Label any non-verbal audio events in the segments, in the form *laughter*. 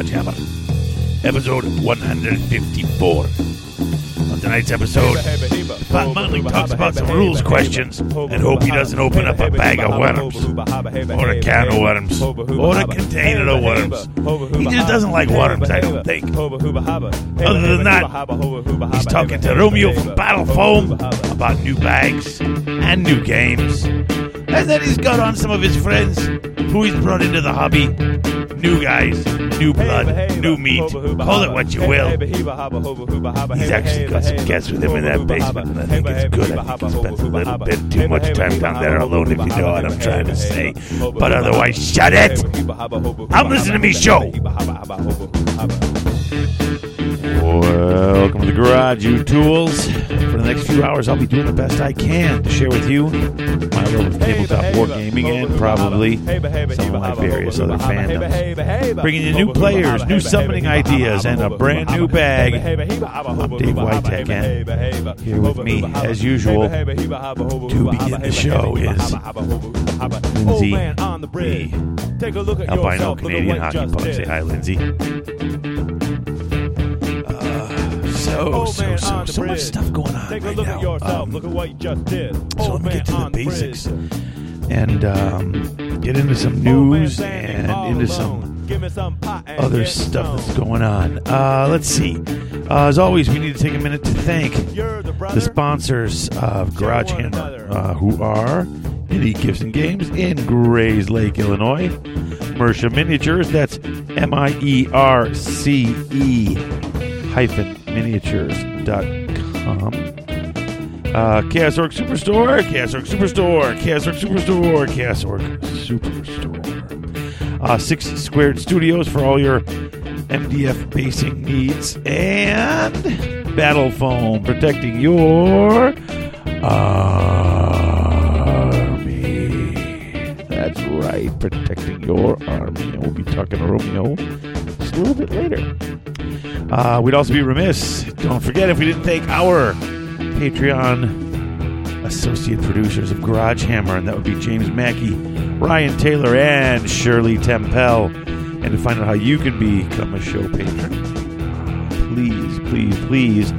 Garage Hammer, episode 154. On tonight's episode, Pat Motley talks about some rules questions and hope he doesn't open up a bag of worms, or a can of worms, or a container of worms. He just doesn't like worms, I don't think. Other than that, he's talking to Romeo from Battle Foam about new bags and new games. And then he's got on some of his friends who he's brought into the hobby. New guys, new blood, new meat. Call it what you will. He's actually got some guests with him in that basement, and I think it's good. I think he spends a little bit too much time down there alone, if you know what I'm trying to say. But otherwise, shut it! I'm listening to me show. Welcome to the garage, you tools. For the next few hours, I'll be doing the best I can to share with you my love of tabletop wargaming and probably some of my various other fandoms. Bringing you new players, new summoning ideas, and a brand new bag. I'm Dave Whitehead, and here with me, as usual, to begin the show is Lindsay, the albino Canadian hockey puck. Say hi, Lindsay. So, so, so, so much stuff going on Take a right look now. at yourself. Um, look at what you just did. so let me get to the on the basics and um, get into some news and into some Give me some pot and other stuff that's going on. Uh, let's see. Uh, as always, we need to take a minute to thank the sponsors of Garage Hammer, uh, who are Elite Gibson Games in Grayslake, Illinois. Mierce Miniatures, that's M I E R C E hyphen miniatures.com. Uh, Chaos Orc Superstore, Chaos Orc Superstore, Chaos Orc Superstore, Chaos Orc Superstore. Uh, Six Squared Studios for all your MDF basing needs, and Battle Foam protecting your army. That's right, protecting your army. And we'll be talking to Romeo just a little bit later. Uh, we'd also be remiss, don't forget, if we didn't thank our Patreon associate producers of Garage Hammer, and that would be James Mackey, Ryan Taylor, and Shirley Tempel. And to find out how you can become a show patron, please, please, please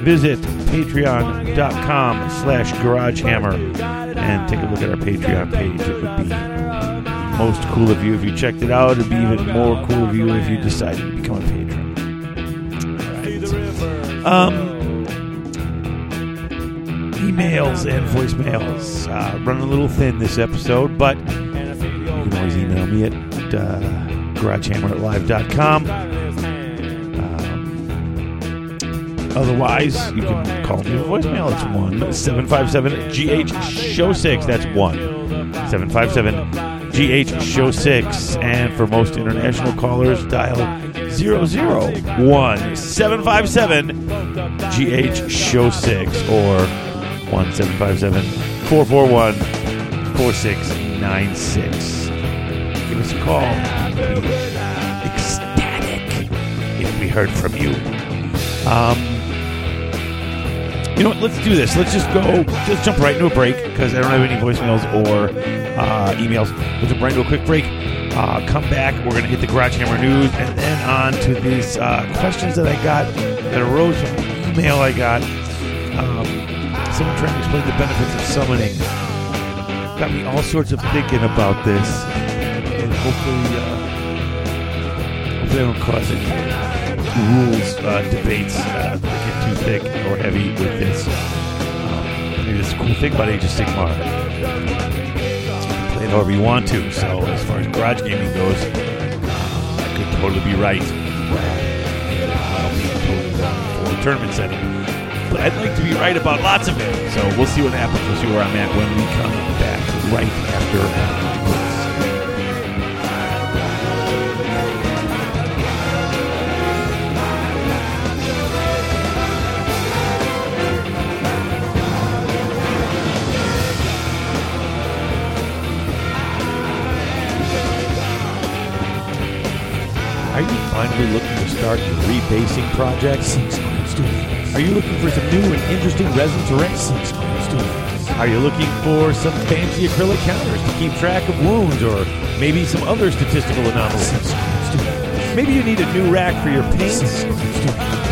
visit patreon.com slash garagehammer and take a look at our Patreon page. It would be most cool of you if you checked it out. It'd be even more cool of you if you decided to become a patron. Um, emails and voicemails. Uh, running a little thin this episode, but you can always email me at uh, garagehammer@live.com. Um, otherwise, you can call me voicemail. It's one seven five seven GH Show Six. That's one seven five seven GH Show Six. And for most international callers, dial zero zero one seven five seven GH Show 6 or 1757 441 4696. Give us a call. Ecstatic if we heard from you. Um, you know what? Let's do this. Let's just go, just jump right into a break because I don't have any voicemails or uh, emails. Let's jump right into a quick break. Uh, come back. We're going to hit the Garage Hammer news and then on to these uh, questions that I got that arose from the email I got. Um, someone trying to explain the benefits of summoning. Got me all sorts of thinking about this. And hopefully, uh, hopefully I don't cause any rules uh, debates uh, that get too thick or heavy with this. Um, maybe this cool thing about Age of Sigmar. Play it however you want to. So as far as garage gaming goes, uh, I could totally be right. Tournament setting. But I'd like to be right about lots of it. So we'll see what happens. We'll see where I'm at when we come back right after. Are you finally looking to start your rebasing project? Are you looking for some new and interesting resin to rent? Are you looking for some fancy acrylic counters to keep track of wounds or maybe some other statistical anomalies? Maybe you need a new rack for your paints?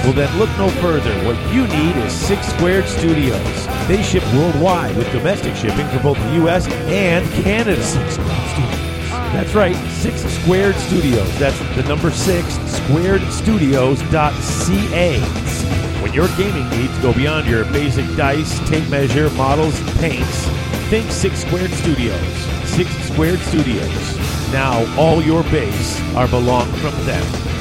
Well, then look no further. What you need is Six Squared Studios. They ship worldwide with domestic shipping for both the U.S. and Canada. Six Squared Studios. That's right, Six Squared Studios. That's the number six, squaredstudios.ca. Your gaming needs go beyond your basic dice, tape measure, models, and paints, think Six Squared Studios. Six Squared Studios. Now all your base are belong from them.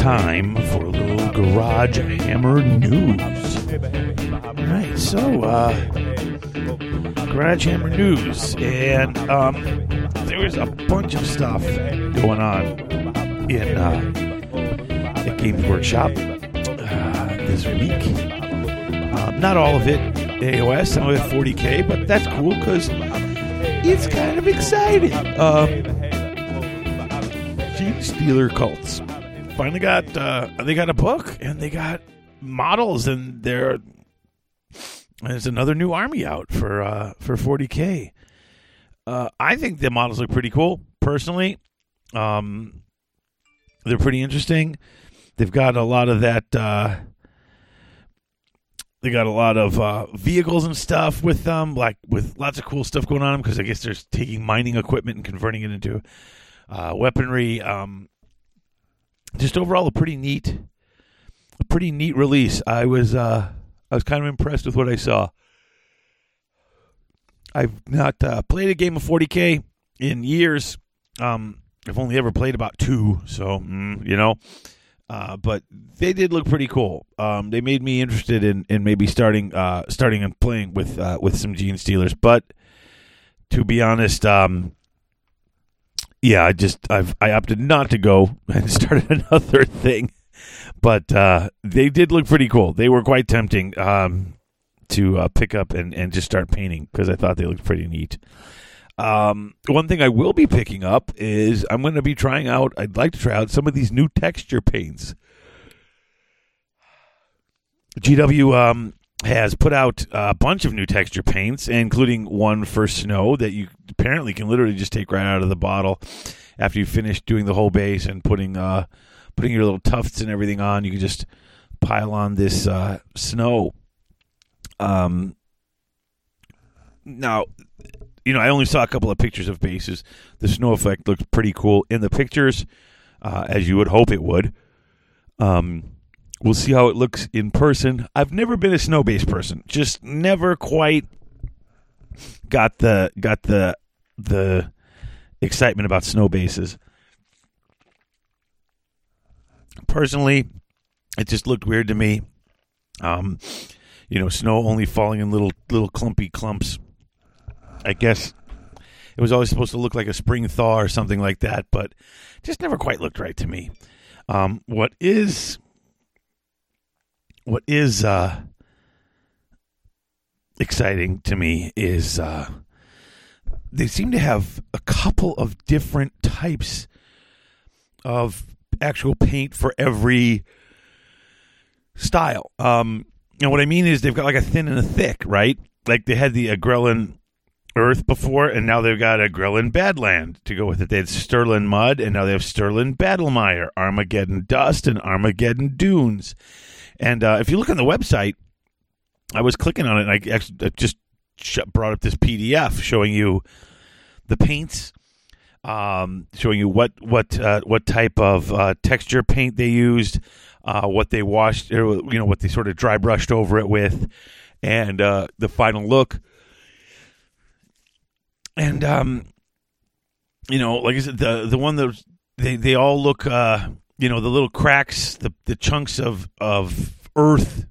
Time for a little Garage Hammer news. All right, so, uh, Garage Hammer news. And, um, a bunch of stuff going on in, uh, Games Workshop uh, this week. Uh, not all of it AOS, some of it 40K, but that's cool because it's kind of exciting. Um, Stealer cults finally got uh, they got a book and they got models and there there's another new army out for uh, for 40k. Uh, I think the models look pretty cool personally. Um, they're pretty interesting. They've got a lot of that. Uh, they got a lot of uh, vehicles and stuff with them, like with lots of cool stuff going on them. because I guess they're taking mining equipment and converting it into uh, weaponry. Um, just overall, a pretty neat, a pretty neat release. I was uh, I was kind of impressed with what I saw. I've not uh, played a game of 40k in years. Um, I've only ever played about two, so mm, you know. Uh, but they did look pretty cool. Um, they made me interested in, in maybe starting uh, starting and playing with uh, with some Genestealers. But to be honest, um, yeah, I just I've I opted not to go *laughs* and started another thing. But uh, they did look pretty cool. They were quite tempting um, to uh, pick up and, and just start painting because I thought they looked pretty neat. Um, one thing I will be picking up is I'm going to be trying out. I'd like to try out some of these new texture paints. GW um, has put out a bunch of new texture paints, including one for snow that you apparently can literally just take right out of the bottle after you finish doing the whole base and putting uh, putting your little tufts and everything on. You can just pile on this uh, snow. Um, now, you know, I only saw a couple of pictures of bases. The snow effect looks pretty cool in the pictures, uh, as you would hope it would. Um, we'll see how it looks in person. I've never been a snow base person. Just never quite got the got the the excitement about snow bases. Personally, it just looked weird to me. Um, you know, snow only falling in little little clumpy clumps. I guess it was always supposed to look like a spring thaw or something like that, but just never quite looked right to me. Um, what is what is uh, exciting to me is uh, they seem to have a couple of different types of actual paint for every style. Um, and what I mean is they've got like a thin and a thick, right? Like they had the Agrellan Earth before, and now they've got Agrellan Badland to go with it. They had Stirland Mud, and now they have Stirland Battlemire, Armageddon Dust, and Armageddon Dunes. And uh, if you look on the website, I was clicking on it, and I I just brought up this PDF showing you the paints, um, showing you what what uh, what type of uh, texture paint they used, uh, what they washed, or, you know, what they sort of dry brushed over it with, and uh, the final look. And um, you know, like I said, the the one that they they all look, uh, you know, the little cracks, the the chunks of of earth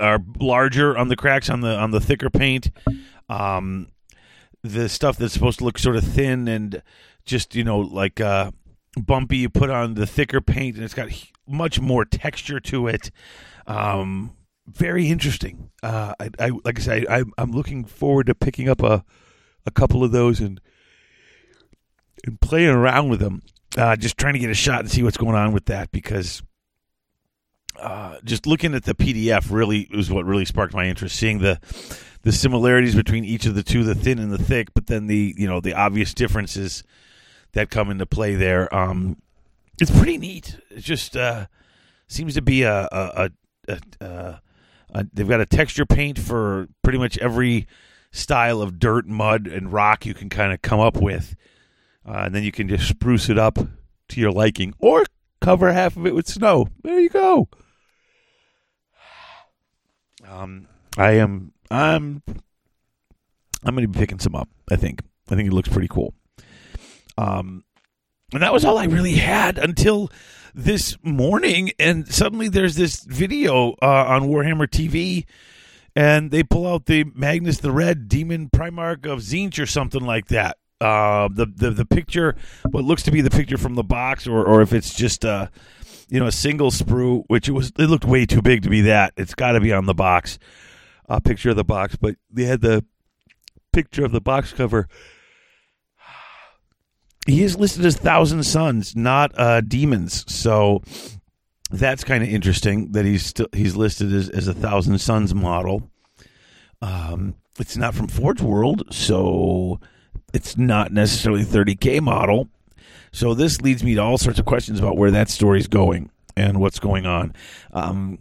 are larger on the cracks on the on the thicker paint. Um, the stuff that's supposed to look sort of thin and just you know like uh, bumpy, you put on the thicker paint, and it's got much more texture to it. Um, very interesting. Uh, I, I like I said, I, I'm looking forward to picking up a a couple of those and and playing around with them. Uh, just trying to get a shot and see what's going on with that because uh, just looking at the PDF really was what really sparked my interest. Seeing the the similarities between each of the two, the thin and the thick, but then the you know the obvious differences that come into play there. Um, it's pretty neat. It just uh, seems to be a, a, a, a, they've got a texture paint for pretty much every style of dirt, mud, and rock you can kind of come up with, uh, and then you can just spruce it up to your liking, or cover half of it with snow. There you go. Um, I am I'm I'm going to be picking some up. I think I think it looks pretty cool. Um, and that was all I really had until this morning, and suddenly there's this video uh, on Warhammer TV, and they pull out the Magnus the Red Demon Primarch of Tzeentch or something like that. Uh, the, the the picture, what looks to be the picture from the box, or or if it's just uh, you know a single sprue, which it was, it looked way too big to be that. It's got to be on the box, a picture of the box, but they had the picture of the box cover. *sighs* He is listed as Thousand Sons, not uh, demons. So that's kind of interesting that he's still he's listed as, as a Thousand Sons model. Um, it's not from Forge World, so it's not necessarily 30k model. So this leads me to all sorts of questions about where that story's going and what's going on. Um,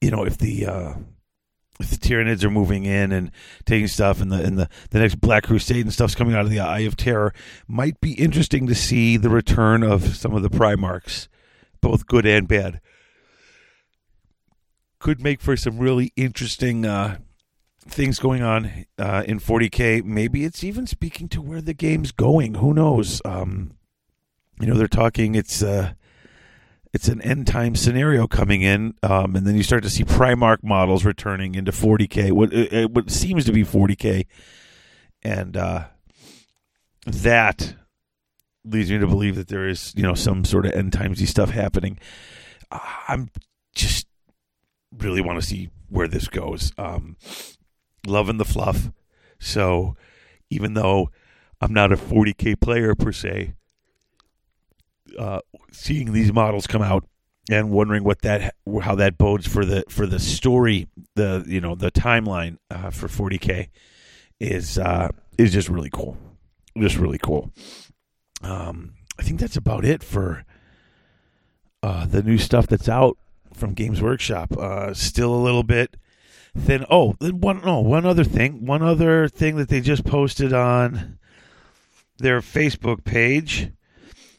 you know, if the uh, if the Tyranids are moving in and taking stuff, and the and the the next Black Crusade and stuff's coming out of the Eye of Terror, might be interesting to see the return of some of the Primarchs, both good and bad. Could make for some really interesting uh, things going on uh, in 40k. Maybe it's even speaking to where the game's going. Who knows? Um, you know, they're talking. It's uh, it's an end time scenario coming in, um, and then you start to see Primarch models returning into 40k. What uh, what seems to be 40k, and uh, that leads me to believe that there is you know some sort of end timesy stuff happening. Uh, I'm just really want to see where this goes. Um, loving the fluff, so even though I'm not a 40k player per se, uh, seeing these models come out and wondering what that how that bodes for the for the story, the you know the timeline uh, for 40k is uh, is just really cool, just really cool. Um, I think that's about it for uh, the new stuff that's out from Games Workshop. Uh, still a little bit thin. Oh, then one no one other thing, one other thing that they just posted on their Facebook page.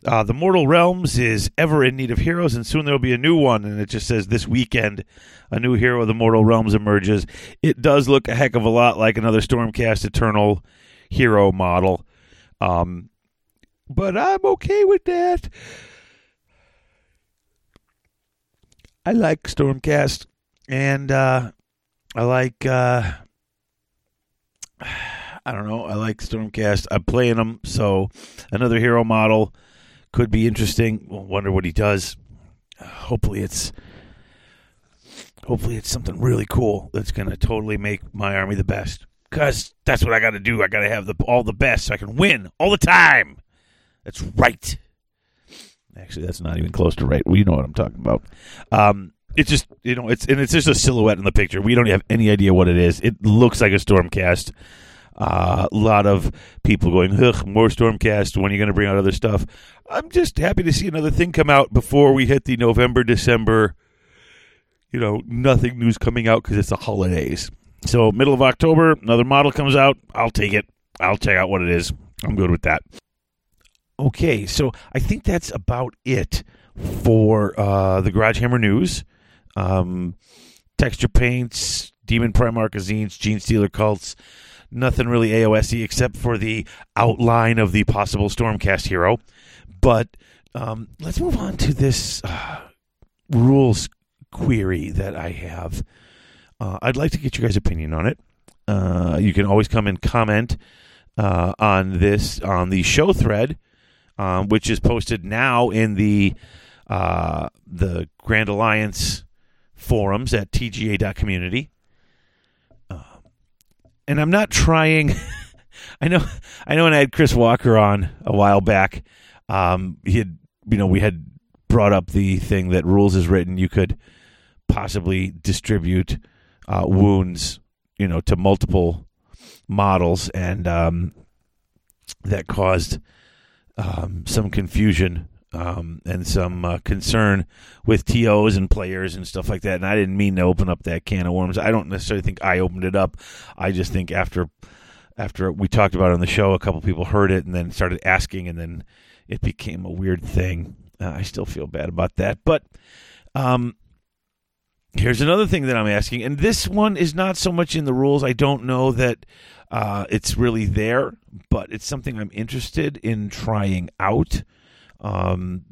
Uh, the Mortal Realms is ever in need of heroes, and soon there will be a new one. And it just says this weekend, a new hero of the Mortal Realms emerges. It does look a heck of a lot like another Stormcast Eternal hero model, um, but I'm okay with that. I like Stormcast, and uh, I like. Uh, I don't know. I like Stormcast. I'm playing them, so another hero model could be interesting. We'll wonder what he does. Hopefully, it's hopefully it's something really cool that's going to totally make my army the best. Cause that's what I got to do. I got to have the all the best so I can win all the time. That's right. Actually, that's not even close to right. We know what I'm talking about. Um, it's just you know it's and it's just a silhouette in the picture. We don't have any idea what it is. It looks like a Stormcast. Uh, a lot of people going, Ugh, more Stormcast. When are you going to bring out other stuff? I'm just happy to see another thing come out before we hit the November, December, you know, nothing news coming out because it's the holidays. So, middle of October, another model comes out. I'll take it. I'll check out what it is. I'm good with that. Okay, so I think that's about it for uh, the Garage Hammer news. Um, texture paints, Demon Primarch Tzeentch, Gene Stealer cults. Nothing really AOSy except for the outline of the possible Stormcast hero. But um, let's move on to this uh, rules query that I have. Uh, I'd like to get you guys' opinion on it. Uh, you can always come and comment uh, on this on the show thread, um, which is posted now in the uh, the Grand Alliance forums at tga.community. Uh, and I'm not trying. *laughs* I know, I know. When I had Chris Walker on a while back, um, he had, you know, we had brought up the thing that rules is written. You could possibly distribute uh, wounds, you know, to multiple models, and um, that caused um, some confusion um, and some uh, concern with TOs and players and stuff like that. And I didn't mean to open up that can of worms. I don't necessarily think I opened it up. I just think after after we talked about it on the show, a couple people heard it and then started asking, and then it became a weird thing. Uh, I still feel bad about that, but um, here's another thing that I'm asking, and this one is not so much in the rules. I don't know that uh, it's really there, but it's something I'm interested in trying out. Um,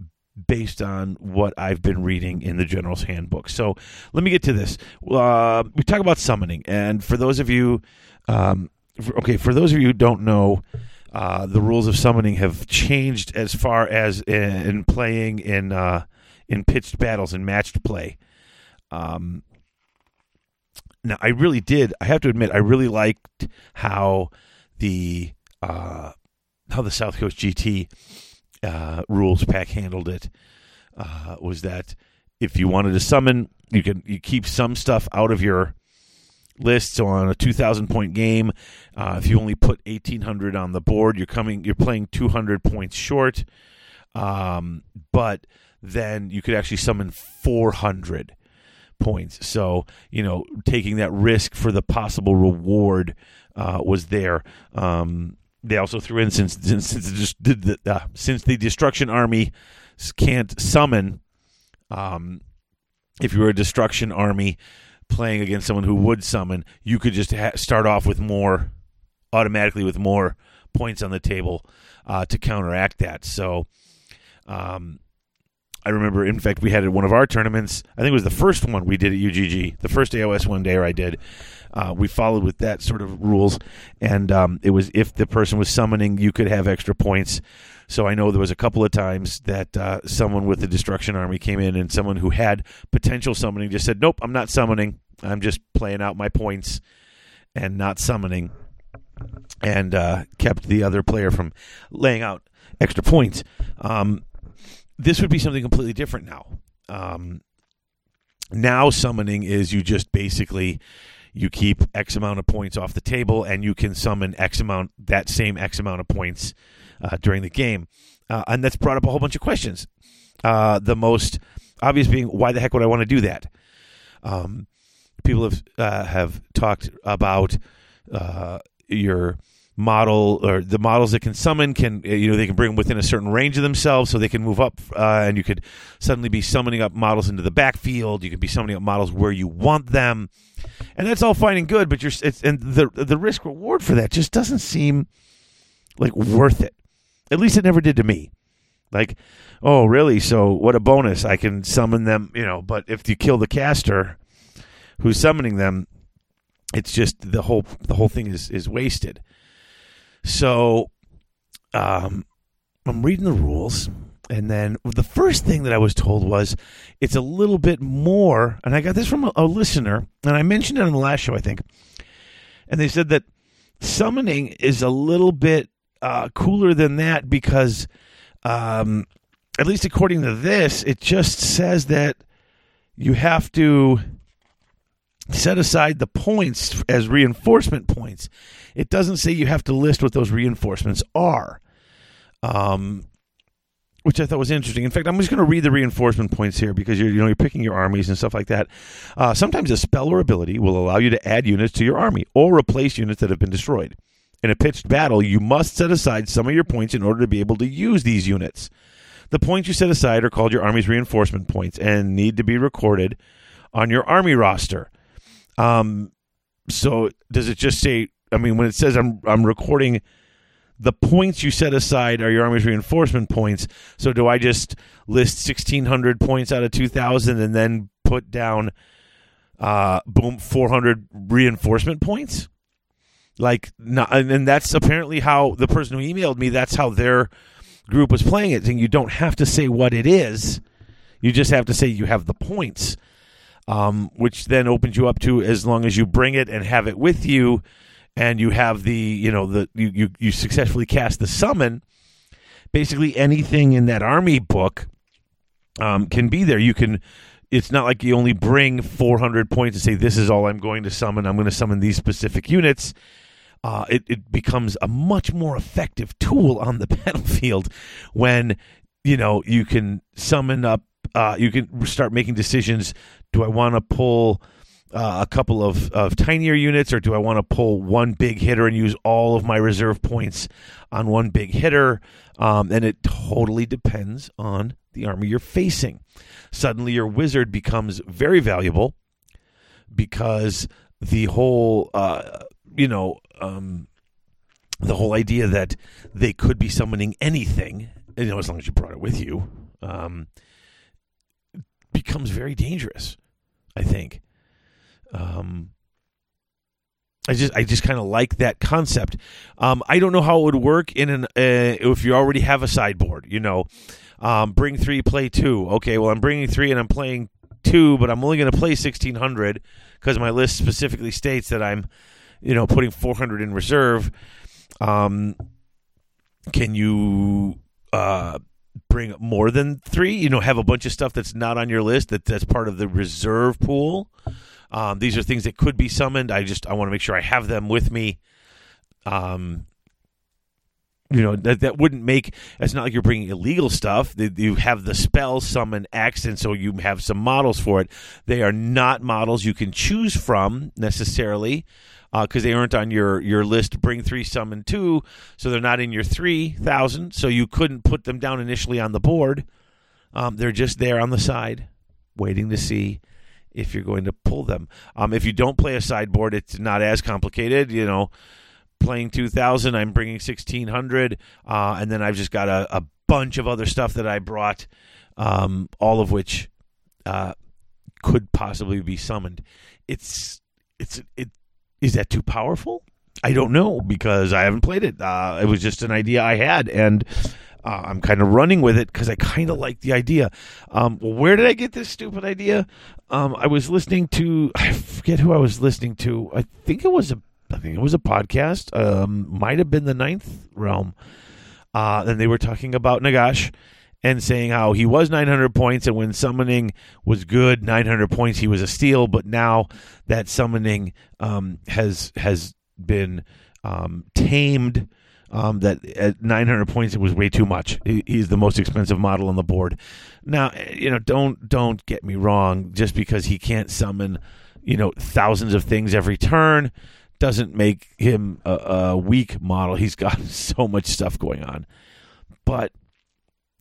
based on what I've been reading in the General's Handbook. So let me get to this. Uh, we talk about summoning, and for those of you, um, for- okay, for those of you who don't know, uh, the rules of summoning have changed as far as in, in playing in uh, in pitched battles and matched play. Um, now, I really did. I have to admit, I really liked how the uh, how the South Coast GT uh, rules pack handled it. Uh, was that if you wanted to summon, you can you keep some stuff out of your list. So on a two thousand point game, uh, if you only put eighteen hundred on the board, you're coming you're playing two hundred points short. Um, but then you could actually summon four hundred points. So you know, taking that risk for the possible reward uh, was there. Um, they also threw in since since since, the, just did the, uh, since the destruction army can't summon. Um, if you were a destruction army playing against someone who would summon, you could just ha- start off with more automatically with more points on the table uh, to counteract that. So. Um, I remember, in fact, we had at one of our tournaments. I think it was the first one we did at UGG, the first AOS one day I did. Uh, we followed with that sort of rules, and um, it was if the person was summoning, you could have extra points. So I know there was a couple of times that uh, someone with the destruction army came in, and someone who had potential summoning just said, "Nope, I'm not summoning. I'm just playing out my points and not summoning," and uh, kept the other player from laying out extra points. Um, this would be something completely different now. Um, now summoning is you just basically you keep X amount of points off the table and you can summon X amount that same X amount of points uh, during the game, uh, and that's brought up a whole bunch of questions. Uh, the most obvious being, why the heck would I want to do that? Um, people have uh, have talked about uh, your model or the models that can summon can uh, you know they can bring them within a certain range of themselves so they can move up uh, and you could suddenly be summoning up models into the backfield you could be summoning up models where you want them and that's all fine and good but you're it's, and the the risk reward for that just doesn't seem like worth it. At least it never did to me. Like oh really? So what a bonus. I can summon them you know but if you kill the caster who's summoning them it's just the whole the whole thing is is wasted. So um, I'm reading the rules, and then the first thing that I was told was it's a little bit more, and I got this from a, a listener, and I mentioned it on the last show, I think, and they said that summoning is a little bit uh, cooler than that because, um, at least according to this, it just says that you have to set aside the points as reinforcement points. It doesn't say you have to list what those reinforcements are, um, which I thought was interesting. In fact, I'm just going to read the reinforcement points here because you're you know you're picking your armies and stuff like that. Uh, sometimes a spell or ability will allow you to add units to your army or replace units that have been destroyed. In a pitched battle, you must set aside some of your points in order to be able to use these units. The points you set aside are called your army's reinforcement points and need to be recorded on your army roster. Um, so does it just say? I mean, when it says I'm I'm recording, the points you set aside are your army's reinforcement points. So do I just list sixteen hundred points out of two thousand and then put down, uh, boom, four hundred reinforcement points? Like, not, and and that's apparently how the person who emailed me. That's how their group was playing it. And you don't have to say what it is. You just have to say you have the points, um, which then opens you up to as long as you bring it and have it with you, and you have the you know the you you, you successfully cast the summon. Basically, anything in that army book um, can be there. You can. It's not like you only bring 400 points and say this is all I'm going to summon. I'm going to summon these specific units. Uh, it, it becomes a much more effective tool on the *laughs* battlefield when you know you can summon up. Uh, you can start making decisions. Do I want to pull uh, a couple of, of tinier units, or do I want to pull one big hitter and use all of my reserve points on one big hitter? Um, and it totally depends on the army you're facing. Suddenly, your wizard becomes very valuable because the whole, uh, you know, um, the whole idea that they could be summoning anything, you know, as long as you brought it with you, um, becomes very dangerous. I think. Um, I just I just kind of like that concept. Um, I don't know how it would work in an uh, if you already have a sideboard. You know, um, bring three, play two. Okay, well I'm bringing three and I'm playing two, but I'm only going to play sixteen hundred because my list specifically states that I'm, you know, putting four hundred in reserve. Um, can you uh, bring more than three? You know, have a bunch of stuff that's not on your list that that's part of the reserve pool. Um, these are things that could be summoned. I just I want to make sure I have them with me. Um, you know that that wouldn't make. It's not like you're bringing illegal stuff. You have the spell summon X, and so you have some models for it. They are not models you can choose from necessarily because uh, they aren't on your your list. Bring three, summon two, so they're not in your three thousand. So you couldn't put them down initially on the board. Um, they're just there on the side, waiting to see if you're going to pull them. Um, if you don't play a sideboard, it's not as complicated. You know, playing 2000, I'm bringing 1600, uh, and then I've just got a, a, bunch of other stuff that I brought, um, all of which uh, could possibly be summoned. It's it's it is that too powerful? I don't know because I haven't played it. Uh, it was just an idea I had, and uh, I'm kind of running with it because I kind of like the idea. Um, where did I get this stupid idea? Um, I was listening to *laughs* I forget who I was listening to. I think it was a I think it was a podcast. Um, might have been the Ninth Realm. Uh, and they were talking about Nagash and saying how he was 900 points, and when summoning was good, 900 points, he was a steal. But now that summoning um, has has been um, tamed um, that at 900 points it was way too much. He's the most expensive model on the board. Now, you know, don't don't get me wrong. Just because he can't summon, you know, thousands of things every turn, doesn't make him a, a weak model. He's got *laughs* so much stuff going on. But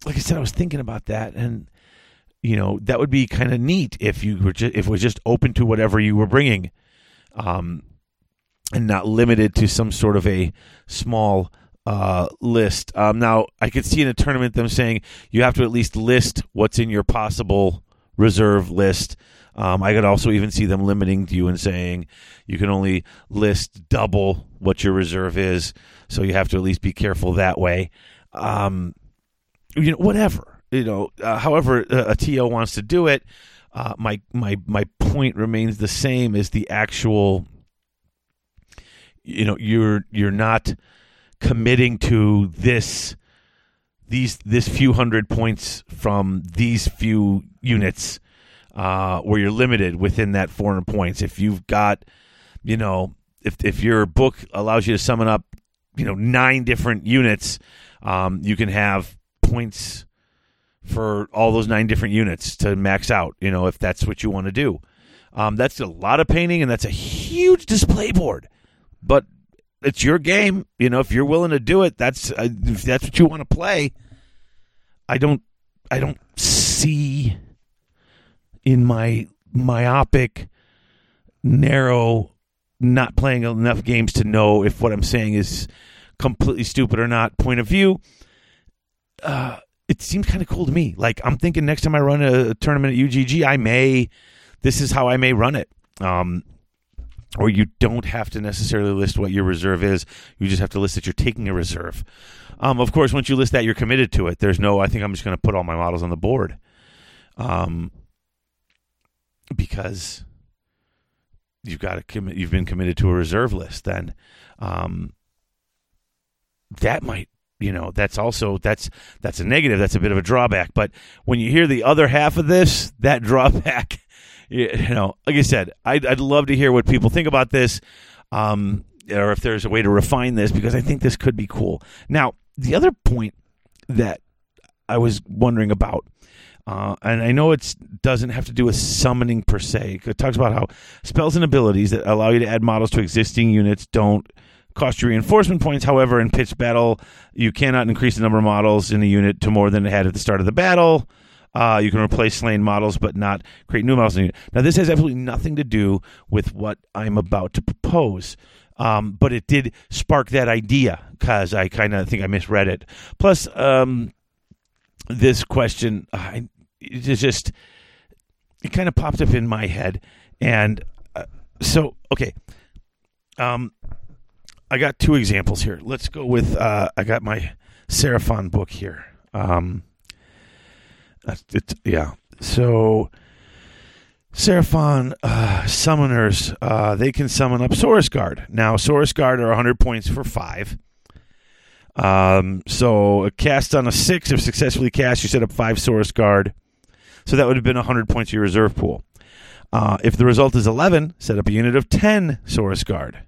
like I said, I was thinking about that, and you know, that would be kind of neat if you were just if it was just open to whatever you were bringing. Um, and not limited to some sort of a small uh, list. Um, now, I could see in a tournament them saying you have to at least list what's in your possible reserve list. Um, I could also even see them limiting you and saying you can only list double what your reserve is, so you have to at least be careful that way. Um, you know, whatever. You know, uh, however uh, a TO wants to do it. Uh, my my my point remains the same as the actual you know you're you're not committing to this these this few hundred points from these few units uh, where you're limited within that 400 points. If you've got, you know, if if your book allows you to summon up, you know, nine different units, um, you can have points for all those nine different units to max out. You know, if that's what you want to do. Um, that's a lot of painting, and that's a huge display board but it's your game. You know, if you're willing to do it, that's uh, if that's what you want to play. I don't, I don't see in my myopic, narrow, not playing enough games to know if what I'm saying is completely stupid or not. Point of view. Uh, it seems kind of cool to me. Like I'm thinking next time I run a, a tournament at UGG, I may. This is how I may run it. Um, or you don't have to necessarily list what your reserve is. You just have to list that you're taking a reserve. Um, of course, once you list that, you're committed to it. There's no, I think I'm just going to put all my models on the board. um, because you've got to commit. You've been committed to a reserve list. Then um, that might you know that's also that's that's a negative that's a bit of a drawback but when you hear the other half of this that *laughs* drawback you know like i said i'd, I'd love to hear what people think about this um, or if there's a way to refine this because i think this could be cool now the other point that i was wondering about uh, and I know it doesn't have to do with summoning per se. It talks about how spells and abilities that allow you to add models to existing units don't cost you reinforcement points. However, in pitched battle, you cannot increase the number of models in a unit to more than it had at the start of the battle. Uh, you can replace slain models, but not create new models. Now, this has absolutely nothing to do with what I'm about to propose. Um, but it did spark that idea because I kind of think I misread it. Plus, um, this question, I, it just it kind of popped up in my head, and uh, so okay. Um, I got two examples here. Let's go with uh, I got my Seraphon book here. Um, it's, yeah. So Seraphon uh, summoners uh, they can summon up Saurus Guard. Now Saurus Guard are 100 points for five. Um, so a cast on a six, if successfully cast, you set up five Saurus Guard. So that would have been 100 points of your reserve pool. Uh, if the result is 11, set up a unit of 10 Saurus Guard.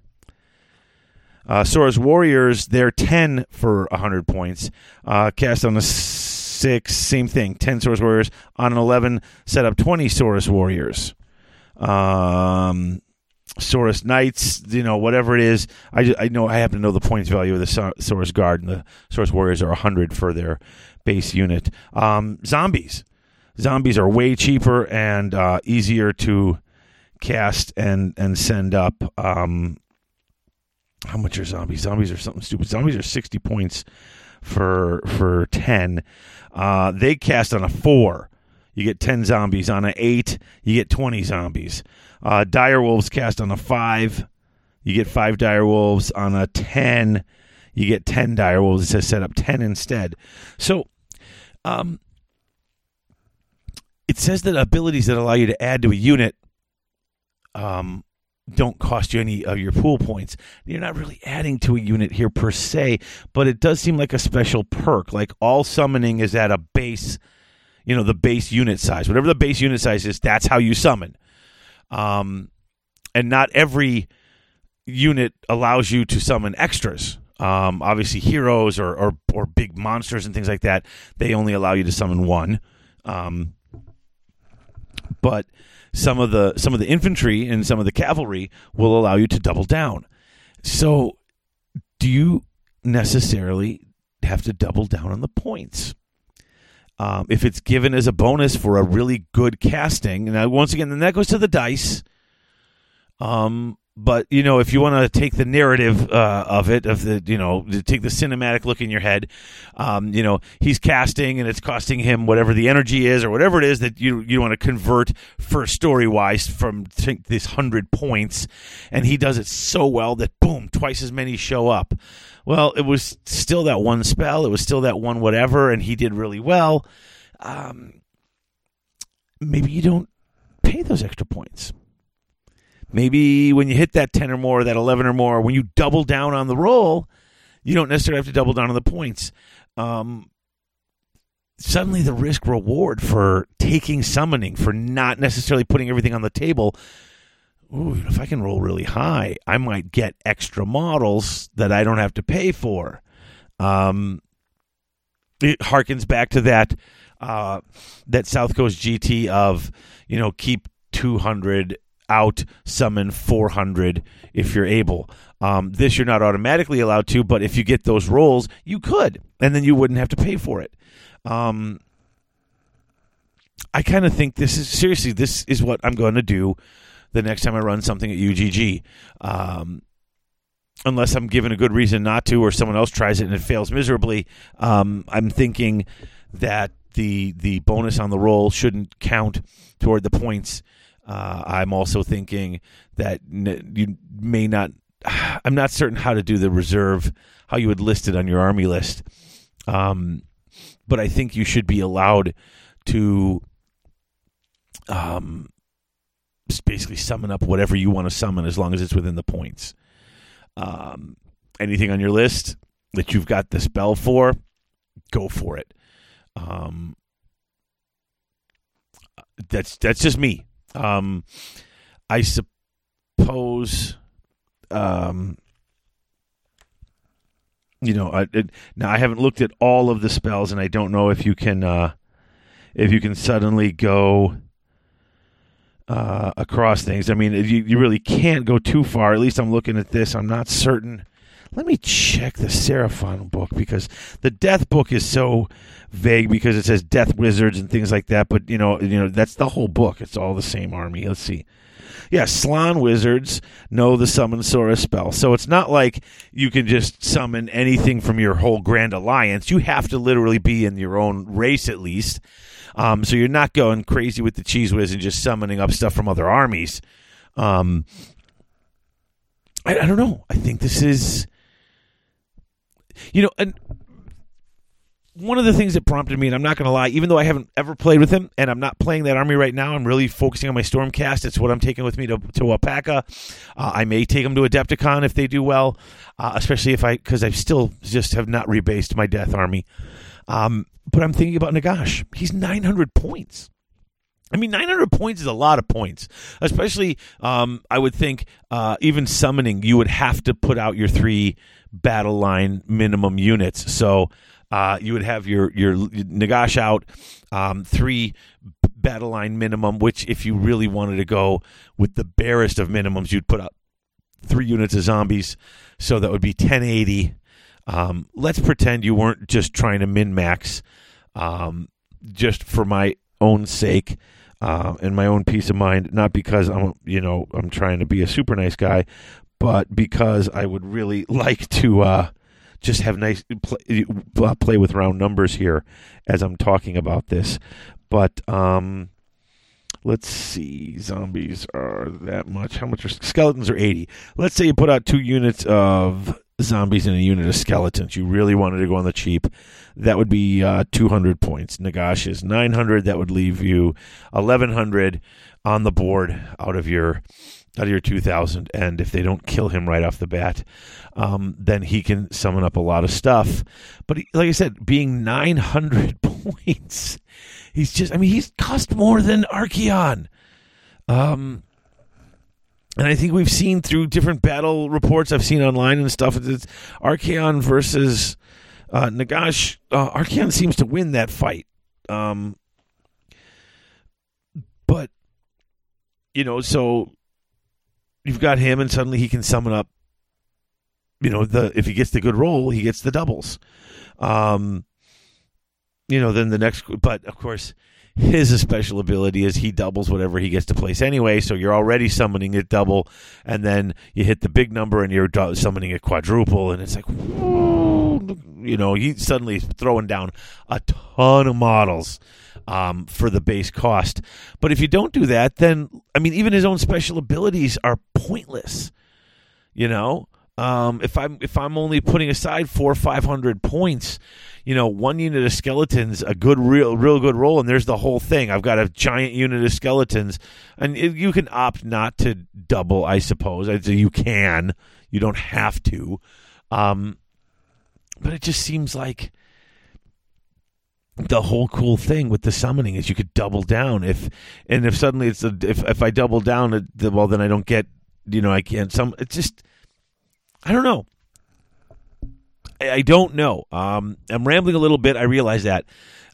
Uh, Saurus Warriors, they're 10 for 100 points. Uh, cast on a 6, same thing, 10 Saurus Warriors. On an 11, set up 20 Saurus Warriors. Um, Saurus Knights, you know, whatever it is. I, I know I happen to know the points value of the Saurus Guard, and the Saurus Warriors are 100 for their base unit. Um, zombies. Zombies are way cheaper and uh, easier to cast and, and send up. Um, how much are zombies? Zombies are something stupid. Zombies are 60 points for for 10. Uh, they cast on a 4. You get 10 zombies. On an 8, you get 20 zombies. Uh, dire wolves cast on a 5. You get 5 dire wolves. On a 10, you get 10 dire wolves. It says set up 10 instead. So, um, it says that abilities that allow you to add to a unit um, don't cost you any of your pool points. You're not really adding to a unit here per se, but it does seem like a special perk. Like all summoning is at a base, you know, the base unit size. Whatever the base unit size is, that's how you summon. Um, and not every unit allows you to summon extras. Um, obviously, heroes or, or, or big monsters and things like that, they only allow you to summon one. Um, but some of the some of the infantry and some of the cavalry will allow you to double down. So, do you necessarily have to double down on the points? Um, if it's given as a bonus for a really good casting, now once again, then that goes to the dice. Um, but you know if you want to take the narrative uh, of it of the you know take the cinematic look in your head um, you know he's casting and it's costing him whatever the energy is or whatever it is that you you want to convert for story wise from this 100 points. And he does it so well that boom twice as many show up. Well it was still that one spell. It was still that one whatever and he did really well. Um, maybe you don't pay those extra points maybe when you hit that 10 or more, that 11 or more, when you double down on the roll, you don't necessarily have to double down on the points. Um, suddenly, the risk reward for taking summoning, for not necessarily putting everything on the table. Ooh, if I can roll really high, I might get extra models that I don't have to pay for. Um, it harkens back to that uh, that South Coast GT of you know keep 200 out summon 400 if you're able. Um, this you're not automatically allowed to, but if you get those rolls, you could, and then you wouldn't have to pay for it. Um, I kind of think this is seriously. This is what I'm going to do the next time I run something at UGG. Um, unless I'm given a good reason not to, or someone else tries it and it fails miserably, um, I'm thinking that the the bonus on the roll shouldn't count toward the points uh, I'm also thinking that you may not. *sighs* I'm not certain how to do the reserve, how you would list it on your army list. Um, but I think you should be allowed to um, basically summon up whatever you want to summon as long as it's within the points. Um, anything on your list that you've got the spell for, go for it. Um, that's that's just me. Um, I suppose. Um, you know, I, it, now I haven't looked at all of the spells, and I don't know if you can, uh, if you can suddenly go uh, across things. I mean, you you really can't go too far. At least I'm looking at this. I'm not certain. Let me check the Seraphon book because the Death book is so vague because it says Death Wizards and things like that. But you know, you know that's the whole book. It's all the same army. Let's see. Yeah, Slann wizards know the summon Sora spell. So it's not like you can just summon anything from your whole Grand Alliance. You have to literally be in your own race at least. Um, so you're not going crazy with the Cheese Whiz and just summoning up stuff from other armies. Um, I, I don't know. I think this is, you know, and one of the things that prompted me, and I'm not going to lie, even though I haven't ever played with him, and I'm not playing that army right now, I'm really focusing on my Stormcast. It's what I'm taking with me to to Wapaka. Uh, I may take them to Adepticon if they do well, uh, especially if I because I still just have not rebased my Death army. Um, but I'm thinking about Nagash. He's 900 points. I mean, 900 points is a lot of points, especially, um, I would think, uh, even summoning, you would have to put out your three battle line minimum units. So uh, you would have your, your Nagash out, um, three battle line minimum, which if you really wanted to go with the barest of minimums, you'd put up three units of zombies. So that would be 1080. Um, let's pretend you weren't just trying to min max um, just for my own sake uh, and my own peace of mind, not because I'm, you know, I'm trying to be a super nice guy, but because I would really *laughs* like to uh, just have nice play, uh, play with round numbers here as I'm talking about this. But um, let's see, zombies are that much. How much are skeletons? Are eighty? Let's say you put out two units of zombies and a unit of skeletons. You really wanted to go on the cheap. That would be uh, 200 points. Nagash is 900. That would leave you 1100 on the board out of your out of your 2000 and if they don't kill him right off the bat um, then he can summon up a lot of stuff but he, like i said being 900 *laughs* points he's just i mean he's cost more than Archaon um and I think we've seen through different battle reports I've seen online and stuff. It's Archaon versus uh, Nagash. Uh, Archaon seems to win that fight. Um, but you know, so you've got him, and suddenly he can summon up. You know, the if he gets the good roll, he gets the doubles. Um, you know, then the next, but of course, his special ability is he doubles whatever he gets to place anyway. So you're already summoning it double, and then you hit the big number and you're summoning it quadruple, and it's like, you know, he's suddenly throwing down a ton of models um, for the base cost. But if you don't do that, then I mean, even his own special abilities are pointless. You know, um, if I'm if I'm only putting aside four or five hundred points, you know, one unit of skeletons, a good real real good roll, and there's the whole thing. I've got a giant unit of skeletons, and it, you can opt not to double, I suppose. You can, you don't have to, um, but it just seems like the whole cool thing with the summoning is you could double down if and if suddenly it's a, if if I double down, well then I don't get you know I can't some it's just I don't know. I, I don't know. Um, I'm rambling a little bit. I realize that.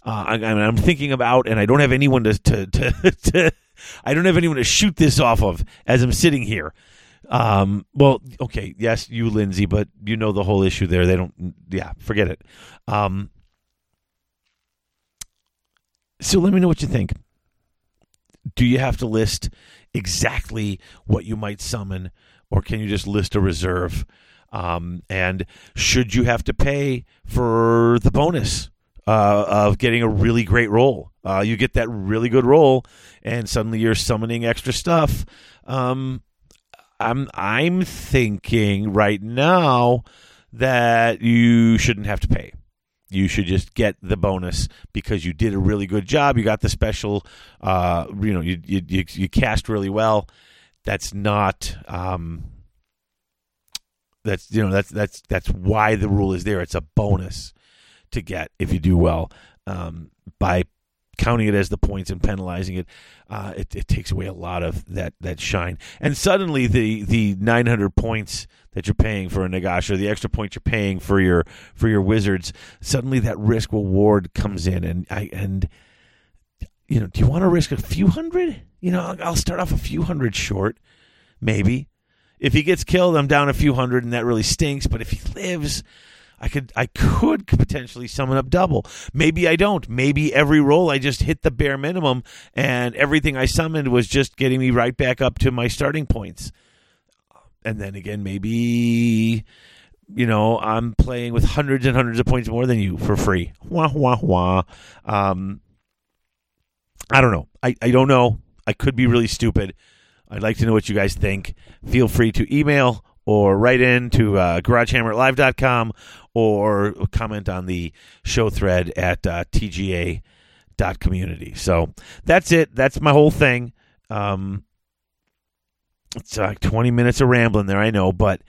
Uh, I, am thinking about, and I don't have anyone to, to, to, *laughs* to, I don't have anyone to shoot this off of as I'm sitting here. Um, well, okay, yes, you, Lindsay, but you know the whole issue there. They don't, yeah, forget it. Um, so let me know what you think. Do you have to list exactly what you might summon? Or can you just list a reserve? Um, and should you have to pay for the bonus uh, of getting a really great roll? Uh, you get that really good roll, and suddenly you're summoning extra stuff. Um, I'm I'm thinking right now that you shouldn't have to pay. you should just get the bonus because you did a really good job. You got the special, uh, you know, you you you, you cast really well. That's not. Um, that's you know that's that's that's why the rule is there. It's a bonus to get if you do well um, by counting it as the points and penalizing it. Uh, it, it takes away a lot of that that shine. And suddenly the the 900 points that you're paying for a Nagash or the extra points you're paying for your for your wizards, suddenly that risk reward comes in, and I and you know, do you want to risk a few hundred? You know, I'll, start off a few hundred short, maybe. If he gets killed, I'm down a few hundred, and that really stinks. But if he lives, I could I could potentially summon up double. Maybe I don't. Maybe every roll I just hit the bare minimum, and everything I summoned was just getting me right back up to my starting points. And then again, maybe you know I'm playing with hundreds and hundreds of points more than you for free. Wah wah wah. Um, I don't know. I, I don't know. I could be really stupid. I'd like to know what you guys think. Feel free to email or write in to uh, garagehammerlive.com or comment on the show thread at uh, tga.community. So that's it. That's my whole thing. Um, it's like 20 minutes of rambling there, I know, but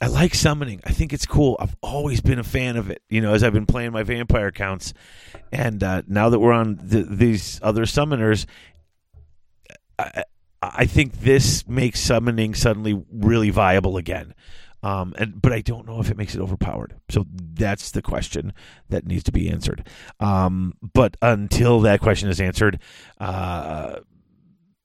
I, like summoning. I think it's cool. I've always been a fan of it, you know, as I've been playing my vampire counts. And uh, now that we're on the, these other summoners, I, I think this makes summoning suddenly really viable again. Um, and but I don't know if it makes it overpowered. So that's the question that needs to be answered. Um, but until that question is answered, uh,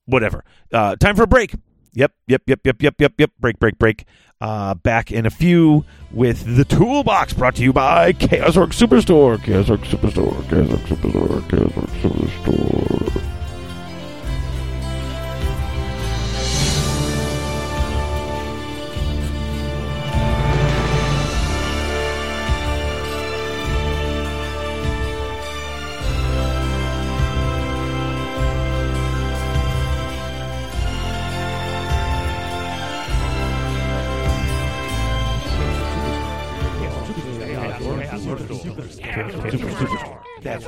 whatever. Uh, time for a break. Yep, yep, yep, yep, yep, yep, yep. Break, break, break. Uh, back in a few with the toolbox brought to you by Chaos Orc Superstore. Chaos Superstore. Chaos Superstore. Chaos Orc Superstore.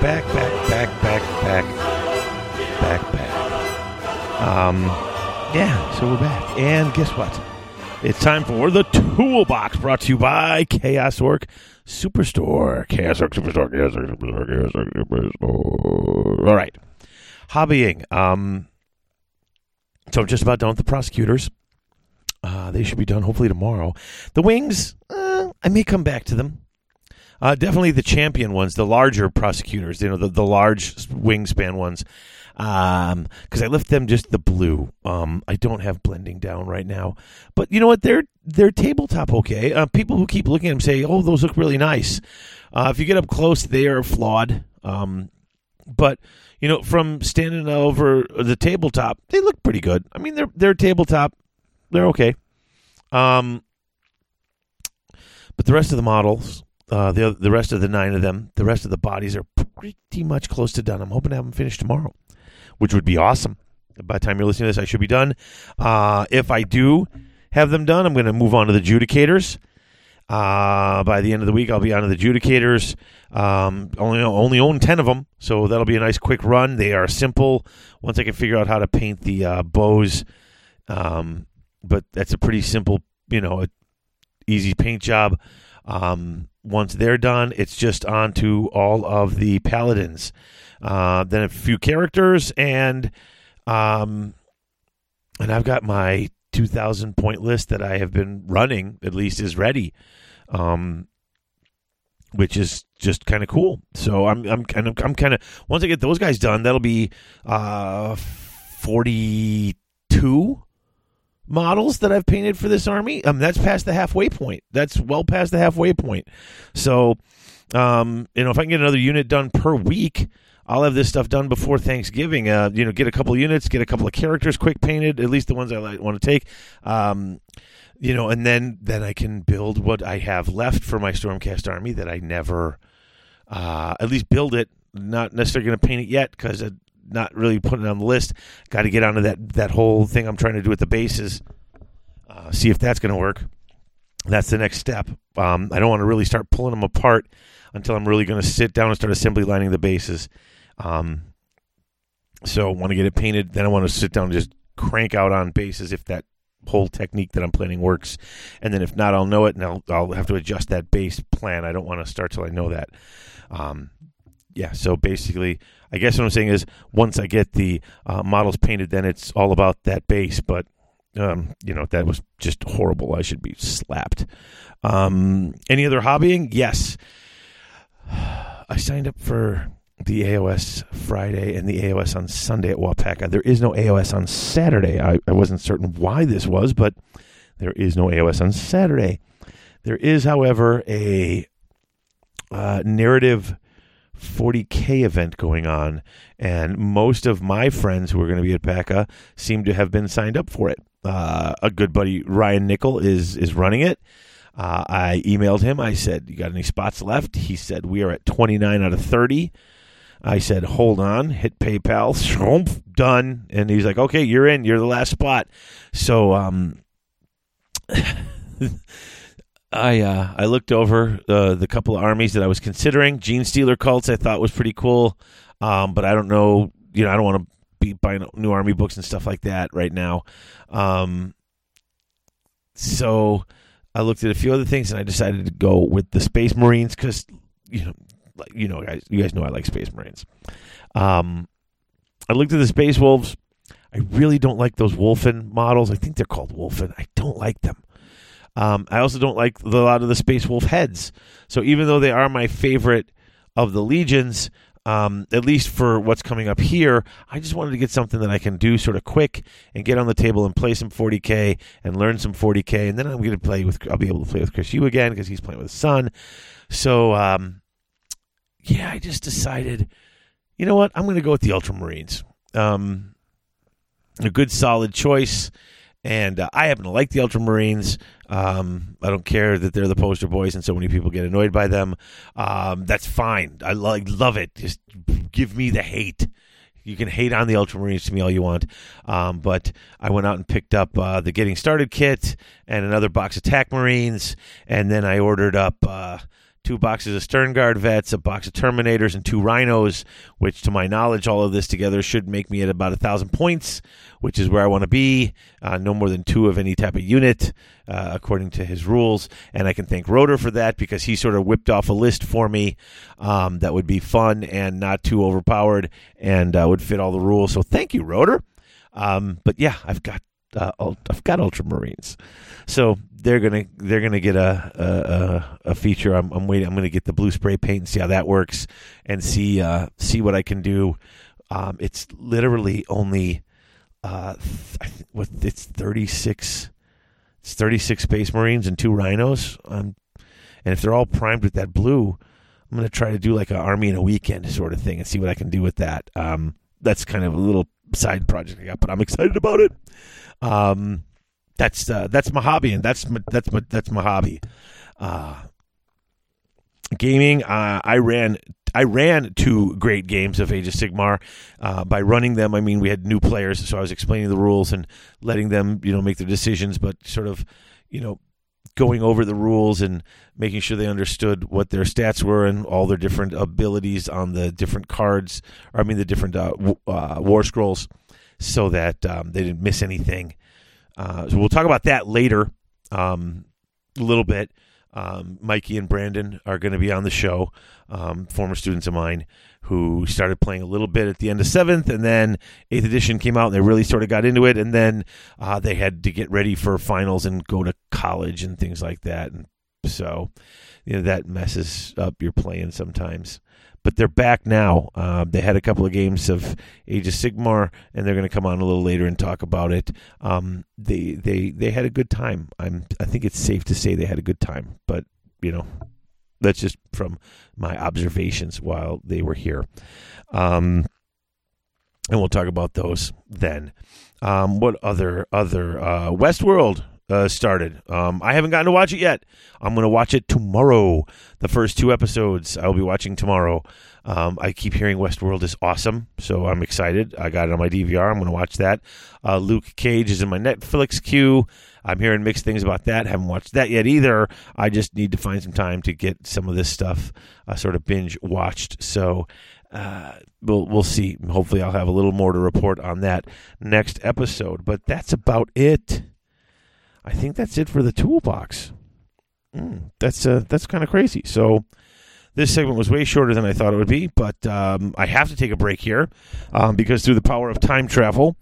back, back, back, back, back, back, back. Um, yeah, so we're back. And guess what? It's time for the Toolbox, brought to you by Chaos Orc Superstore. Chaos Orc Superstore, Chaos Orc Superstore, Chaos Orc Superstore. All right. Hobbying. Um, so I'm just about done with the prosecutors. Uh, they should be done hopefully tomorrow. The wings, uh, I may come back to them. Uh, definitely the champion ones, the larger prosecutors, you know, the, the large wingspan ones. Um, because I left them just the blue. Um, I don't have blending down right now, but you know what? They're they're tabletop okay. Uh, people who keep looking at them say, "Oh, those look really nice." Uh, if you get up close, they are flawed. Um, but you know, from standing over the tabletop, they look pretty good. I mean, they're they're tabletop. They're okay. Um, but the rest of the models, uh, the the rest of the nine of them, the rest of the bodies are pretty much close to done. I'm hoping to have them finished tomorrow, which would be awesome. By the time you're listening to this, I should be done. Uh, if I do have them done, I'm going to move on to the adjudicators. Uh, by the end of the week, I'll be on to the adjudicators. Um, only only own ten of them, so that'll be a nice quick run. They are simple. Once I can figure out how to paint the uh, bows, um, but that's a pretty simple, you know, easy paint job. Um, once they're done, it's just on to all of the paladins. Uh, then a few characters, and um, and I've got my 2,000 point list that I have been running. At least is ready. um, which is just kind of cool. So I'm I'm kind of I'm kind of once I get those guys done, that'll be uh, forty two models that I've painted for this army. Um, that's past the halfway point. That's well past the halfway point. So, um, you know, if I can get another unit done per week, I'll have this stuff done before Thanksgiving. Uh, you know, get a couple units, get a couple of characters quick painted, at least the ones I like, want to take. Um, you know, and then then I can build what I have left for my Stormcast army that I never, uh, at least build it. Not necessarily going to paint it yet because not really putting it on the list. Got to get onto that that whole thing I'm trying to do with the bases. Uh, see if that's going to work. That's the next step. Um, I don't want to really start pulling them apart until I'm really going to sit down and start assembly lining the bases. Um, so I want to get it painted. Then I want to sit down and just crank out on bases if that whole technique that I'm planning works. And then if not, I'll know it and I'll, I'll have to adjust that base plan. I don't want to start till I know that. Um, yeah, so basically, I guess what I'm saying is once I get the uh, models painted, then it's all about that base. But um, you know that was just horrible. I should be slapped. Um, any other hobbying? Yes, *sighs* I signed up for the AOS Friday and the AOS on Sunday at Wapaka. There is no AOS on Saturday. I, I wasn't certain why this was, but there is no AOS on Saturday. There is, however, a uh, narrative 40K event going on, and most of my friends who are going to be at PACA seem to have been signed up for it. Uh, a good buddy, Ryan Nickel, is, is running it. Uh, I emailed him. I said, You got any spots left? He said, We are at 29 out of 30. I said, Hold on, hit PayPal, shroomp, done. And he's like, Okay, you're in. You're the last spot. So, um, *laughs* I uh, I looked over uh, the couple of armies that I was considering. Genestealer cults I thought was pretty cool, um, but I don't know. You know, I don't want to be buying new army books and stuff like that right now. Um, so I looked at a few other things and I decided to go with the Space Marines because you know, you know, guys, you guys know I like Space Marines. Um, I looked at the Space Wolves. I really don't like those Wulfen models. I think they're called Wulfen. I don't like them. Um, I also don't like the, a lot of the Space Wolf heads. So even though they are my favorite of the legions, um, at least for what's coming up here, I just wanted to get something that I can do sort of quick and get on the table and play some 40k and learn some 40k, and then I'm going to play with. I'll be able to play with Chris Yu again because he's playing with his son. So um, yeah, I just decided, you know what, I'm going to go with the Ultramarines. Um, a good solid choice. And uh, I happen to like the Ultramarines. Um, I don't care that they're the poster boys and so many people get annoyed by them. Um, that's fine. I like love it. Just give me the hate. You can hate on the Ultramarines to me all you want. Um, but I went out and picked up uh, the Getting Started kit and another box of TAC Marines. And then I ordered up. Uh, two boxes of Sternguard vets, a box of Terminators, and two Rhinos, which, to my knowledge, all of this together should make me at about a thousand points, which is where I want to be. Uh, no more than two of any type of unit, uh, according to his rules. And I can thank Rotor for that because he sort of whipped off a list for me um, that would be fun and not too overpowered and uh, would fit all the rules. So thank you, Rotor. Um, but yeah, I've got uh, I've got Ultramarines, so they're gonna they're gonna get a a, a feature. I'm, I'm, waiting. I'm gonna get the blue spray paint and see how that works, and see uh, see what I can do. Um, it's literally only uh, th- what it's 36 it's 36 space marines and two rhinos um, and if they're all primed with that blue i'm going to try to do like an army in a weekend sort of thing and see what i can do with that um, that's kind of a little side project i got but i'm excited about it um, that's uh, that's my hobby, and that's my, that's my that's my hobby. Uh, gaming. Uh, I ran I ran two great games of Age of Sigmar. Uh, by running them, I mean we had new players, so I was explaining the rules and letting them, you know, make their decisions, but sort of, you know, going over the rules and making sure they understood what their stats were and all their different abilities on the different cards, or I mean the different uh, w- uh, war scrolls, so that um, they didn't miss anything. Uh, so we'll talk about that later um, a little bit. Um, Mikey and Brandon are going to be on the show, um, former students of mine who started playing a little bit at the end of seventh, and then eighth edition came out, and they really sort of got into it, and then uh, they had to get ready for finals and go to college and things like that. And So, you know, that messes up your playing sometimes. But they're back now. Uh, they had a couple of games of Age of Sigmar, and they're going to come on a little later and talk about it. Um, they they they had a good time. I'm I think it's safe to say they had a good time. But you know, that's just from my observations while they were here. Um, and we'll talk about those then. Um, what other other uh, Westworld uh, started? Um, I haven't gotten to watch it yet. I'm going to watch it tomorrow. The first two episodes I'll be watching tomorrow. Um, I keep hearing Westworld is awesome, so I'm excited. I got it on my DVR. I'm going to watch that. Uh, Luke Cage is in my Netflix queue. I'm hearing mixed things about that. Haven't watched that yet either. I just need to find some time to get some of this stuff uh, sort of binge watched. So uh, we'll we'll see. Hopefully, I'll have a little more to report on that next episode. But that's about it. I think that's it for the toolbox. Mm, that's uh, that's kind of crazy. So this segment was way shorter than I thought it would be, but um, I have to take a break here um, because through the power of time travel,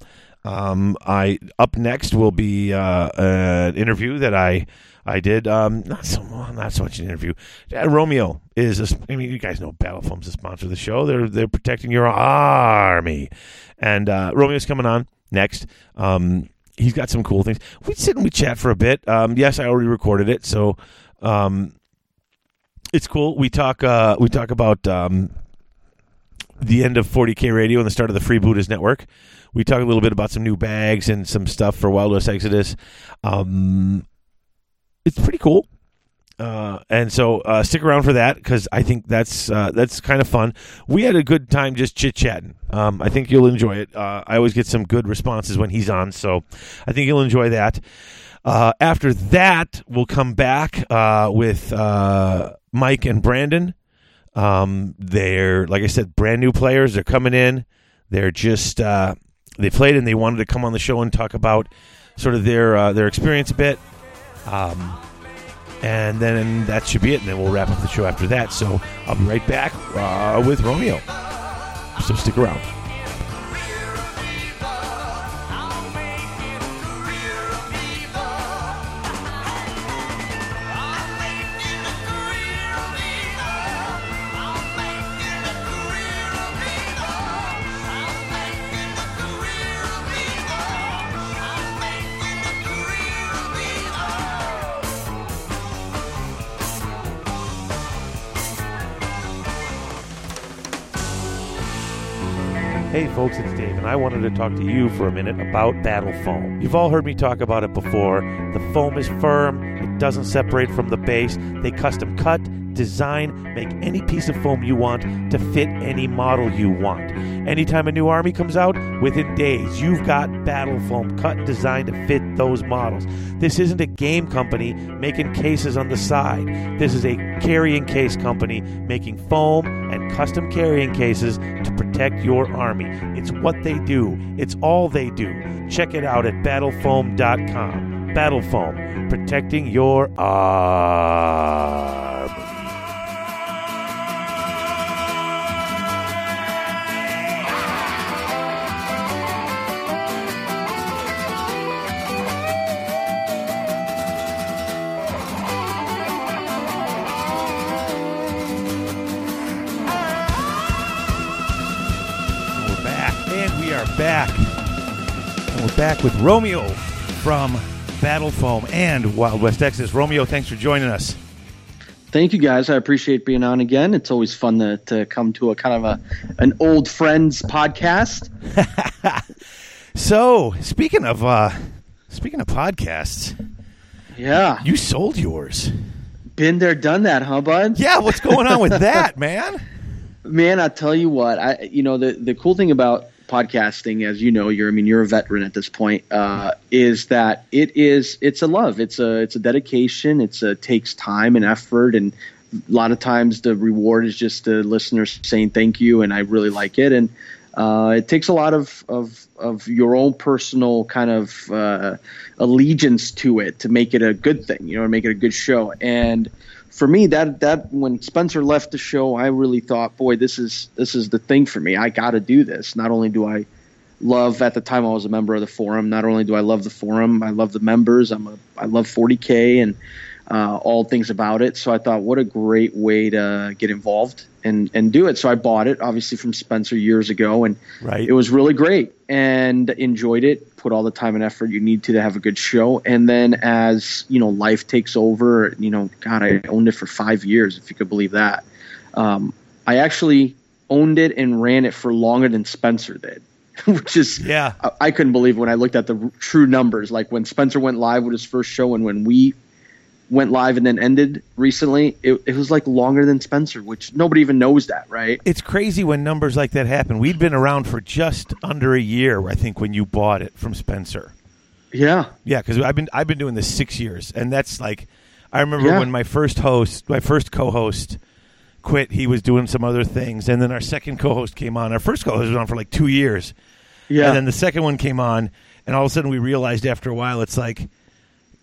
um, I up next will be uh, an interview that I I did. Um, not so not so much an interview. Uh, Romeo is. A, I mean, you guys know Battle Foam's a sponsor of the show. They're they're protecting your army, and uh, Romeo's coming on next. Um, he's got some cool things. We sit and we chat for a bit. Um, yes, I already recorded it, so um, it's cool. We talk. Uh, we talk about um, the end of 40k radio and the start of the Free Freebooters Network. We talk a little bit about some new bags and some stuff for Wild West Exodus. Um, it's pretty cool. Uh, and so uh, stick around for that because I think that's uh, that's kind of fun. We had a good time just chit chatting. Um, I think you'll enjoy it. Uh, I always get some good responses when he's on, so I think you'll enjoy that. Uh, after that, we'll come back uh, with Mike and Brandon. Um, they're like I said, brand new players. They're coming in. They're just they played and they wanted to come on the show and talk about sort of their their experience a bit. Um, and then that should be it. And then we'll wrap up the show after that. So I'll be right back uh, with Romeo. So stick around. Hey folks, it's Dave, and I wanted to talk to you for a minute about Battle Foam. You've all heard me talk about it before. The foam is firm, it doesn't separate from the base. They custom cut, design, make any piece of foam you want to fit any model you want. Anytime a new army comes out, within days, you've got Battle Foam cut and designed to fit those models. This isn't a game company making cases on the side. This is a carrying case company making foam and custom carrying cases to protect your army. It's what they do, it's all they do. Check it out at battlefoam.com. Battlefoam, protecting your army. Are back. And we're back with Romeo from Battle Foam and Wild West Exodus. Romeo, thanks for joining us. Thank you guys. I appreciate being on again. It's always fun to, to come to a kind of a an old friends podcast. *laughs* So, speaking of uh speaking of podcasts, Yeah. you sold yours. Been there, done that, huh, bud? Yeah, what's going on with *laughs* that, man? Man, I tell you what, I you know the the cool thing about podcasting, as you know, you're I mean you're a veteran at this point, uh, is that it is it's a love, it's a it's a dedication, it's a takes time and effort, and a lot of times the reward is just the listeners saying thank you, and I really like it, and uh, it takes a lot of of of your own personal kind of uh, allegiance to it to make it a good thing, you know, make it a good show, and for me that that when Spencer left the show, I really thought, boy, this is this is the thing for me. I got to do this. Not only do I love at the time I was a member of the forum, not only do I love the forum, I love the members. I'm a I love 40k and uh, all things about it. So I thought, what a great way to get involved and and do it. So I bought it, obviously from Spencer years ago, and Right. it was really great and enjoyed it. Put all the time and effort you need to to have a good show. And then as you know, life takes over. You know, God, I owned it for five years, if you could believe that. Um, I actually owned it and ran it for longer than Spencer did, *laughs* which is Yeah. I, I couldn't believe when I looked at the r- true numbers. Like when Spencer went live with his first show, and when we went live and then ended recently, it, it was like longer than Spencer, which nobody even knows that, right? It's crazy when numbers like that happen. We'd been around for just under a year, I think, when you bought it from Spencer. Yeah, Yeah, because I've been I've been doing this six years, and that's like I remember Yeah. when my first host, my first co-host, quit. He was doing some other things, and then our second co-host came on. Our first co-host was on for like two years, yeah, and then the second one came on, and all of a sudden we realized after a while, it's like,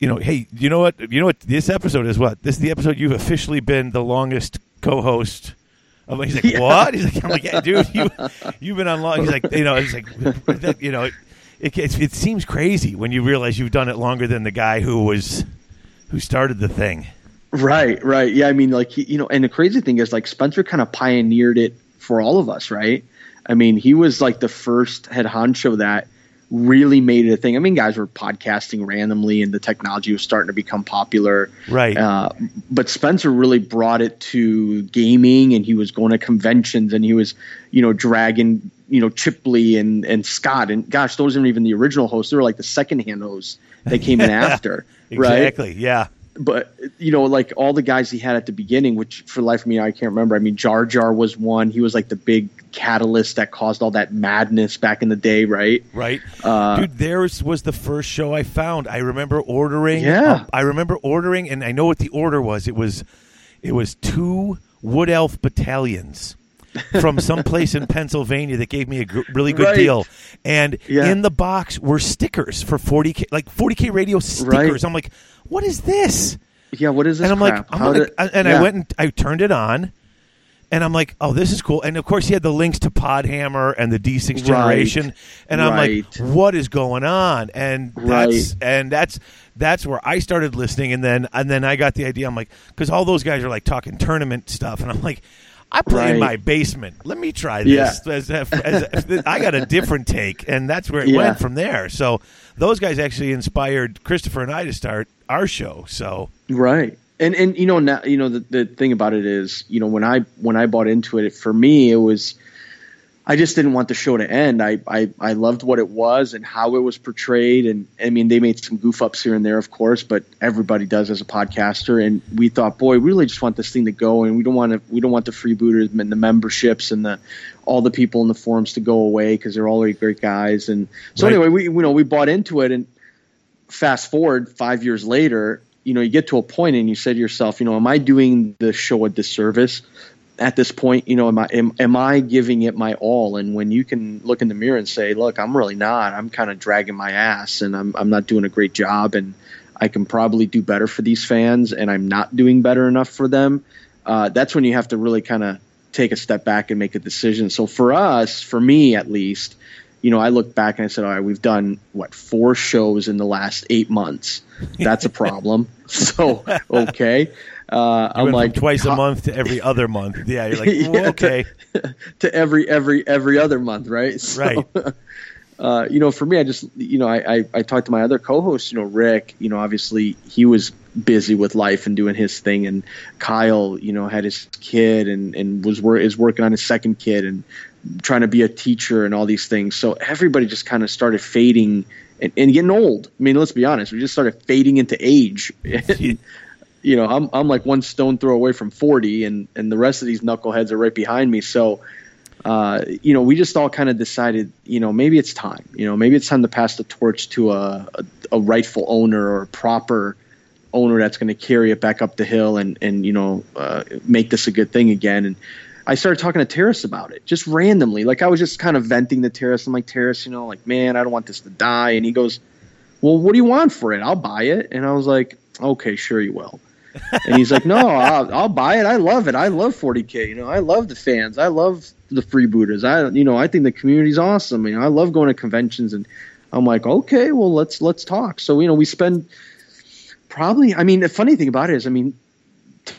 you know, hey, you know what? You know what? This episode is what? This is the episode you've officially been the longest co-host. I'm like, he's like, what? He's like, I'm like, yeah, dude, you you've been on long. He's like, you know, he's like, you know, it, it it it seems crazy when you realize you've done it longer than the guy who was who started the thing. right, right. Yeah, I mean, like you know, and the crazy thing is, like Spencer kind of pioneered it for all of us, right? I mean, he was like the first head honcho that really made it a thing. I mean, guys were podcasting randomly, and the technology was starting to become popular. Right. Uh, but Spencer really brought it to gaming, and he was going to conventions, and he was, you know, dragging, you know, Chipley and and Scott, and gosh, those aren't even the original hosts; they were like the second-hand hosts that came in *laughs* after, right? Exactly. Yeah. But you know, like all the guys he had at the beginning, which for life of me I can't remember. I mean, Jar Jar was one; he was like the big catalyst that caused all that madness back in the day, right? Right. Uh, Dude, theirs was the first show I found. I remember ordering. Yeah. um, I remember ordering, and I know what the order was. It was, it was two Wood Elf battalions *laughs* from some place in Pennsylvania that gave me a really good Right. deal. And Yeah. in the box were stickers for 40K, like 40K radio stickers. Right. I'm like, what is this? Yeah, what is this? and I'm crap? like, I'm How gonna, did- and I went and I turned it on, and I'm like, oh, this is cool. And of course, he had the links to Podhammer and the D6 Right. generation, and I'm Right. like, what is going on? And that's Right. and that's that's where I started listening, and then and then I got the idea. I'm like, because all those guys are like talking tournament stuff, and I'm like. I play in my basement. Let me try Yeah. this. As, as, as- I got a different take, and that's where it Yeah. went from there. So those guys actually inspired Christopher and I to start our show. So Right. And and you know now you know the, the thing about it is you know when I when I bought into it for me it was I just didn't want the show to end. I, I I loved what it was and how it was portrayed. And I mean they made some goof ups here and there of course, but everybody does as a podcaster. And we thought boy we really just want this thing to go. And we don't want to we don't want the freebooters and the memberships and the all the people in the forums to go away because they're already great guys. And so Right. anyway we you know we bought into it. And fast forward five years later, you know, you get to a point and you say to yourself, you know, am I doing the show a disservice at this point? You know, am I am, am I giving it my all? And when you can look in the mirror and say, look, I'm really not. I'm kind of dragging my ass, and I'm I'm not doing a great job, and I can probably do better for these fans, and I'm not doing better enough for them. Uh, that's when you have to really kind of take a step back and make a decision. So for us, for me at least, you know, I look back and I said, all right, we've done what four shows in the last eight months. That's a problem. *laughs* so okay, uh, I'm like twice a month to every other month. Yeah, you're like, *laughs* Yeah, "Well, okay, to every every every other month, right? *laughs* So, Right. Uh, you know, for me, I just you know, I, I I talked to my other co-host, you know, Rick. You know, obviously he was busy with life and doing his thing, and Kyle, you know, had his kid and and was wor- is working on his second kid and trying to be a teacher and all these things. So everybody just kind of started fading and, and getting old. I mean, let's be honest, we just started fading into age. *laughs* you know, I'm I'm like one stone throw away from 40, and and the rest of these knuckleheads are right behind me. So, uh, you know, we just all kind of decided, you know, maybe it's time. You know, maybe it's time to pass the torch to a a, a rightful owner or a proper owner that's going to carry it back up the hill and and you know uh, make this a good thing again. And I started talking to Terrace about it just randomly. Like I was just kind of venting to Terrace. I'm like, Terrace, you know, like man, I don't want this to die. And he goes, Well, what do you want for it? I'll buy it. And I was like, Okay, sure you will. and he's like, "No, *laughs* I'll, I'll buy it. I love it. I love 40k. You know, I love the fans. I love the freebooters. I, you know, I think the community's awesome. You know, I love going to conventions." And I'm like, "Okay, well, let's let's talk." So you know, we spend Probably. I mean, the funny thing about it is, I mean,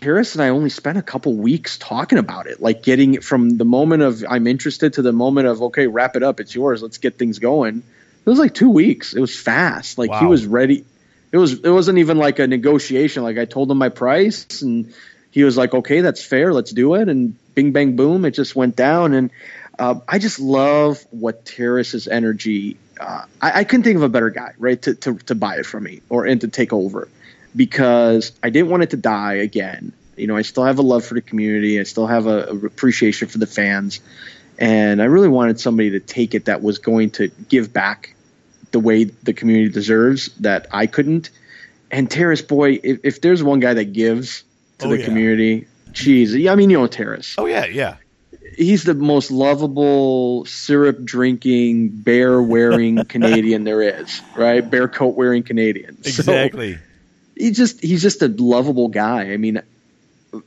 Terrace and I only spent a couple weeks talking about it, like getting it from the moment of I'm interested to the moment of okay, wrap it up, it's yours, let's get things going. It was like two weeks. It was fast. Like he was ready. It was. It wasn't even like a negotiation. Like I told him my price, and he was like, "Okay, that's fair. Let's do it." And bing, bang, boom, it just went down. And uh, I just love what Terrace's energy. Uh, I, I couldn't think of a better guy, right, to, to to buy it from me or and to take over, because I didn't want it to die again. You know, I still have a love for the community. I still have a, a appreciation for the fans, and I really wanted somebody to take it that was going to give back the way the community deserves that I couldn't. And Terrace, boy, if, if there's one guy that gives to Oh, the yeah. community, geez, I mean, you know Terrace Oh yeah, yeah. he's the most lovable syrup drinking bear wearing *laughs* Canadian there is, right? Bear coat wearing Canadian. So Exactly. He just he's just a lovable guy. I mean,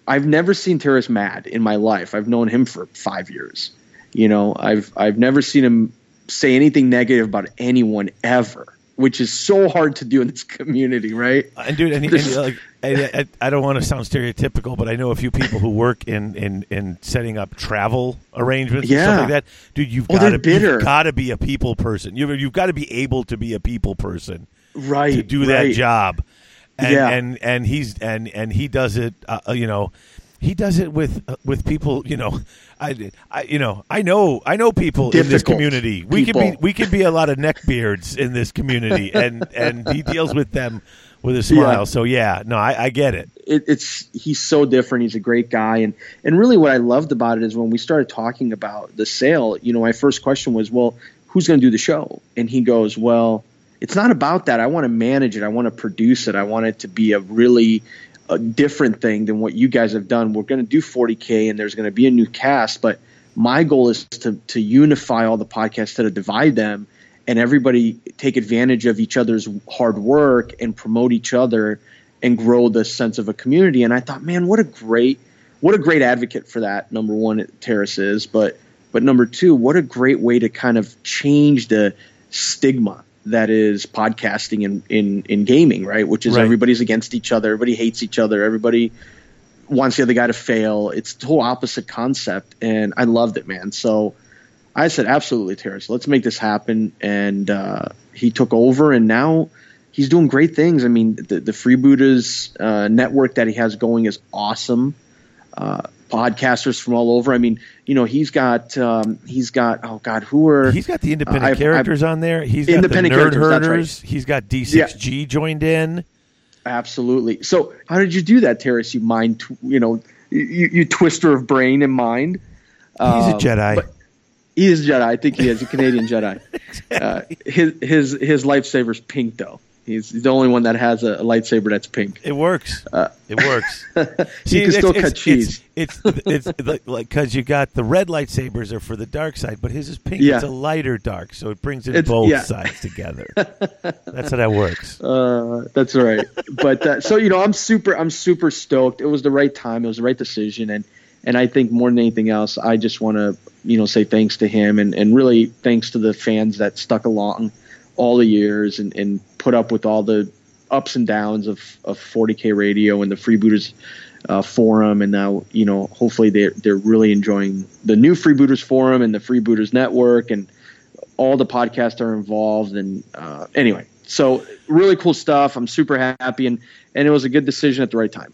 I've never seen Terrace mad in my life. I've known him for five years. You know, I've I've never seen him say anything negative about anyone ever, which is so hard to do in this community, right? And dude, and, and *laughs* like, I, I, I don't want to sound stereotypical, but I know a few people who work in in, in setting up travel arrangements and Yeah. stuff like that. Dude, you've Oh, got to bitter. you've got to be a people person. You've you've got to be able to be a people person Right. to do that right. job. And, Yeah. and and he's and and he does it. Uh, uh, you know, he does it with uh, with people. You know, I, I you know I know I know people in this Difficult community. We can be we can be a lot of neckbeards in this community, *laughs* and and he deals with them with a smile. Yeah. So yeah, no, I, I get it. it, it's he's so different. He's a great guy, and and really what I loved about it is when we started talking about the sale. You know, my first question was, well, who's going to do the show? And he goes, well, it's not about that. I want to manage it. I want to produce it. I want it to be a really a different thing than what you guys have done. We're going to do 40k, and there's going to be a new cast, but my goal is to to unify all the podcasts instead of divide them and everybody take advantage of each other's hard work and promote each other and grow the sense of a community. And I thought, man, what a great, what a great advocate for that. Number one, Terrace is, but but number two, what a great way to kind of change the stigma that is podcasting in in, in gaming, right? Which is Right. everybody's against each other, everybody hates each other, everybody wants the other guy to fail. It's the whole opposite concept, and I loved it, man. So I said, absolutely, Terrace, let's make this happen. And uh, he took over, and now he's doing great things. I mean, the, the Freebooters uh, network that he has going is awesome. Uh, podcasters from all over. I mean, you know, he's got um, he's got oh god, who are He's got the independent I've- characters on there. He's got Independent the nerd herders. He's got D6G joined in. absolutely. So how did you do that, Terrace? You mind, tw- you know, you, you twister of brain and mind. He's a Um, Jedi. He is a Jedi. I think he is a Canadian Jedi. *laughs* Uh, his his his lightsaber's pink though. He's the only one that has a, a lightsaber that's pink. It works. Uh, it works. *laughs* He can still cut cheese. It's it's, it's like- like because you got the red lightsabers are for the dark side, but his is pink. Yeah. It's a lighter dark, so it brings in It's- both yeah. sides together. *laughs* That's how that works. Uh, that's right. But uh, so you know, I'm super I'm super stoked. It was the right time. It was the right decision, and and I think more than anything else, I just want to you know say thanks to him and and really thanks to the fans that stuck along all the years and and put up with all the ups and downs of of 40k radio and the freebooters uh, forum. And now you know hopefully they're they're really enjoying the new freebooters forum and the freebooters network and all the podcasts are involved. And uh, anyway so really cool stuff. I'm super happy. And and it was a good decision at the right time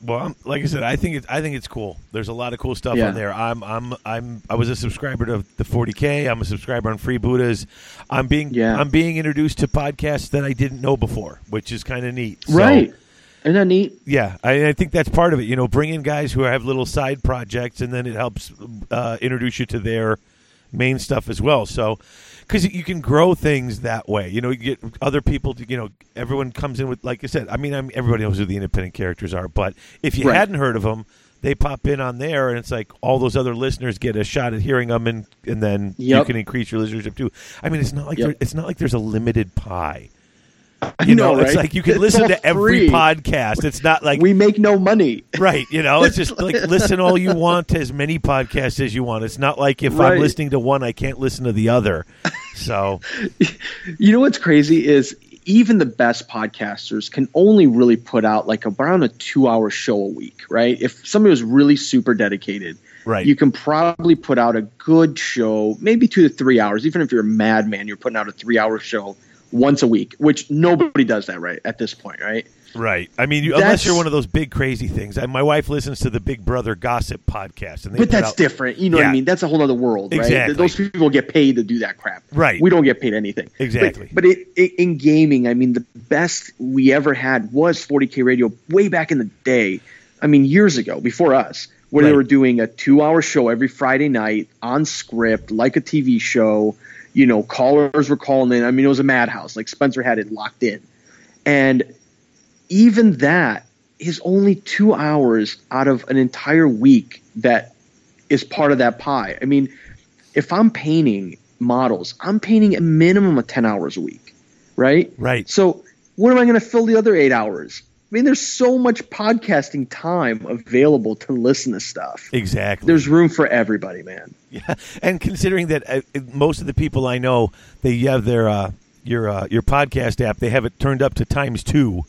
Well, I'm, like I said, I think it's I think it's cool. There's a lot of cool stuff Yeah. on there. I'm I'm I'm I was a subscriber to the 40k. I'm a subscriber on Freebooters. I'm being Yeah. I'm being introduced to podcasts that I didn't know before, which is kind of neat. So, right isn't that neat Yeah, I, I think that's part of it. You know, bring in guys who have little side projects, and then it helps uh, introduce you to their main stuff as well. So, because you can grow things that way. You know, you get other people. To, you know, everyone comes in with, like I said. I mean, I'm, everybody knows who the independent characters are, but if you Right. hadn't heard of them, they pop in on there, and it's like all those other listeners get a shot at hearing them, and and then you can increase your listenership too. I mean, it's not like Yep. there, it's not like there's a limited pie. *laughs* You know, know, it's like you can It's listen to every free. podcast. It's not like we make no money *laughs* Right, you know, it's just *laughs* like listen all you want to as many podcasts as you want. It's not like if Right. I'm listening to one, I can't listen to the other. So you know what's crazy is even the best podcasters can only really put out like around a two hour show a week, right? If somebody was really super dedicated, Right. you can probably put out a good show, maybe two to three hours. Even if you're a madman, you're putting out a three hour show once a week, which nobody does that right at this point, right? Right. I mean, you, unless you're one of those big crazy things. I, my wife listens to the Big Brother Gossip podcast, and But that's out- different. You know what I mean? That's a whole other world, right? Exactly. Those people get paid to do that crap. Right. We don't get paid anything. Exactly. But, but it, it, in gaming, I mean, the best we ever had was 40K Radio way back in the day. I mean, years ago, before us, where Right. they were doing a two hour show every Friday night on script, like a TV show. You know, callers were calling in. I mean, it was a madhouse. Like Spencer had it locked in. And even that is only two hours out of an entire week that is part of that pie. I mean, if I'm painting models, I'm painting a minimum of 10 hours a week, right? Right. So, what am I going to fill the other eight hours? I mean, there's so much podcasting time available to listen to stuff. Exactly. There's room for everybody, man. Yeah, and considering that uh, most of the people I know, they have their uh, your uh, your podcast app, they have it turned up to times two,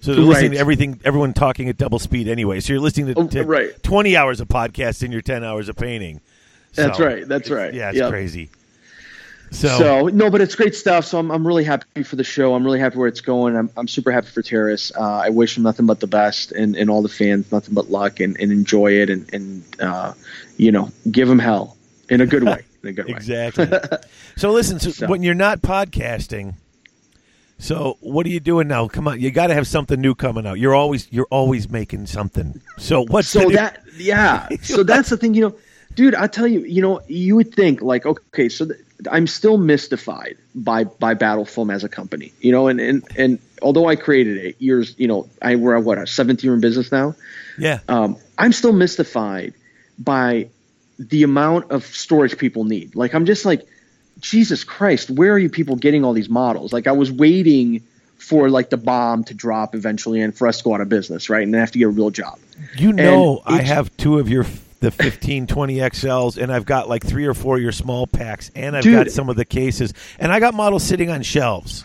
so they're listening Right. to everything, everyone talking at double speed anyway. So you're listening to, Oh, to right. twenty hours of podcast in your ten hours of painting. That's right. That's right. Yeah, it's Yep. crazy. So, So no, but it's great stuff. So I'm, I'm really happy for the show. I'm really happy where it's going. I'm, I'm super happy for Terrace. Uh, I wish him nothing but the best and, and all the fans nothing but luck and, and enjoy it and, and uh, you know give him hell in a good way. *laughs* In a good way. exactly. *laughs* so listen, so So- when you're not podcasting, so what are you doing now? Come on, you got to have something new coming out. You're always you're always making something. So what's So new- that yeah. *laughs* So that's the thing. You know, dude. I tell you. You know, you would think like okay, so th- I'm still mystified by by Battle Foam as a company. You know, and and and although I created it years, you know, I we're at what a seventh year in business now. yeah. um, I'm still mystified by the amount of storage people need. Like, I'm just like, Jesus Christ, where are you people getting all these models? Like, I was waiting for like the bomb to drop eventually and for us to go out of business, right? And then have to get a real job. You know, I have two of your the 15, 20 XLs, and I've got like three or four of your small packs, and I've Dude. got some of the cases, and I got models sitting on shelves.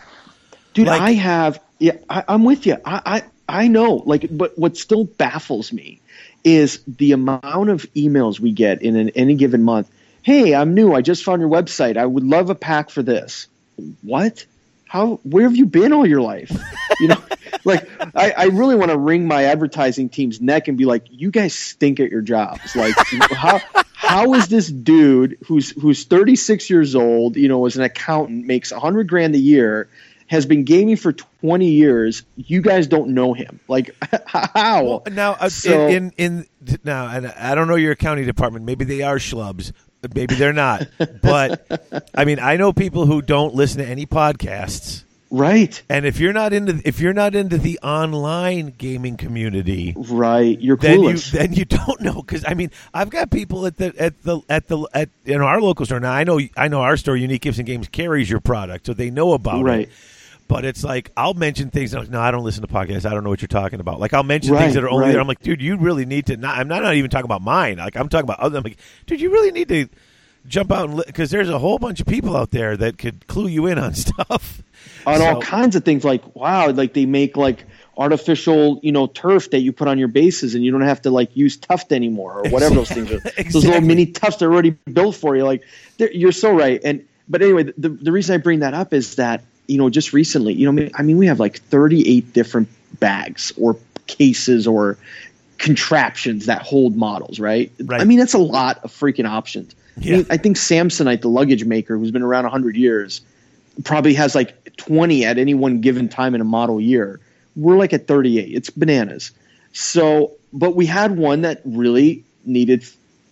Dude, Like- I have. Yeah, I, I'm with you. I, I I know. Like, but what still baffles me is the amount of emails we get in an, any given month. Hey, I'm new. I just found your website. I would love a pack for this. What? How? Where have you been all your life? You know, *laughs* like I, I really want to wring my advertising team's neck and be like, you guys stink at your jobs. Like, how how is this dude who's who's 36 years old, you know, is an accountant, makes 100 grand a year, has been gaming for 20 years. You guys don't know him. Like, *laughs* how? Now, uh, So- in, in in now, and I don't know your accounting department. Maybe they are schlubs. Maybe they're not. but I mean, I know people who don't listen to any podcasts. right, And if you're not into if you're not into the online gaming community, right. You're then you clueless. then you *laughs* don't know because I mean I've got people at the at the at the at in our local store now. I know I know our store, Unique Gifts and Games, carries your product, so they know about Right. it. But it's like I'll mention things. And I'm like, no, I don't listen to podcasts. I don't know what you're talking about. Like I'll mention Right, things that are only right. there. I'm like, dude, you really need to. Not, I'm not, not even talking about mine. Like I'm talking about other. I'm like, dude, you really need to jump out and because there's a whole bunch of people out there that could clue you in on *laughs* stuff. on all kinds of things. Like, wow, like they make like artificial, you know, turf that you put on your bases, and you don't have to like use tuft anymore or whatever those things are. *laughs* Those little mini tufts are already built for you. Like, you're so right. And but anyway, the the reason I bring that up is that you know just recently, you know, I mean, we have like 38 different bags or cases or contraptions that hold models, right? Right. I mean, that's a lot of freaking options. I, mean, I think Samsonite, the luggage maker, who's been around 100 years, probably has like 20 at any one given time in a model year. We're like at 38. It's bananas. So, but we had one that really needed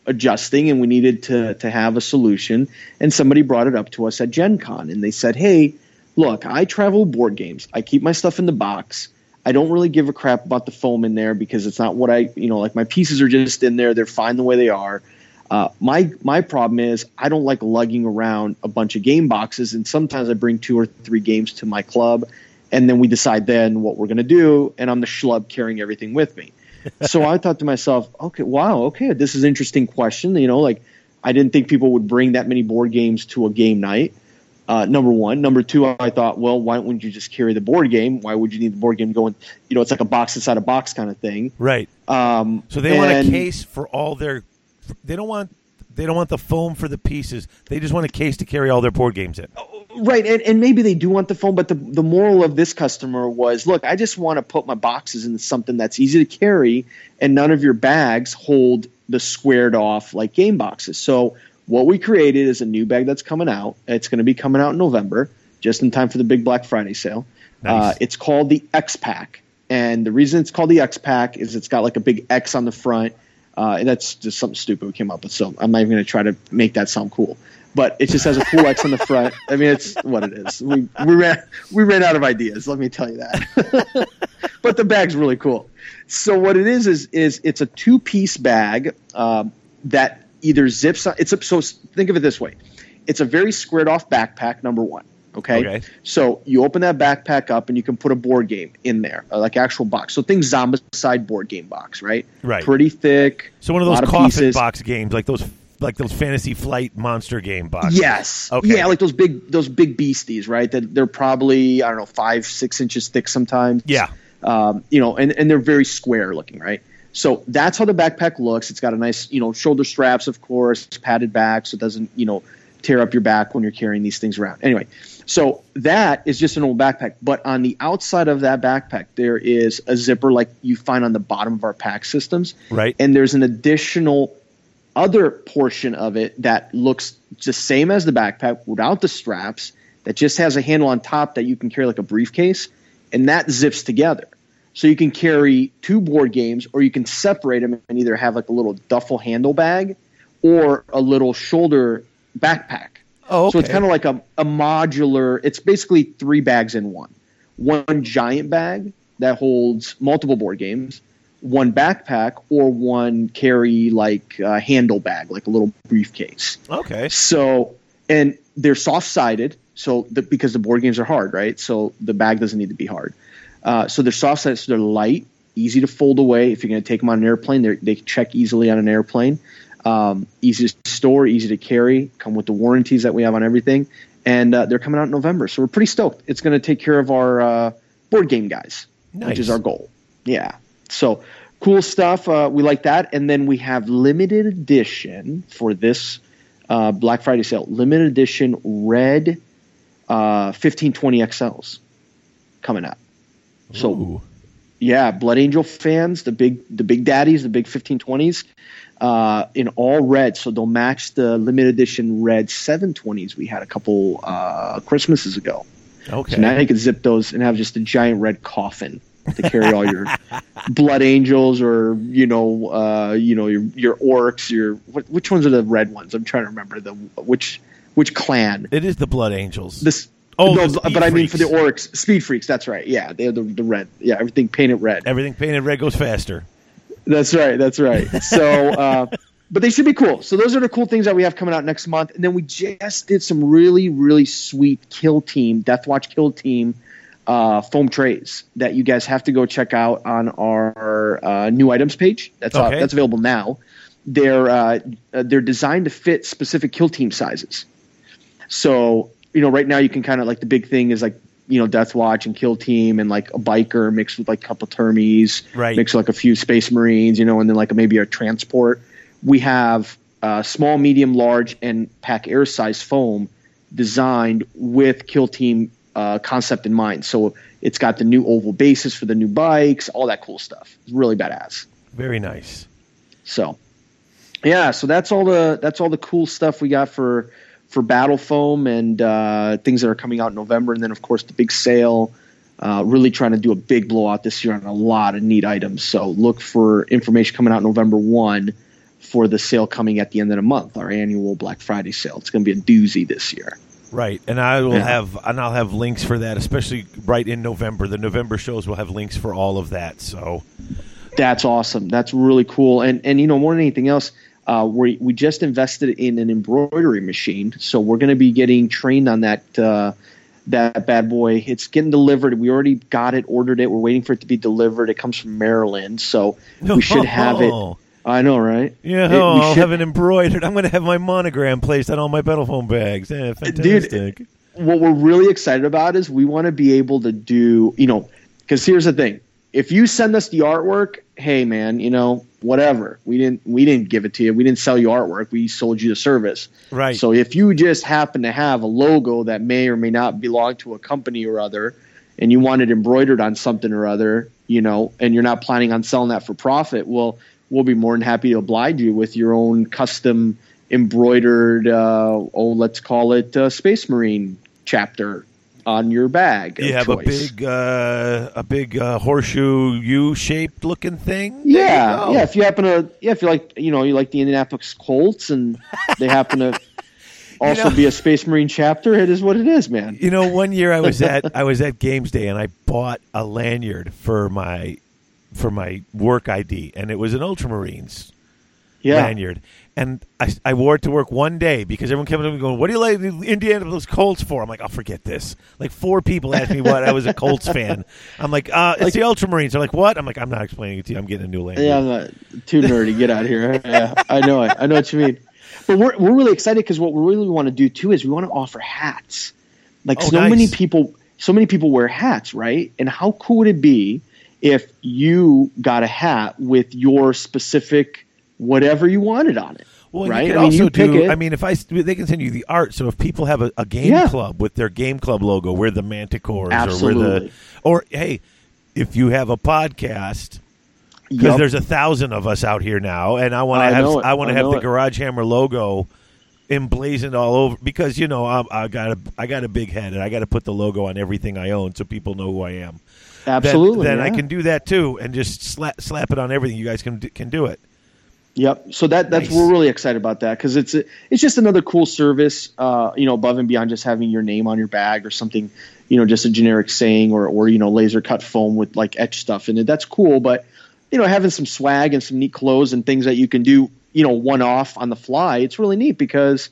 adjusting and we needed to, to have a solution. And somebody brought it up to us at Gen Con and they said, Hey, look, I travel board games. I keep my stuff in the box. I don't really give a crap about the foam in there because it's not what I, you know, like my pieces are just in there. They're fine the way they are. Uh, my my problem is I don't like lugging around a bunch of game boxes, and sometimes I bring two or three games to my club, and then we decide then what we're going to do, and I'm the schlub carrying everything with me. *laughs* so I thought to myself, okay, wow, okay, this is an interesting question. You know, like I didn't think people would bring that many board games to a game night. Uh, number one, number two, I thought, well, why wouldn't you just carry the board game? Why would you need the board game going? You know, it's like a box inside a box kind of thing. Right. Um, So they want a case for all their. They don't want. They don't want the foam for the pieces. They just want a case to carry all their board games in. Right, and, and maybe they do want the foam, but the the moral of this customer was, look, I just want to put my boxes in something that's easy to carry, and none of your bags hold the squared off like game boxes. So what we created is a new bag that's coming out. It's going to be coming out in November, just in time for the big Black Friday sale. Nice. Uh, it's called the X Pack, and the reason it's called the X Pack is it's got like a big X on the front. Uh, and that's just something stupid we came up with. So I'm not even going to try to make that sound cool. But it just has a cool X on the front. I mean, it's what it is. We we ran we ran out of ideas. Let me tell you that. *laughs* but the bag's really cool. So what it is is is it's a two piece bag um, that either zips. On, it's a, so think of it this way. It's a very squared off backpack. Number one. Okay? Okay. So you open that backpack up and you can put a board game in there, uh, like actual box. So think Zombicide board game box, right? Right. Pretty thick. So one of those coffin pieces. box games, like those, like those Fantasy Flight monster game boxes. Yes. Okay. Yeah, like those big those big beasties, right? That they're probably I don't know five six inches thick sometimes. Yeah. Um, you know, and and they're very square looking, right? So that's how the backpack looks. It's got a nice you know shoulder straps, of course, padded back, so it doesn't you know tear up your back when you're carrying these things around. Anyway, so that is just an old backpack, but on the outside of that backpack there is a zipper like you find on the bottom of our pack systems, Right. and there's an additional other portion of it that looks the same as the backpack without the straps that just has a handle on top that you can carry like a briefcase and that zips together so you can carry two board games or you can separate them and either have like a little duffel handle bag or a little shoulder backpack. Oh, so it's kind of like a, a modular it's basically three bags in one. One giant bag that holds multiple board games one backpack or one carry like uh, handle bag like a little briefcase. Okay. so and they're soft sided so the, because the board games are hard right? So the bag doesn't need to be hard uh, so they're soft sided so they're light easy to fold away. If you're going to take them on an airplane they check easily on an airplane. Um, easy to store easy to carry come with the warranties that we have on everything. And uh, they're coming out in november so we're pretty stoked. It's going to take care of our uh, board game guys which is our goal. Yeah. So cool stuff uh, we like that. And then we have limited edition for this uh, black friday sale limited edition red uh, 1520 xls coming out so Ooh. yeah, Blood Angel fans, the big the big daddies, the big 1520s, uh, in all red, so they'll match the limited edition red 720s we had a couple uh, Christmases ago. Okay. So now you can zip those and have just a giant red coffin to carry all your *laughs* Blood Angels or you know uh, you know your your orcs, your what, which ones are the red ones? I'm trying to remember the which which clan. it is the Blood Angels. This Oh, no, but I mean for the Freaks. orcs, speed freaks. That's right. Yeah, they're the, the red. Yeah, everything painted red. Everything painted red goes faster. That's right. That's right. *laughs* So, uh, but they should be cool. So those are the cool things that we have coming out next month. And then we just did some really, really sweet Kill Team, Death Watch Kill Team uh, foam trays that you guys have to go check out on our uh, new items page. That's uh, Okay. that's available now. They're uh, they're designed to fit specific Kill Team sizes. So you know, right now you can kind of like the big thing is like you know Death Watch and Kill Team and like a biker mixed with like a couple termies, Right. Mixed with like a few Space Marines, you know, and then like maybe a transport. We have uh, small, medium, large, and pack air size foam designed with Kill Team uh, concept in mind. So it's got the new oval bases for the new bikes, all that cool stuff. It's really badass. Very nice. So, yeah, so that's all the that's all the cool stuff we got for for Battle Foam and uh, things that are coming out in November, and then of course the big sale. Uh, really trying to do a big blowout this year on a lot of neat items. So look for information coming out November one for the sale coming at the end of the month, our annual Black Friday sale. It's going to be a doozy this year. Right, and I will Yeah. have and I'll have links for that, especially right in November. The November shows will have links for all of that. So That's awesome. That's really cool. And and you know more than anything else, uh, we we just invested in an embroidery machine, so we're going to be getting trained on that uh, that bad boy. It's getting delivered. We already got it, ordered it. We're waiting for it to be delivered. It comes from Maryland, so we should have it. I know, right? Yeah, It- we oh, I'll should- have it embroidered. I'm going to have my monogram placed on all my battle foam bags. Yeah, fantastic. what we're really excited about is we want to be able to do, you know, because here's the thing: if you send us the artwork, hey man, you know, whatever, we didn't we didn't give it to you, we didn't sell you artwork, we sold you the service. Right. So if you just happen to have a logo that may or may not belong to a company or other, and you want it embroidered on something or other, you know, and you're not planning on selling that for profit, well, we'll be more than happy to oblige you with your own custom embroidered, uh, oh, let's call it uh, Space Marine chapter on your bag. You have a big, uh, a big uh, horseshoe U-shaped looking thing. Yeah, yeah. If you happen to, yeah, if you like, you know, you like the Indianapolis Colts, and they happen to *laughs* also know- be a Space Marine chapter, it is what it is, man. You know, one year I was at I was at *laughs* Games Day and I bought a lanyard for my for my work ID, and it was an Ultramarines Yeah, lanyard. And I, I wore it to work one day because everyone kept up and going, "What do you like the Indianapolis Colts for?" I'm like, "I'll forget this." Like four people asked me what I was a Colts fan. I'm like, uh, "It's the Ultramarines." They're like, "What?" I'm like, "I'm not explaining it to you. I'm getting a new lanyard." yeah. I'm not too nerdy. Get out of here. Yeah, I know it. I know what you mean. But we're we're really excited because what we really want to do too is we want to offer hats. Like Oh, so nice. many people, so many people wear hats, right? And how cool would it be if you got a hat with your specific whatever you wanted on it? Well, right? You could I mean, also you pick do. it. I mean, if I they can send you the art. So if people have a, a game Yeah. club with their game club logo, we're the Manticores, or we're the, or hey, if you have a podcast. Because Yup. there's a thousand of us out here now, and I want to have. I want to have the it. Garage Hammer logo emblazoned all over. Because you know I'm, I got a I got a big head, and I got to put the logo on everything I own, so people know who I am. Absolutely. Then, I yeah. can do that too, and just slap slap it on everything. You guys can can do it. Yep. So that that's Nice. we're really excited about that because it's a, it's just another cool service, uh, you know, above and beyond just having your name on your bag or something, you know, just a generic saying or or you know laser cut foam with like etch stuff in it. That's cool, but you know, having some swag and some neat clothes and things that you can do, you know, one off on the fly, it's really neat because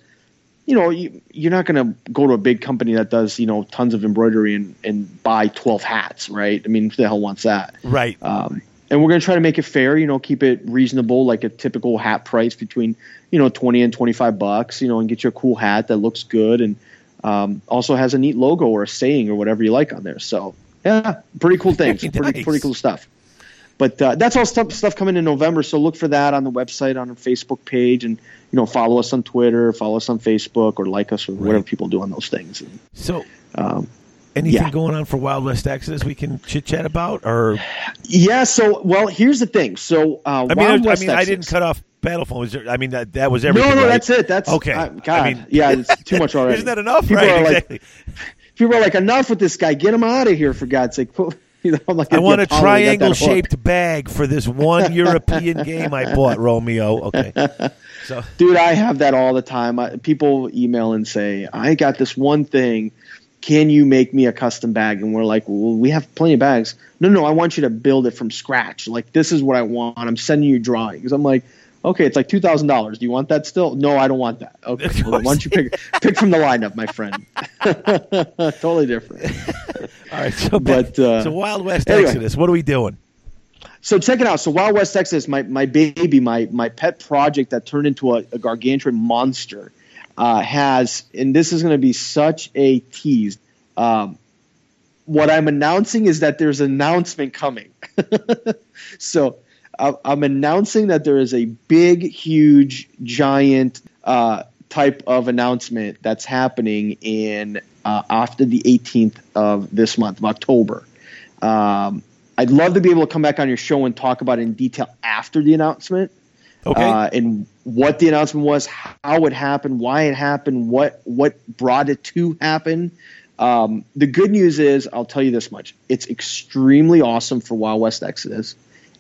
you know you, you're not going to go to a big company that does you know tons of embroidery and and buy 12 hats, right? I mean, who the hell wants that? Right. Um, and we're going to try to make it fair, you know, keep it reasonable, like a typical hat price between, you know, 20 and 25 bucks, you know, and get you a cool hat that looks good and um, also has a neat logo or a saying or whatever you like on there. So, yeah, pretty cool things. Very *laughs* pretty, pretty cool stuff. But uh, that's all stuff, stuff coming in November. So look for that on the website, on our Facebook page, and, you know, follow us on Twitter, follow us on Facebook, or like us, or whatever people do on those things. And, So um, anything Yeah. going on for Wild West Exodus we can chit chat about, or yeah, so, well, here's the thing. So, uh, I mean, I West mean, I didn't cut off Battlefront. Was there, I mean, that that was everything. No, no, right? that's it. That's Okay. uh, I God, mean- yeah, *laughs* it's too much already. Isn't that enough? People right. are like, *laughs* people are like, enough with this guy. Get him out of here, for God's sake. *laughs* You know, I'm like, I want a yeah, Paulo, you got that hook. triangle-shaped bag for this one European game I bought, Romeo. Okay. So dude. I have that all the time. I, people email and say, I got this one thing. Can you make me a custom bag? And we're like, well, we have plenty of bags. No, no, I want you to build it from scratch. Like this is what I want. I'm sending you drawings. I'm like. Okay, it's like two thousand dollars. Do you want that still? No, I don't want that. Okay, *laughs* well, why don't you pick pick from the lineup, my friend? *laughs* totally different. *laughs* all right. So But, uh, so Wild West anyway. Exodus. What are we doing? So check it out. So Wild West Exodus, my my baby, my my pet project that turned into a, a gargantuan monster, uh, has, and this is going to be such a tease. Um, what I'm announcing is that there's an announcement coming. *laughs* so I- I'm announcing that there is a big, huge, giant uh, type of announcement that's happening in uh, after the 18th of this month of October. Um, I'd love to be able to come back on your show and talk about it in detail after the announcement Okay. uh, and what the announcement was, how it happened, why it happened, what what brought it to happen. Um, the good news is, I'll tell you this much: it's extremely awesome for Wild West Exodus.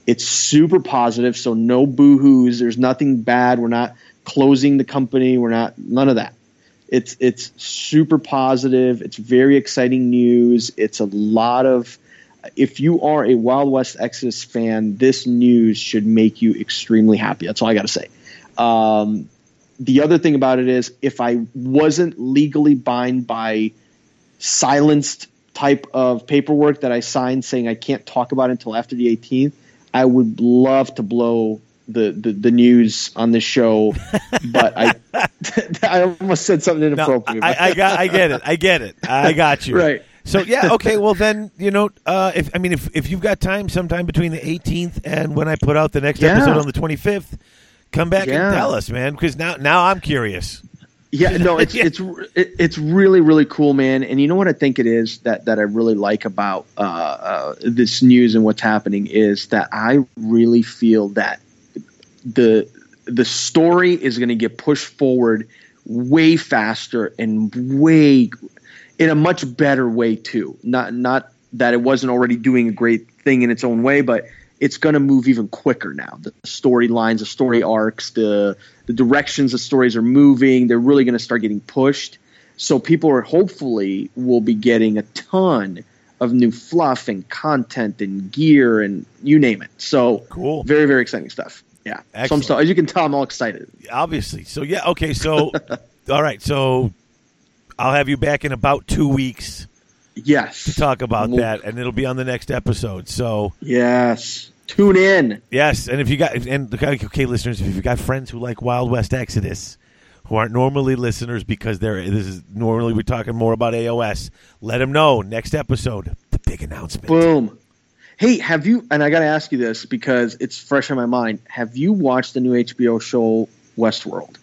It's super positive, so no boo-hoos. There's nothing bad. We're not closing the company. We're not none of that. It's it's super positive. It's very exciting news. It's a lot of if you are a Wild West Exodus fan, this news should make you extremely happy. That's all I got to say. Um, the other thing about it is, if I wasn't legally bound by silenced type of paperwork that I signed saying I can't talk about it until after the 18th, I would love to blow the, the, the news on the show, *laughs* but I *laughs* I almost said something No, inappropriate. I, I got, I get it, I get it, I got you. *laughs* Right. So yeah, *laughs* okay. Well then, you know, uh, if I mean, if if you've got time, sometime between the 18th and when I put out the next Yeah. episode on the 25th, come back Yeah. and tell us, man, because now now I'm curious. Yeah, no, *laughs* it's it's it's really really cool, man. And you know what I think it is that that I really like about uh, uh, this news and what's happening is that I really feel that the the story is going to get pushed forward way faster and way in a much better way too. Not not that it wasn't already doing a great thing in its own way, but it's going to move even quicker now. The storylines, the story arcs, the the directions the stories are moving, they're really going to start getting pushed. So people are hopefully will be getting a ton of new fluff and content and gear and you name it. So Cool. very very exciting stuff. Yeah. So I'm so as you can tell, I'm all excited. Obviously. So yeah, okay. So *laughs* all right. So I'll have you back in about two weeks Yes. to talk about that, and it'll be on the next episode. So Yes. Tune in. yes, and if you got and okay, listeners, if you've got friends who like Wild West Exodus, who aren't normally listeners because they're this is normally we're talking more about AOS, let them know next episode the big announcement. Boom. Hey, have you? And I got to ask you this because it's fresh in my mind. Have you watched the new HBO show Westworld?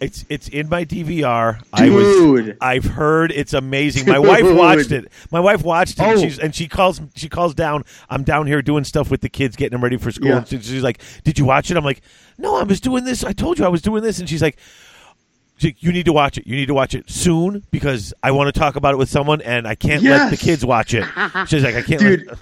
It's it's in my DVR. I was Dude. I've heard it's amazing. My wife *laughs* watched it. My wife watched it. And, Oh. she's, and she calls she calls down. I'm down here doing stuff with the kids, getting them ready for school. Yeah. And she's like, "Did you watch it?" I'm like, "No, I was doing this. I told you I was doing this." And she's like. You need to watch it. You need to watch it soon because I want to talk about it with someone, and I can't let the kids watch it. She's like, I can't. Dude, let,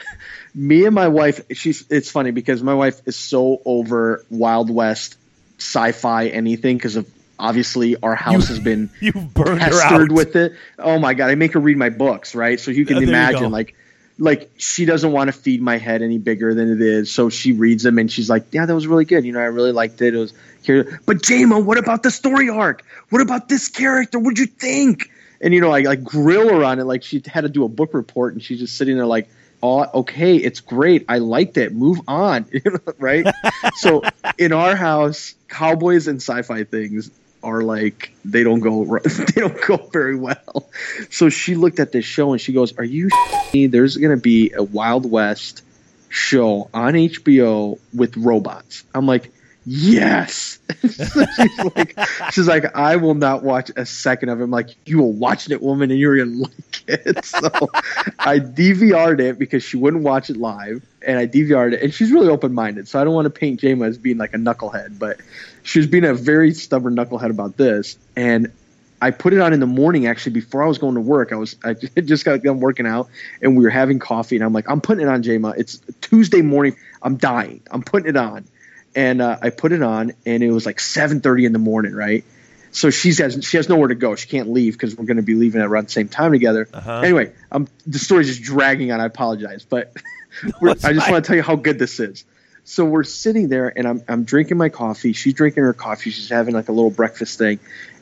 *laughs* me and my wife. She's. It's funny because my wife is so over Wild West sci-fi anything because of obviously our house has been *laughs* you've burned her out. pestered with it. Oh my god, I make her read my books, right? So you can Oh, there you imagine, like, like she doesn't want to feed my head any bigger than it is, so she reads them and she's like, "Yeah, that was really good. You know, I really liked it. It was here." But Jama, what about the story arc? What about this character? What'd you think? And you know, I like grill her on it, like she had to do a book report, and she's just sitting there like. Oh, okay, it's great. I liked it. Move on, *laughs* right? *laughs* so in our house, cowboys and sci-fi things are like they don't go *laughs* they don't go very well. So she looked at this show and she goes, "Are you? me? There's going to be a Wild West show on HBO with robots." I'm like, "Yes." *laughs* She's like, "She's like, I will not watch a second of it." I'm like, "You will watch it, woman, and you're gonna *laughs* like it." So I DVR'd it because she wouldn't watch it live, and I DVR'd it, and she's really open minded. So I don't want to paint Jama as being like a knucklehead, but she was being a very stubborn knucklehead about this. And I put it on in the morning actually before I was going to work. I was I *laughs* just got done working out, and we were having coffee, and I'm like, I'm putting it on, Jama. It's Tuesday morning. I'm dying. I'm putting it on, and uh, I put it on, and it was like 7:30 in the morning, right? So she's has she has nowhere to go. She can't leave because we're going to be leaving at around the same time together. Uh-huh. Anyway, um, the story's just dragging on. I apologize, but *laughs* we're, I just want to tell you how good this is. So we're sitting there, and I'm I'm drinking my coffee. She's drinking her coffee. She's having like a little breakfast thing,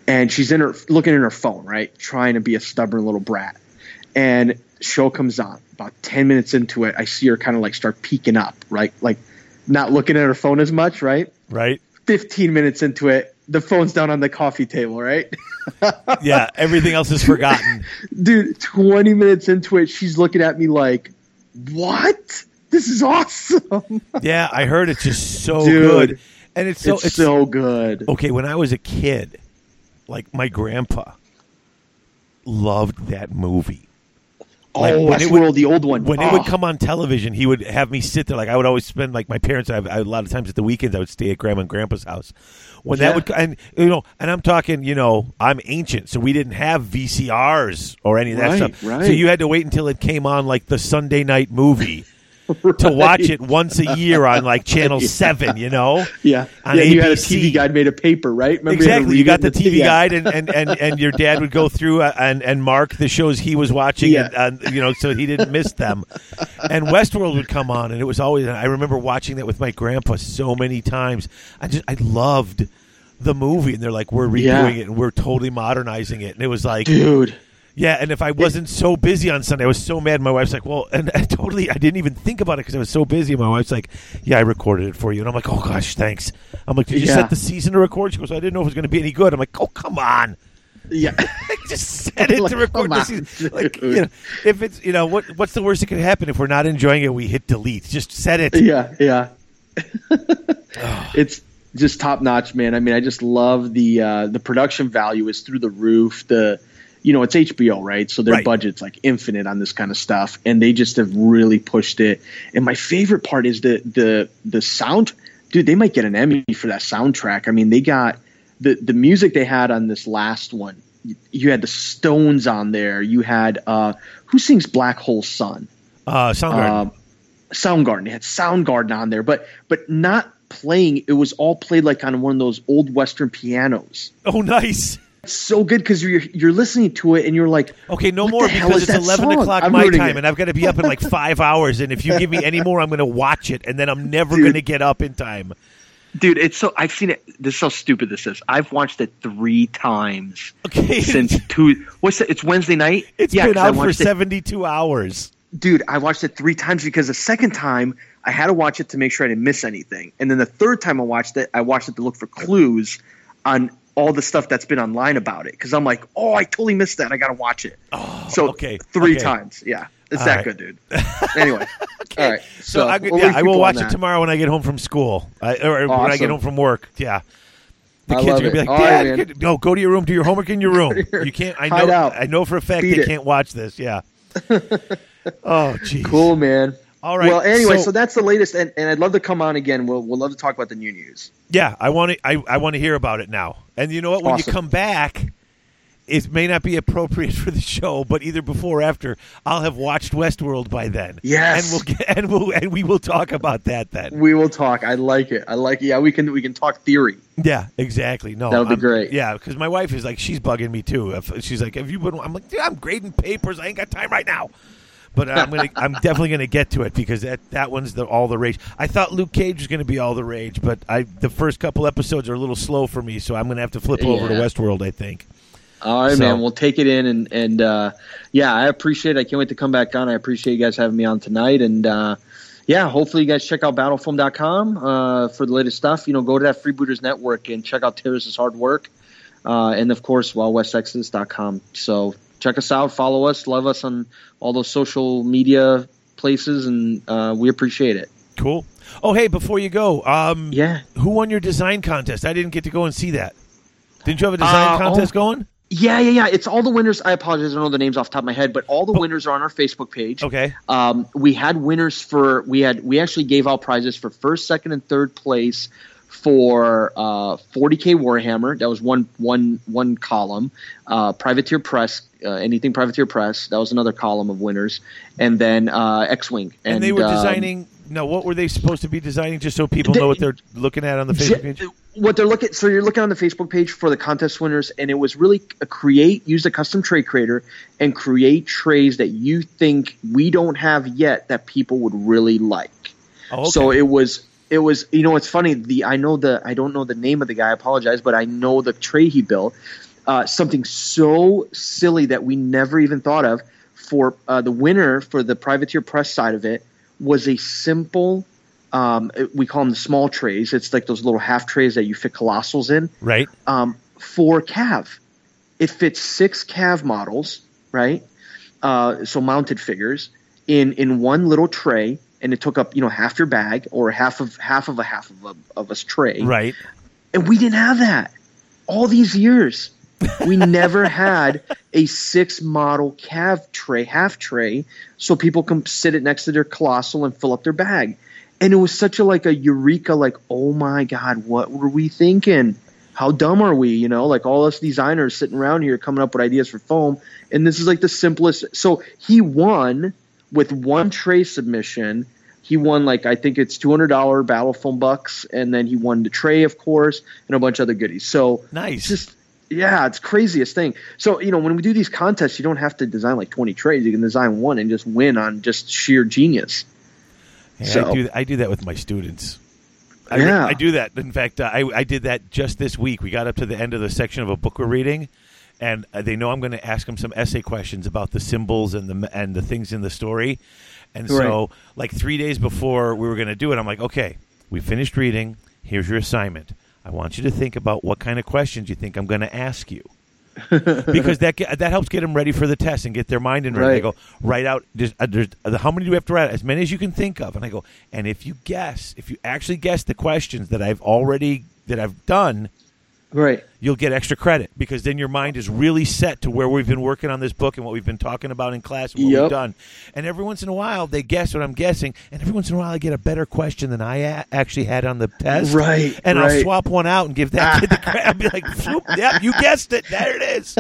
and she's in her looking in her phone, right, trying to be a stubborn little brat. And show comes on. About ten minutes into it, I see her kind of like start peeking up, right, like not looking at her phone as much, right. right? 15 minutes into it, the phone's down on the coffee table, right? *laughs* Yeah, everything else is forgotten. *laughs* Dude, 20 minutes into it, she's looking at me like, what? This is awesome. *laughs* Yeah, I heard it's just so Dude, good, and it's so it's, so good. okay. When I was a kid, like my grandpa loved that movie. Like, oh, when it Westworld, would- the old one. When it Oh, would ah. come on television, he would have me sit there. Like I would always spend like my parents. I, I, a lot of times at the weekends, I would stay at grandma and grandpa's house. When that Yeah. would and you know, and I'm talking, you know, I'm ancient, so we didn't have VCRs or any of that Right, stuff. right. So you had to wait until it came on like the Sunday night movie. To *laughs* watch it once a year on like Channel *laughs* Seven, you know, Yeah. on yeah, you had a ABC. TV guide made of paper, right? Remember exactly. You read got the TV yeah. guide, and, and, and, and your dad would go through uh, and and mark the shows he was watching, Yeah. and, you know, so he didn't miss them. And Westworld would come on, and it was always. I remember watching that with my grandpa so many times. I just I loved the movie, and they're like, we're redoing Yeah. it, and we're totally modernizing it, and it was like, Dude. Yeah, and if I wasn't so busy on Sunday, I was so mad. My wife's like, "Well," and I *laughs* totally, I didn't even think about it because I was so busy. My wife's like, "Yeah, I recorded it for you," and I'm like, "Oh gosh, thanks." I'm like, "Did you Yeah. set the season to record?" She goes, "I didn't know if it was going to be any good." I'm like, "Oh come on." Yeah. *laughs* I just set it *laughs* Like, to record the on, season. Like, you know, if it's you know what what's the worst that could happen if we're not enjoying it? We hit delete. Just set it. yeah, yeah. *sighs* *sighs* it's just top notch, man. I mean, I just love the uh, the production value is through the roof. The you know, it's HBO, right? So their Right. budget's like infinite on this kind of stuff, and they just have really pushed it. And my favorite part is the the the sound. Dude, they might get an Emmy for that soundtrack. I mean, they got the the music they had on this last one. You- had the Stones on there. You had uh, who sings Black Hole Sun? Uh, Soundgarden. um, Soundgarden. They had Soundgarden on there, but but not playing. It was all played like on one of those old Western pianos. oh, nice. It's so good because you're you're listening to it and you're like, Okay, no more because it's eleven song? o'clock I'm my time, it. and I've got to be up in like *laughs* five hours. And if you give me any *laughs* more, I'm going to watch it, and then I'm never going to get up in time. Dude, it's so I've seen it. This is how stupid this is. I've watched it three times Okay, since *laughs* two. What's it? It's Wednesday night. it's yeah, been out for seventy-two hours. dude, I watched it three times because the second time I had to watch it to make sure I didn't miss anything, and then the third time I watched it, I watched it to look for clues on all the stuff that's been online about it because I'm like, oh, I totally missed that. I got to watch it. Oh, so okay, three okay. times, yeah, it's All that right. good, dude. *laughs* Anyway, all right. So, So, I, we'll yeah, I will watch it tomorrow when I get home from school, I, or when I get home from work. Yeah, the kids are gonna be like, "Dad, get- no, go to your room, do your homework in your room. *laughs* You can't. I know. I know for a fact Beat they it. can't watch this. Yeah. *laughs* oh, jeez. Cool, man. All right. Well, anyway, so, so- that's the latest, and, and I'd love to come on again. We'll we'll love to talk about the new news. Yeah, I want to. I, I want to hear about it now. And you know what? When Awesome. you come back, it may not be appropriate *laughs* for the show, but either before or after, I'll have watched Westworld by then. Yes. and we'll get, and we'll and we will talk about that then. We will talk. I like it. I like it. Yeah, we can we can talk theory. Yeah, exactly. No, That'll be I'm- great. Yeah, because my wife is like, she's bugging me too. She's like, "Have you been?" I'm like, "Dude, I'm grading papers. I ain't got time right now." But I'm gonna, *laughs* I'm definitely gonna get to it because that that one's the all the rage. I thought Luke Cage was gonna be all the rage, but I the first couple episodes are a little slow for me, so I'm gonna have to flip over to Westworld. I think. All right, So- man. We'll take it in, and and uh, yeah, I appreciate. it. I can't wait to come back on. I appreciate you guys having me on tonight, and uh, yeah, hopefully you guys check out battlefoam.com uh, for the latest stuff. You know, go to that Freebooters Network and check out Terrace's hard work, uh, and of course, wildwestexodus.com. So check us out, follow us, love us on all those social media places, and uh, we appreciate it. Cool. Oh, hey, before you go, um, Yeah. who won your design contest? I didn't get to go and see that. Didn't you have a design Uh, contest oh. going? Yeah, yeah, yeah. It's all the winners. I apologize. I don't know the names off the top of my head, but all the winners are on our Facebook page. Okay. Um, we had winners for we had we actually gave out prizes for first, second, and third place for uh, 40k Warhammer. That was one one one column. Uh, Privateer Press, uh, anything Privateer Press. That was another column of winners, and then uh, X-wing. And, they were um, designing. No, what were they supposed to be designing? Just so people They- know what they're looking at on the Facebook page. What they're looking, so you're looking on the Facebook page for the contest winners, and it was really a create, use a custom tray creator, and create trays that you think we don't have yet that people would really like. Oh, okay. So it was, it was, you know, it's funny. The I know the, I don't know the name of the guy. I apologize, but I know the tray he built. Uh, something so silly that we never even thought of. For uh, the winner for the privateer press side of it was a simple um, we call them the small trays. It's like those little half trays that you fit colossals in right. um, for Cav. It fits six Cav models, right? Uh, so mounted figures in in one little tray, and it took up you know half your bag or half of half of a half of a of a tray, Right. and we didn't have that all these years. We never had a six model cav tray, half tray, so people can sit it next to their colossal and fill up their bag. And it was such a like a eureka, like, oh my god, what were we thinking? How dumb are we? You know, like all us designers sitting around here coming up with ideas for foam, and this is like the simplest. So he won with one tray submission. He won like I think it's two hundred dollar battle foam bucks, and then he won the tray, of course, and a bunch of other goodies. So Nice. just yeah, it's craziest thing. So you know, when we do these contests, you don't have to design like twenty trays. You can design one and just win on just sheer genius. Yeah, So- I do. I do that with my students. I, Yeah. I do that. In fact, uh, I I did that just this week. We got up to the end of the section of a book we're reading, and uh, they know I'm going to ask them some essay questions about the symbols and the and the things in the story. And so, like three days before we were going to do it, I'm like, okay, we finished reading. Here's your assignment. I want you to think about what kind of questions you think I'm going to ask you. *laughs* because that that helps get them ready for the test and get their mind in. Right. They go write out. Just, uh, there's, uh, how many do we have to write? As many as you can think of. And I go, and if you guess, if you actually guess the questions that I've already that I've done, Right. you'll get extra credit because then your mind is really set to where we've been working on this book and what we've been talking about in class and what Yep. we've done. And every once in a while, they guess what I'm guessing, and every once in a while, I get a better question than I a- actually had on the test. Right, And I'll swap one out and give that kid the *laughs* credit. I'll be like, "Phew, "Yep, you guessed it. There it is.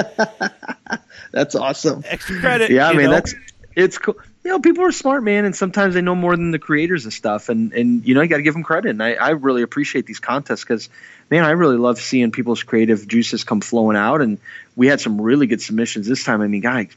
*laughs* That's awesome. Extra credit." Yeah, I mean know? that's it's cool. You know, people are smart, man, and sometimes they know more than the creators of stuff, and and you know you got to give them credit. And I, I really appreciate these contests because, man, I really love seeing people's creative juices come flowing out. And we had some really good submissions this time. I mean, guys,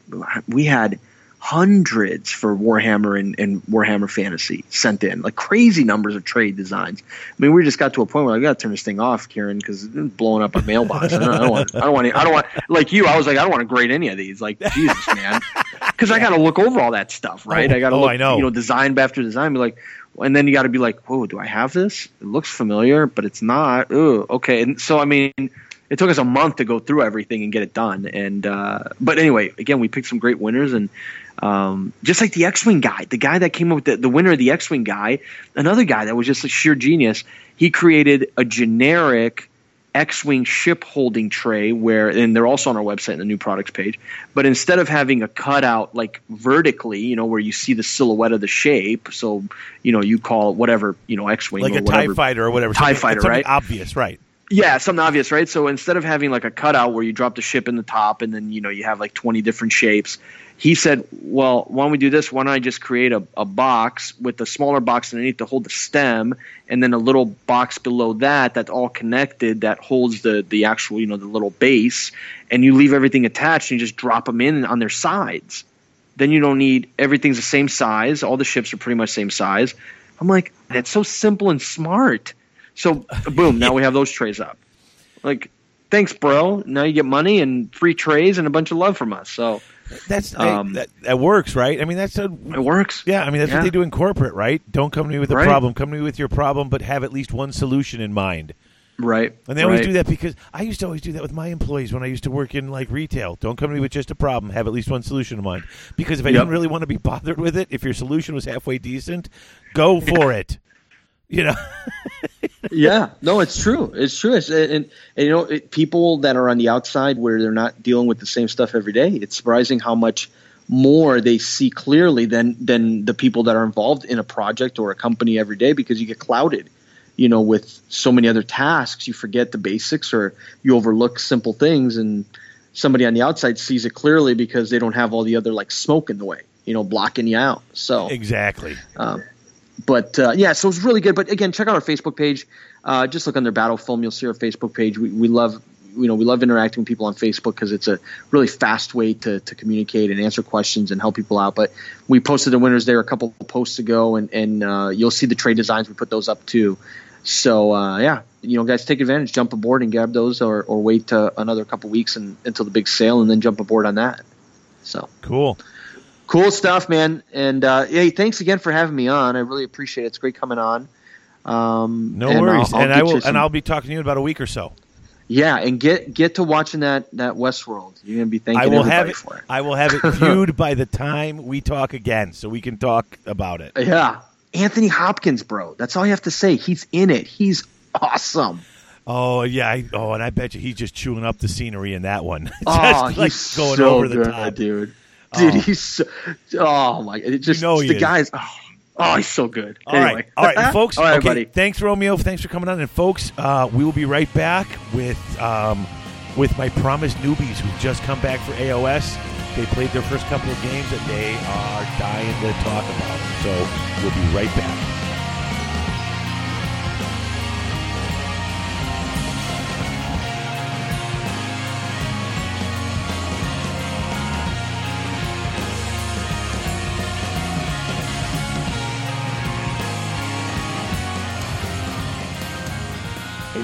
we had hundreds for Warhammer and, and Warhammer Fantasy sent in, like crazy numbers of trade designs. I mean, we just got to a point where I got to turn this thing off, Kieran, because it's blowing up our mailbox. I don't, I don't want, I don't want, I don't want, like you, I was like, I don't want to grade any of these. Like, Jesus, man, because I got to look over all that stuff, right? Oh, I got to oh, look, I know. you know, design after design, be like. And then you got to be like, "Whoa, do I have this? It looks familiar, but it's not." Ooh, okay. And so, I mean, it took us a month to go through everything and get it done. And uh, but anyway, again, we picked some great winners, and um, just like the X-wing guy, the guy that came up with the, the winner of the X-wing guy, another guy that was just a sheer genius. He created a generic X-wing ship holding tray where, and they're also on our website in the new products page. But instead of having a cutout like vertically, you know, where you see the silhouette of the shape, so you know you call it whatever, you know, X-wing like or a whatever. Tie Fighter or whatever. TIE something- fighter, something right? Obvious, right? Yeah, something obvious, right? So instead of having like a cutout where you drop the ship in the top and then you know you have like twenty different shapes, he said, "Well, why don't we do this? Why don't I just create a, a box with a smaller box underneath to hold the stem, and then a little box below that that's all connected that holds the the actual you know the little base, and you leave everything attached and you just drop them in on their sides. Then you don't need everything's the same size. All the ships are pretty much same size. I'm like, that's so simple and smart. So *laughs* boom, now we have those trays up. Like, thanks, bro. Now you get money and free trays and a bunch of love from us. So That's I- Um, that, that works, right? I mean, that's a it works. Yeah, I mean that's Yeah. what they do in corporate, right? Don't come to me with a Right. problem. Come to me with your problem, but have at least one solution in mind. Right. And they always right. do that because I used to always do that with my employees when I used to work in like retail. Don't come to me with just a problem. Have at least one solution in mind. Because if I Yep. didn't really want to be *laughs* bothered with it, if your solution was halfway decent, go for *laughs* it. You know, *laughs* yeah, no, it's true. It's true. It's, and, and, you know, it, people that are on the outside where they're not dealing with the same stuff every day, it's surprising how much more they see clearly than than the people that are involved in a project or a company every day because you get clouded, you know, with so many other tasks. You forget the basics or you overlook simple things, and somebody on the outside sees it clearly because they don't have all the other like smoke in the way, you know, blocking you out. So exactly. um, but uh, yeah, so it's really good. But again, check out our Facebook page. Uh, just look under Battle Foam. You'll see our Facebook page. We, we love, you know, we love interacting with people on Facebook because it's a really fast way to, to communicate and answer questions and help people out. But we posted the winners there a couple posts ago, and and uh, you'll see the trade designs. We put those up too. So uh, yeah, you know, guys, take advantage, jump aboard and grab those, or or wait uh, another couple weeks and, until the big sale, and then jump aboard on that. So Cool. Cool stuff, man. And uh, hey, thanks again for having me on. I really appreciate it. It's great coming on. Um, No and worries. I'll- I'll and I will some- and I'll be talking to you in about a week or so. yeah, and get get to watching that that Westworld. You're gonna be thanking I will have it. for it. I will have it *laughs* viewed by the time we talk again, so we can talk about it. Yeah, Anthony Hopkins, bro. That's all you have to say. He's in it. He's awesome. Oh yeah. I, oh, and I bet you he's just chewing up the scenery in that one. *laughs* just oh, like he's going so over the good, top. dude. *laughs* Dude, Oh. he's so, oh my! It just know he the guys. Oh, oh, he's so good. All right, anyway. all right, *laughs* folks. all right, okay, buddy. thanks, Romeo. Thanks for coming on, and folks, uh, we will be right back with um, with my promised newbies who've just come back for AOS. They played their first couple of games, and they are dying to talk about. It. So we'll be right back.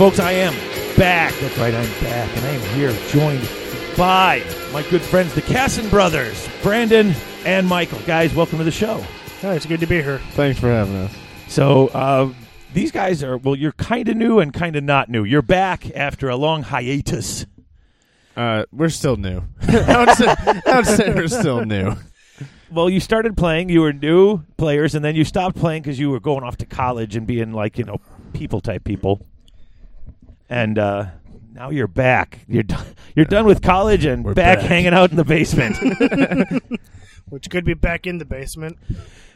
Folks, I am back. That's right, I'm back, and I am here joined by my good friends, the Casson brothers, Brandon and Michael. Guys, welcome to the show. Oh, it's good to be here. Thanks for having us. So, uh, these guys are, well, you're kind of new and kind of not new. You're back after a long hiatus. Uh, we're still new. I, would say, I would say we're still new. Well, you started playing, you were new players, and then you stopped playing because you were going off to college and being like, you know, people type people. And uh, now you're back. You're done. *laughs* You're done with college and We're back, back. hanging out in the basement. *laughs* *laughs* Which could be back in the basement.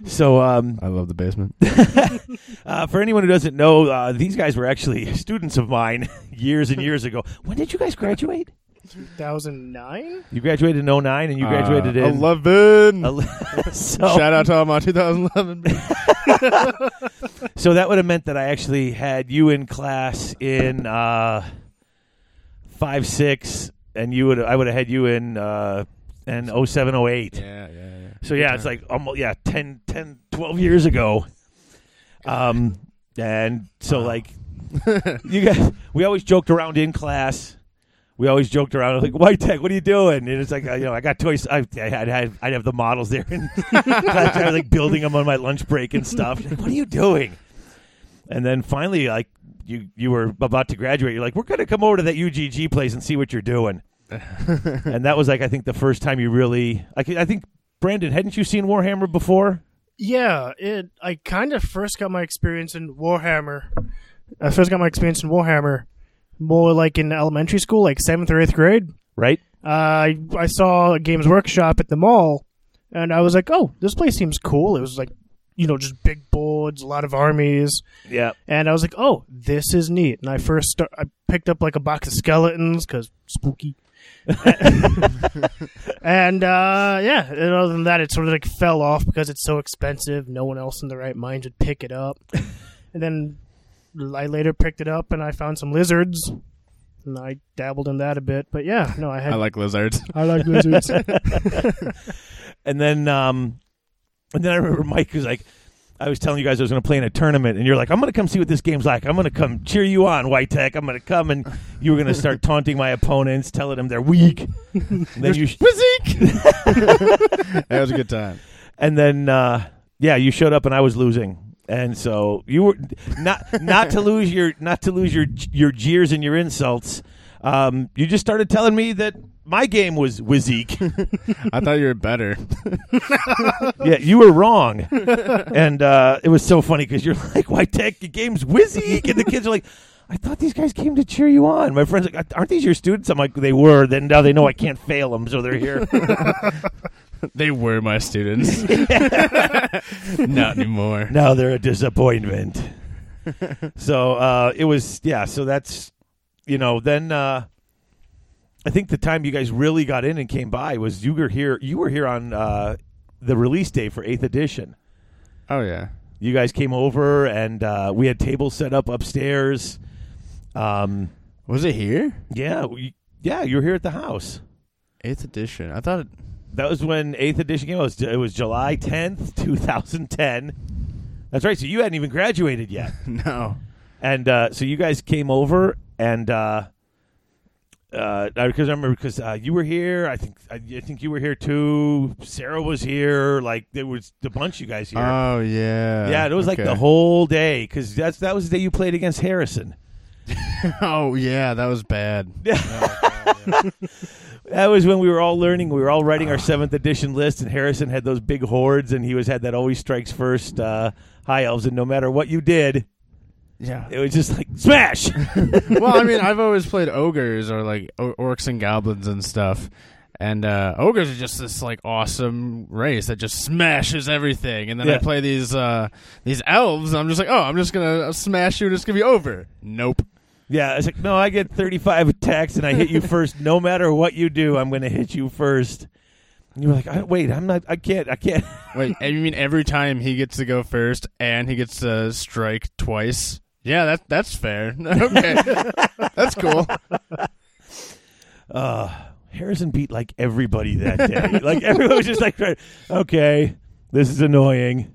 so, um, I love the basement. uh, for anyone who doesn't know, uh, these guys were actually students of mine years and years ago. When did you guys graduate? 2009? You graduated in 09 and you graduated uh, in 11. Ele- *laughs* so, Shout out to all my 2011. *laughs* so that would have meant that I actually had you in class in uh, five six, and you would I would have had you in uh, in 07, 08. yeah, yeah, yeah. So yeah, it's like almost yeah 10, 10 12 years ago. Um, and so like you guys, we always joked around in class. We always joked around like White Tech, what are you doing? And it's like uh, you know, I got toys. I, I had, had I'd have the models there, and class, I was like building them on my lunch break and stuff. Like, what are you doing? And then finally, like you you were about to graduate, you're like, we're gonna come over to that UGG place and see what you're doing. *laughs* and that was like I think the first time you really like I think Brandon hadn't you seen Warhammer before? Yeah, it. I kind of first got my experience in Warhammer. I first got my experience in Warhammer more like in elementary school, like seventh or eighth grade. Right? Uh, I I saw a Games Workshop at the mall, and I was like, "Oh, this place seems cool." It was like, you know, just big boards, a lot of armies, Yeah. and I was like, "Oh, this is neat." And I first start, I picked up like a box of skeletons because spooky. *laughs* and uh, yeah, and other than that, it sort of like fell off because it's so expensive. No one else in the right mind would pick it up. and then I later picked it up and I found some lizards, and I dabbled in that a bit. But yeah, no, I had I like lizards. I like lizards. *laughs* And then um and then I remember Mike was like I was telling you guys I was going to play in a tournament, and you're like, "I'm going to come see what this game's like. I'm going to come cheer you on, White Tech. I'm going to come." And you were going to start taunting my opponents, telling them they're weak. And then you, physique. *laughs* That was a good time. and then uh, yeah, you showed up, and I was losing. And so you were not not to lose your not to lose your your jeers and your insults. Um, you just started telling me that my game was Wizik. *laughs* I thought you were better. *laughs* yeah, you were wrong. and uh, it was so funny because you're like, "Why Tech, your game's Wizik. And the kids are like, I thought these guys came to cheer you on. My friend's like, aren't these your students? I'm like, they were. Then now they know I can't fail them, so they're here. *laughs* They were my students. *laughs* *laughs* Not anymore. now they're a disappointment. so uh, it was, yeah, so that's, you know, then uh, I think the time you guys really got in and came by was you were here, you were here on uh, the release day for 8th edition. Oh yeah. you guys came over and uh, we had tables set up upstairs. Um, Was it here? yeah, we, yeah, you were here at the house. Eighth edition. I thought. It, That was when Eighth Edition came out. It was, it was July tenth, *laughs* two thousand ten. That's right. So you hadn't even graduated yet. *laughs* no. and uh, so you guys came over and. Uh, uh, because I remember because uh, you were here. I think I, I think you were here too. Sarah was here. Like there was a bunch of you guys here. Oh yeah. yeah, it was like the whole day because that's that was the day you played against Harrison. *laughs* Oh yeah, that was bad. *laughs* That was when we were all learning. We were all writing our seventh edition list, and Harrison had those big hordes, and he was had that always strikes first uh, high elves, and no matter what you did, Yeah. it was just like smash. *laughs* well, I mean, I've always played ogres or like orcs and goblins and stuff. And uh, ogres are just this like awesome race that just smashes everything. And then Yeah. I play these uh, these elves, and I'm just like, oh, I'm just gonna smash you, and it's gonna be over. Nope. Yeah, it's like no, I get thirty five attacks, and I hit you *laughs* first. No matter what you do, I'm going to hit you first. And you were like, I, wait, I'm not. I can't. I can't. *laughs* Wait, you mean every time he gets to go first and he gets to strike twice? Yeah, that that's fair. *laughs* okay, that's cool. Uh, Harrison beat like everybody that day. like everyone was just like, okay, this is annoying.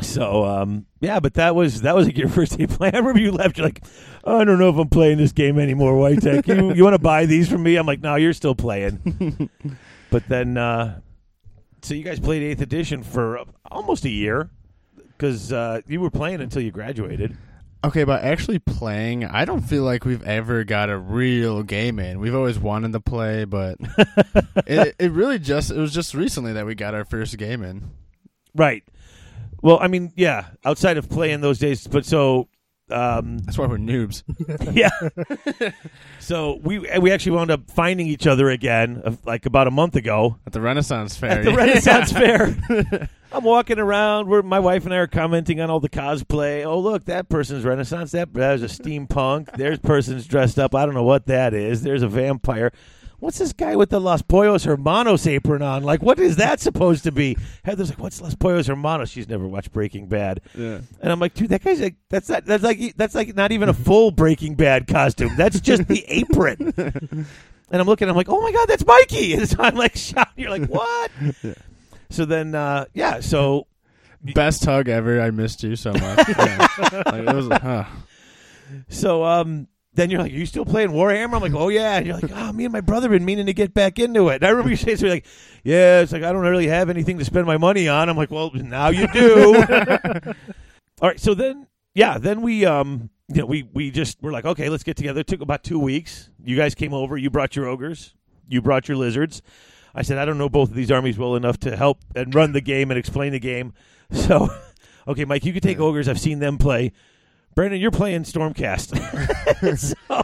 So um, yeah, but that was that was like your *laughs* first day playing. I remember you left. You're like, I don't know if I'm playing this game anymore, White Tech. You you want to buy these from me? I'm like, no, you're still playing. *laughs* but then, uh, so you guys played Eighth Edition for almost a year because uh, you were playing until you graduated. Okay, but actually playing, I don't feel like we've ever got a real game in. We've always wanted to play, but *laughs* it, it really just it was just recently that we got our first game in. Right. Well, I mean, yeah, outside of playing those days, but so um, That's why we're noobs. *laughs* yeah. so we we actually wound up finding each other again, uh, like about a month ago At the Renaissance Fair. at the Renaissance *laughs* Fair. I'm walking around. Where my wife and I are commenting on all the cosplay. Oh, look, that person's Renaissance. That there's a steampunk. There's person's dressed up. I don't know what that is. There's a vampire. What's this guy with the Los Pollos Hermanos apron on? Like, what is that supposed to be? Heather's like, "What's Los Pollos Hermanos?" She's never watched Breaking Bad. Yeah. And I'm like, dude, that guy's like, that's not, that's like, that's like not even a full *laughs* Breaking Bad costume. That's just the apron. *laughs* and I'm looking, I'm like, oh my god, that's Mikey. *laughs* And so I'm like, shouting. You're like, what? So then, uh, yeah. So Best hug ever. I missed you so much. Yeah. Like, it was, huh. So um, then you're like, Are you still playing Warhammer? I'm like, Oh yeah. And you're like, Oh, me and my brother been meaning to get back into it. And I remember you saying something like, Yeah, it's like I don't really have anything to spend my money on. I'm like, Well, now you do. *laughs* All right. So then, yeah, then we um, you know, we we just were like, okay, let's get together. It took about two weeks. You guys came over. You brought your ogres. You brought your lizards. I said, I don't know both of these armies well enough to help and run the game and explain the game. So, *laughs* okay, Mike, you can take ogres. I've seen them play. Brandon, you're playing Stormcast. *laughs* so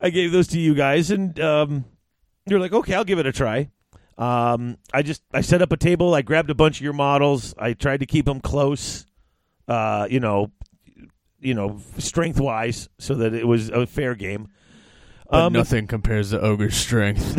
I gave those to you guys, and um, you're like, okay, I'll give it a try. Um, I just I set up a table. I grabbed a bunch of your models. I tried to keep them close, uh, you know, you know, strength wise, so that it was a fair game. But Um, nothing compares to ogre's strength.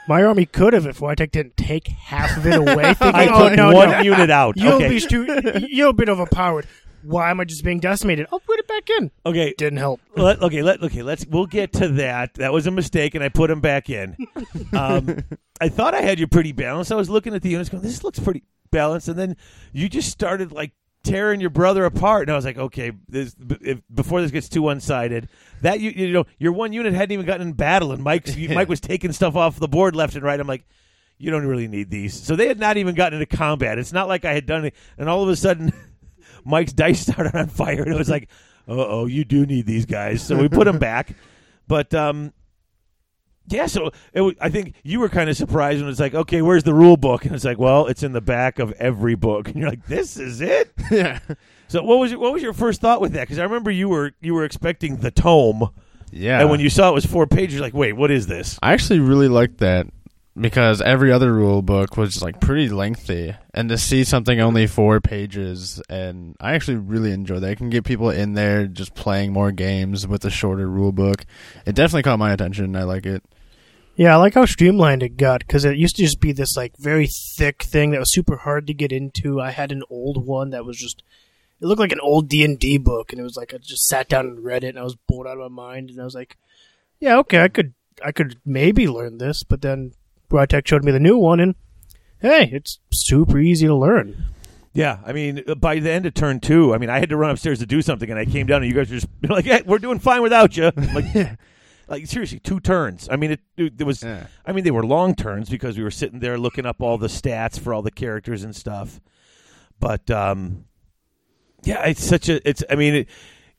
*laughs* My army could have if Wojtek didn't take half of it away. *laughs* Thinking, I oh took no, one no, unit out. you'll okay, be too, you're a bit overpowered. Why am I just being decimated? I'll put it back in. okay. Didn't help. Let, okay, let okay. Let's we'll get to that. That was a mistake, and I put him back in. *laughs* Um, I thought I had you pretty balanced. I was looking at the units, going, "This looks pretty balanced," and then you just started like tearing your brother apart, and I was like, "Okay, this, b- if, before this gets too one sided, that you you know your one unit hadn't even gotten in battle, and Mike's *laughs* Mike was taking stuff off the board left and right." I'm like. You don't really need these. So they had not even gotten into combat. It's not like I had done it, and all of a sudden, *laughs* Mike's dice *laughs* started on fire, and it was like, "Uh oh, you do need these guys." So we put them back, but um, yeah. So was, I think you were kind of surprised when it's like, "Okay, where's the rule book?" And it's like, "Well, it's in the back of every book," and you're like, "This is it." *laughs* yeah. So what was your, what was your first thought with that? Because I remember you were you were expecting the tome, Yeah. and when you saw it was four pages, you're like, "Wait, what is this?" I actually really liked that because every other rule book was like pretty lengthy, and to see something only four pages, and I actually really enjoy that. It can get people in there just playing more games with a shorter rule book. It definitely caught my attention. I like it. Yeah, I like how streamlined it got because it used to just be this like very thick thing that was super hard to get into. I had an old one that was just it looked like an old D and D book, and it was like I just sat down and read it, and I was bored out of my mind, and I was like, yeah, okay, I could I could maybe learn this, but then Tech showed me the new one, and hey, it's super easy to learn. Yeah, I mean, by the end of turn two, I mean, I had to run upstairs to do something, and I came down, and you guys were just *laughs* like, "Yeah, we're doing fine without you." Like, *laughs* like seriously, two turns. I mean, it, it, there was. Yeah. I mean, they were long turns because we were sitting there looking up all the stats for all the characters and stuff. But um, yeah, it's such a. It's. I mean, it,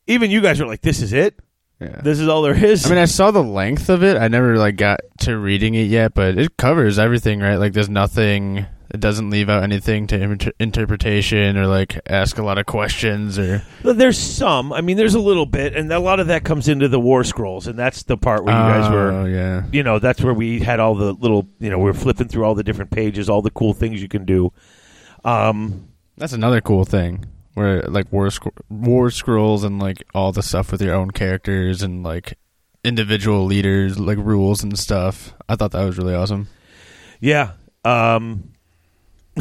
even you guys were like, "This is it. Yeah. This is all there is." I mean, I saw the length of it. I never like got to reading it yet, but it covers everything, right? Like, there's nothing. It doesn't leave out anything to inter- interpretation or like ask a lot of questions or. There's some. I mean, there's a little bit, and a lot of that comes into the war scrolls, and that's the part where you guys were. Oh yeah. you know that's where we had all the little you know we are flipping through all the different pages all the cool things you can do um That's another cool thing. Where like war sc- war scrolls and like all the stuff with your own characters and like individual leaders, like rules and stuff. I thought that was really awesome. yeah um *laughs*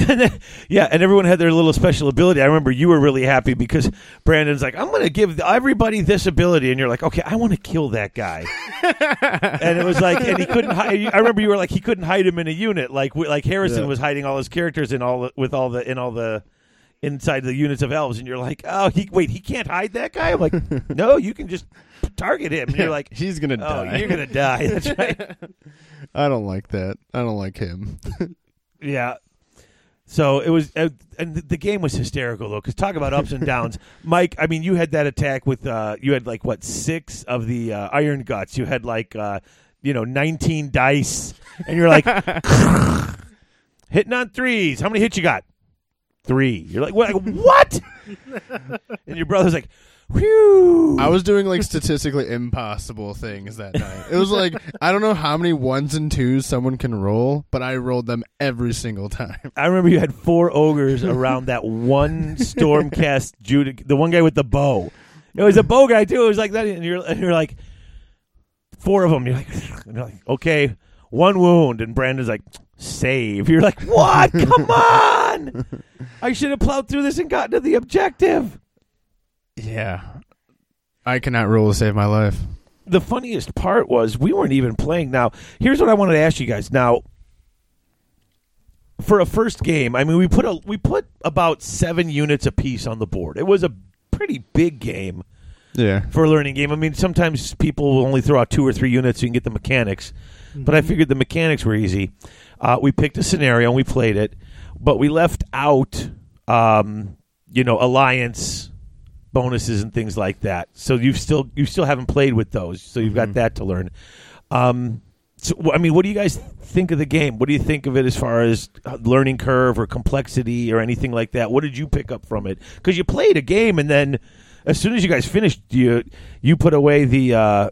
yeah and everyone had their little special ability i remember you were really happy because brandon's like i'm gonna give everybody this ability and you're like okay i want to kill that guy *laughs* and it was like and he couldn't hide i remember you were like he couldn't hide him in a unit like like harrison Yeah. was hiding all his characters in all with all the in all the inside the units of elves and you're like oh he wait he can't hide that guy? I'm like *laughs* no you can just target him. And you're like *laughs* he's gonna oh die. you're gonna die. *laughs* That's right. I don't like that. I don't like him. yeah. So it was uh, and the- game was hysterical though because talk about ups and downs. Mike i mean you had that attack with uh you had like what six of the uh, iron guts. You had like uh you know 19 dice and you're like hitting on threes. How many hits you got three you're like what, what? *laughs* and your brother's like whew I was doing like statistically impossible things that night. It was like I don't know how many ones and twos someone can roll, but I rolled them every single time. I remember you had four ogres around that one Stormcast Judah, the one guy with the bow. It was a bow guy too. It was like that, and you're and you're like four of them. You're like, *laughs* you're like okay, one wound, and Brandon's like save. You're like, what? Come on! I should have plowed through this and gotten to the objective. Yeah. I cannot roll to save my life. the funniest part was we weren't even playing. Now, here's what I wanted to ask you guys. Now, for a first game, I mean, we put a we put about seven units apiece on the board. It was a pretty big game Yeah. for a learning game. I mean, sometimes people will only throw out two or three units so you can get the mechanics. But I mm-hmm. figured the mechanics were easy. Uh, we picked a scenario and we played it, but we left out, um, you know, alliance bonuses and things like that. So you've still you still haven't played with those, so you've got that to learn. Um, so I mean, what do you guys think of the game? What do you think of it as far as uh, learning curve or complexity or anything like that? What did you pick up from it? Because you played a game and then as soon as you guys finished, you you put away the uh,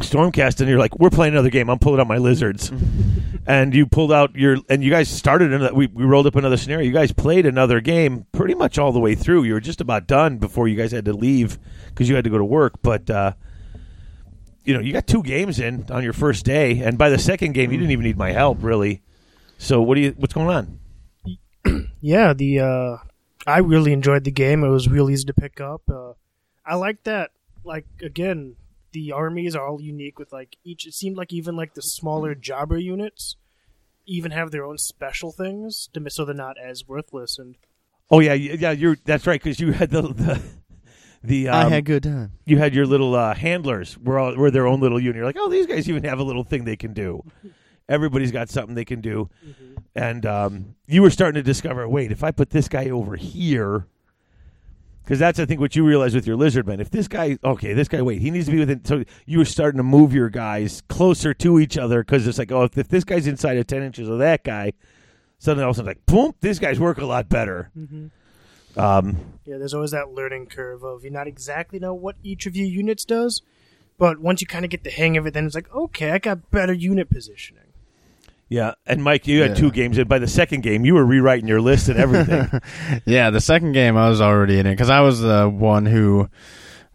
Stormcast and you're like, we're playing another game. I'm pulling out my lizards, *laughs* and you pulled out your and you guys started. Another, we we rolled up another scenario. You guys played another game pretty much all the way through. You were just about done before you guys had to leave because you had to go to work. But uh, you know, you got two games in on your first day, and by the second game, you didn't even need my help really. So what do you? What's going on? *clears throat* Yeah, the uh, I really enjoyed the game. It was real easy to pick up. Uh, I like that. Like again, the armies are all unique with like each. It seemed like even like the smaller jobber units even have their own special things to so they're not as worthless. And Oh yeah, yeah, you're that's right because you had the the. The, um, good time. you had your little uh, handlers were all, were their own little unit. You're like, oh, these guys even have a little thing they can do. *laughs* Everybody's got something they can do, and um, you were starting to discover. Wait, if I put this guy over here, because that's I think what you realize with your lizardmen. If this guy, okay, this guy, wait, he needs to be within. So you were starting to move your guys closer to each other because it's like, oh, if, if this guy's inside of ten inches of that guy, suddenly all of a sudden like, boom, these guys work a lot better. Um, yeah, there's always that learning curve of you not exactly know what each of your units does, but once you kind of get the hang of it, then it's like, okay, I got better unit positioning. Yeah, and Mike, you had Yeah. two games, and by the second game, you were rewriting your list and everything. *laughs* Yeah, the second game I was already in it because I was the one who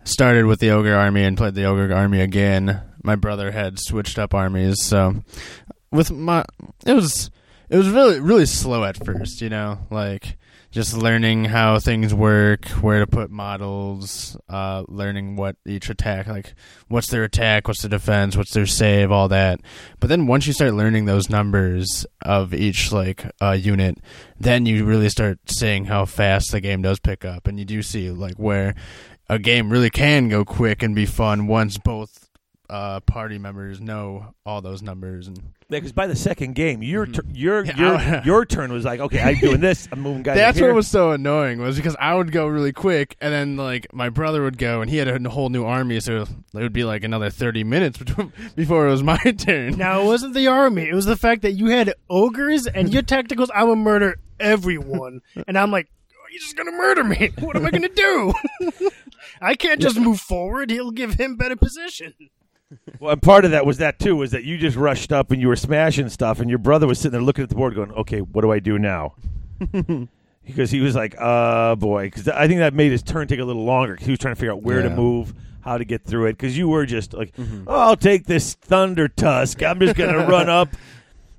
started with the ogre army and played the ogre army again. My brother had switched up armies, so with my it was it was really really slow at first, you know, like just learning how things work, where to put models, uh, learning what each attack, like what's their attack, what's their defense, what's their save, all that. But then once you start learning those numbers of each like uh, unit, then you really start seeing how fast the game does pick up, and you do see like where a game really can go quick and be fun once both uh, party members know all those numbers and Because by the second game, your tur- Mm-hmm. your your your turn was like, okay, I'm doing this. I'm moving guys. That's here. what was so annoying was because I would go really quick, and then like my brother would go, and he had a whole new army, so it would be like another thirty minutes *laughs* before it was my *laughs* turn. Now it wasn't the army; it was the fact that you had ogres and your tacticals. I would murder everyone, and I'm like, "Oh, "You're just gonna murder me. *laughs* What am I gonna do? I can't just move forward. He'll give him better position." *laughs* Well, and part of that was that too was that you just rushed up and you were smashing stuff, and your brother was sitting there looking at the board, going, "Okay, what do I do now?" *laughs* because he was like, "Uh, boy," because I think that made his turn take a little longer. 'cause he was trying to figure out where to move, how to get through it. Because you were just like, "Oh, I'll take this thunder tusk. I'm just gonna run up." *laughs*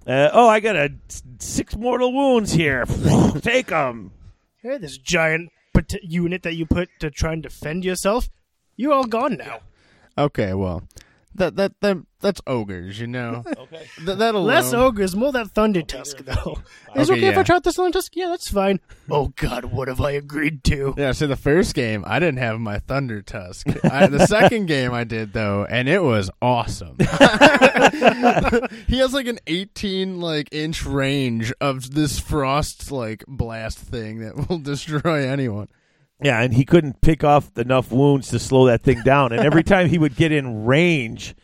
Uh, oh, I got a six mortal wounds here. take them. Hey, this giant pat- unit that you put to try and defend yourself, you are all gone now. Okay, well, that that that that's ogres, you know. *laughs* okay, Th- that alone. Less ogres, more that thunder tusk though. Is it Okay, okay if I yeah. try out this thunder tusk? Yeah, that's fine. Oh God, what have I agreed to? Yeah, so the first game I didn't have my thunder tusk. I, the *laughs* second game I did though, and it was awesome. *laughs* he has like an 18 like inch range of this frost like blast thing that will destroy anyone. Yeah, and he couldn't pick off enough wounds to slow that thing down. And every *laughs* time he would get in range,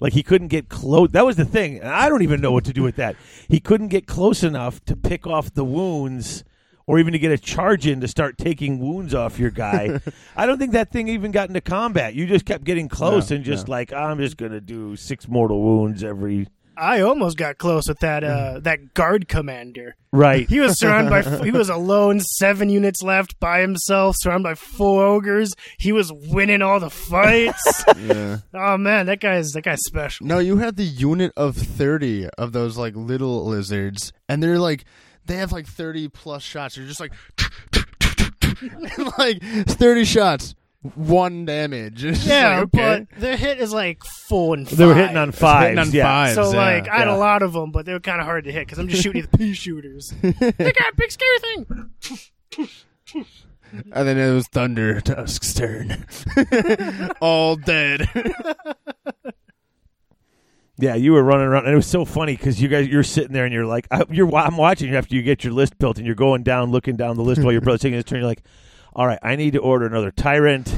like he couldn't get close. That was the thing. And I don't even know what to do with that. He couldn't get close enough to pick off the wounds or even to get a charge in to start taking wounds off your guy. *laughs* I don't think that thing even got into combat. You just kept getting close No, and just no. like, I'm just going to do six mortal wounds every. I almost got close with that uh, *laughs* that guard commander. Right. He was surrounded by *laughs* he was alone, seven units left by himself, surrounded by four ogres. He was winning all the fights. *laughs* Yeah. oh man, that guy's that guy's special. No, you had the unit of 30 of those like little lizards, and they're like, they have like 30 plus shots. You're just like, and, like 30 shots, one damage. *laughs* It's Yeah, like, okay. but their hit is like four and five. They were hitting on fives. hitting on yeah. fives. So yeah. like I had a lot of them, but they were kind of hard to hit because I'm just shooting the *laughs* pea shooters. *laughs* they got a big scary thing. and then it was Thunder Tusk's turn. All dead. Yeah, you were running around, and it was so funny because you guys you're sitting there and you're like, I, you're I'm watching you after you get your list built, and you're going down, looking down the list while your brother's taking his turn. You're like, all right, I need to order another tyrant.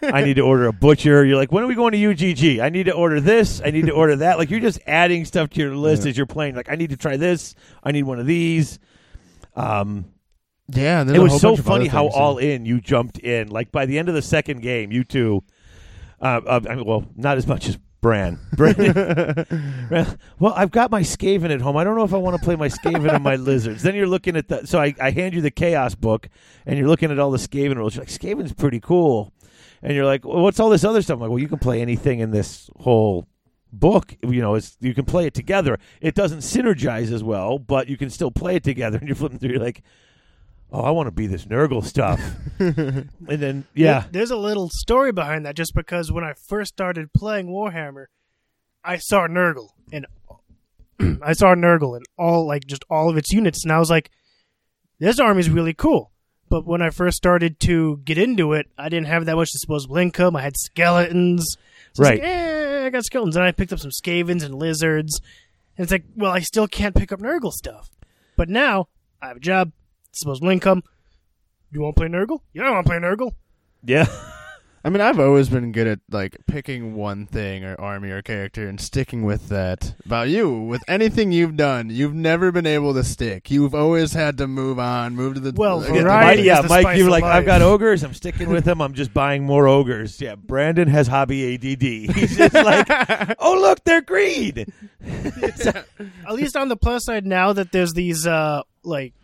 I need to order a butcher. You're like, when are we going to UGG? I need to order this. I need to order that. Like you're just adding stuff to your list as you're playing. Like I need to try this. I need one of these. Um, yeah, it was so funny how all in you jumped in. Like by the end of the second game, you two. Uh, uh, I mean, well, not as much as Bran. *laughs* Bran- *laughs* well, I've got my Skaven at home. I don't know if I want to play my Skaven and my *laughs* lizards. Then you're looking at the. So I, I hand you the Chaos book, and you're looking at all the Skaven rules. You're like, Skaven's pretty cool, and you're like, well, what's all this other stuff? I'm like, well, you can play anything in this whole book. You know, it's you can play it together. It doesn't synergize as well, but you can still play it together. And you're flipping through. You're like, oh, I want to be this Nurgle stuff. *laughs* and then yeah, There- There's a little story behind that just because when I first started playing Warhammer, I saw Nurgle and *clears throat* I saw Nurgle and all like just all of its units and I was like, this army's really cool. But when I first started to get into it, I didn't have that much disposable income. I had skeletons. So Right. Like, eh, I got skeletons. And I picked up some Skavens and lizards. And it's like, well, I still can't pick up Nurgle stuff. But now I have a job, disposable income. You want to play Nurgle? You don't want to play Nurgle? yeah. *laughs* I mean, I've always been good at like picking one thing or army or character and sticking with that. About you, with anything you've done, you've never been able to stick. You've always had to move on, move to the Well, like, Yeah, variety Mike, yeah, the Mike, you're like, life. I've got ogres. I'm sticking with them. I'm just buying more ogres. Yeah, Brandon has hobby ADD. *laughs* He's just like, *laughs* oh look, they're green. At least on the plus side, now that there's these uh like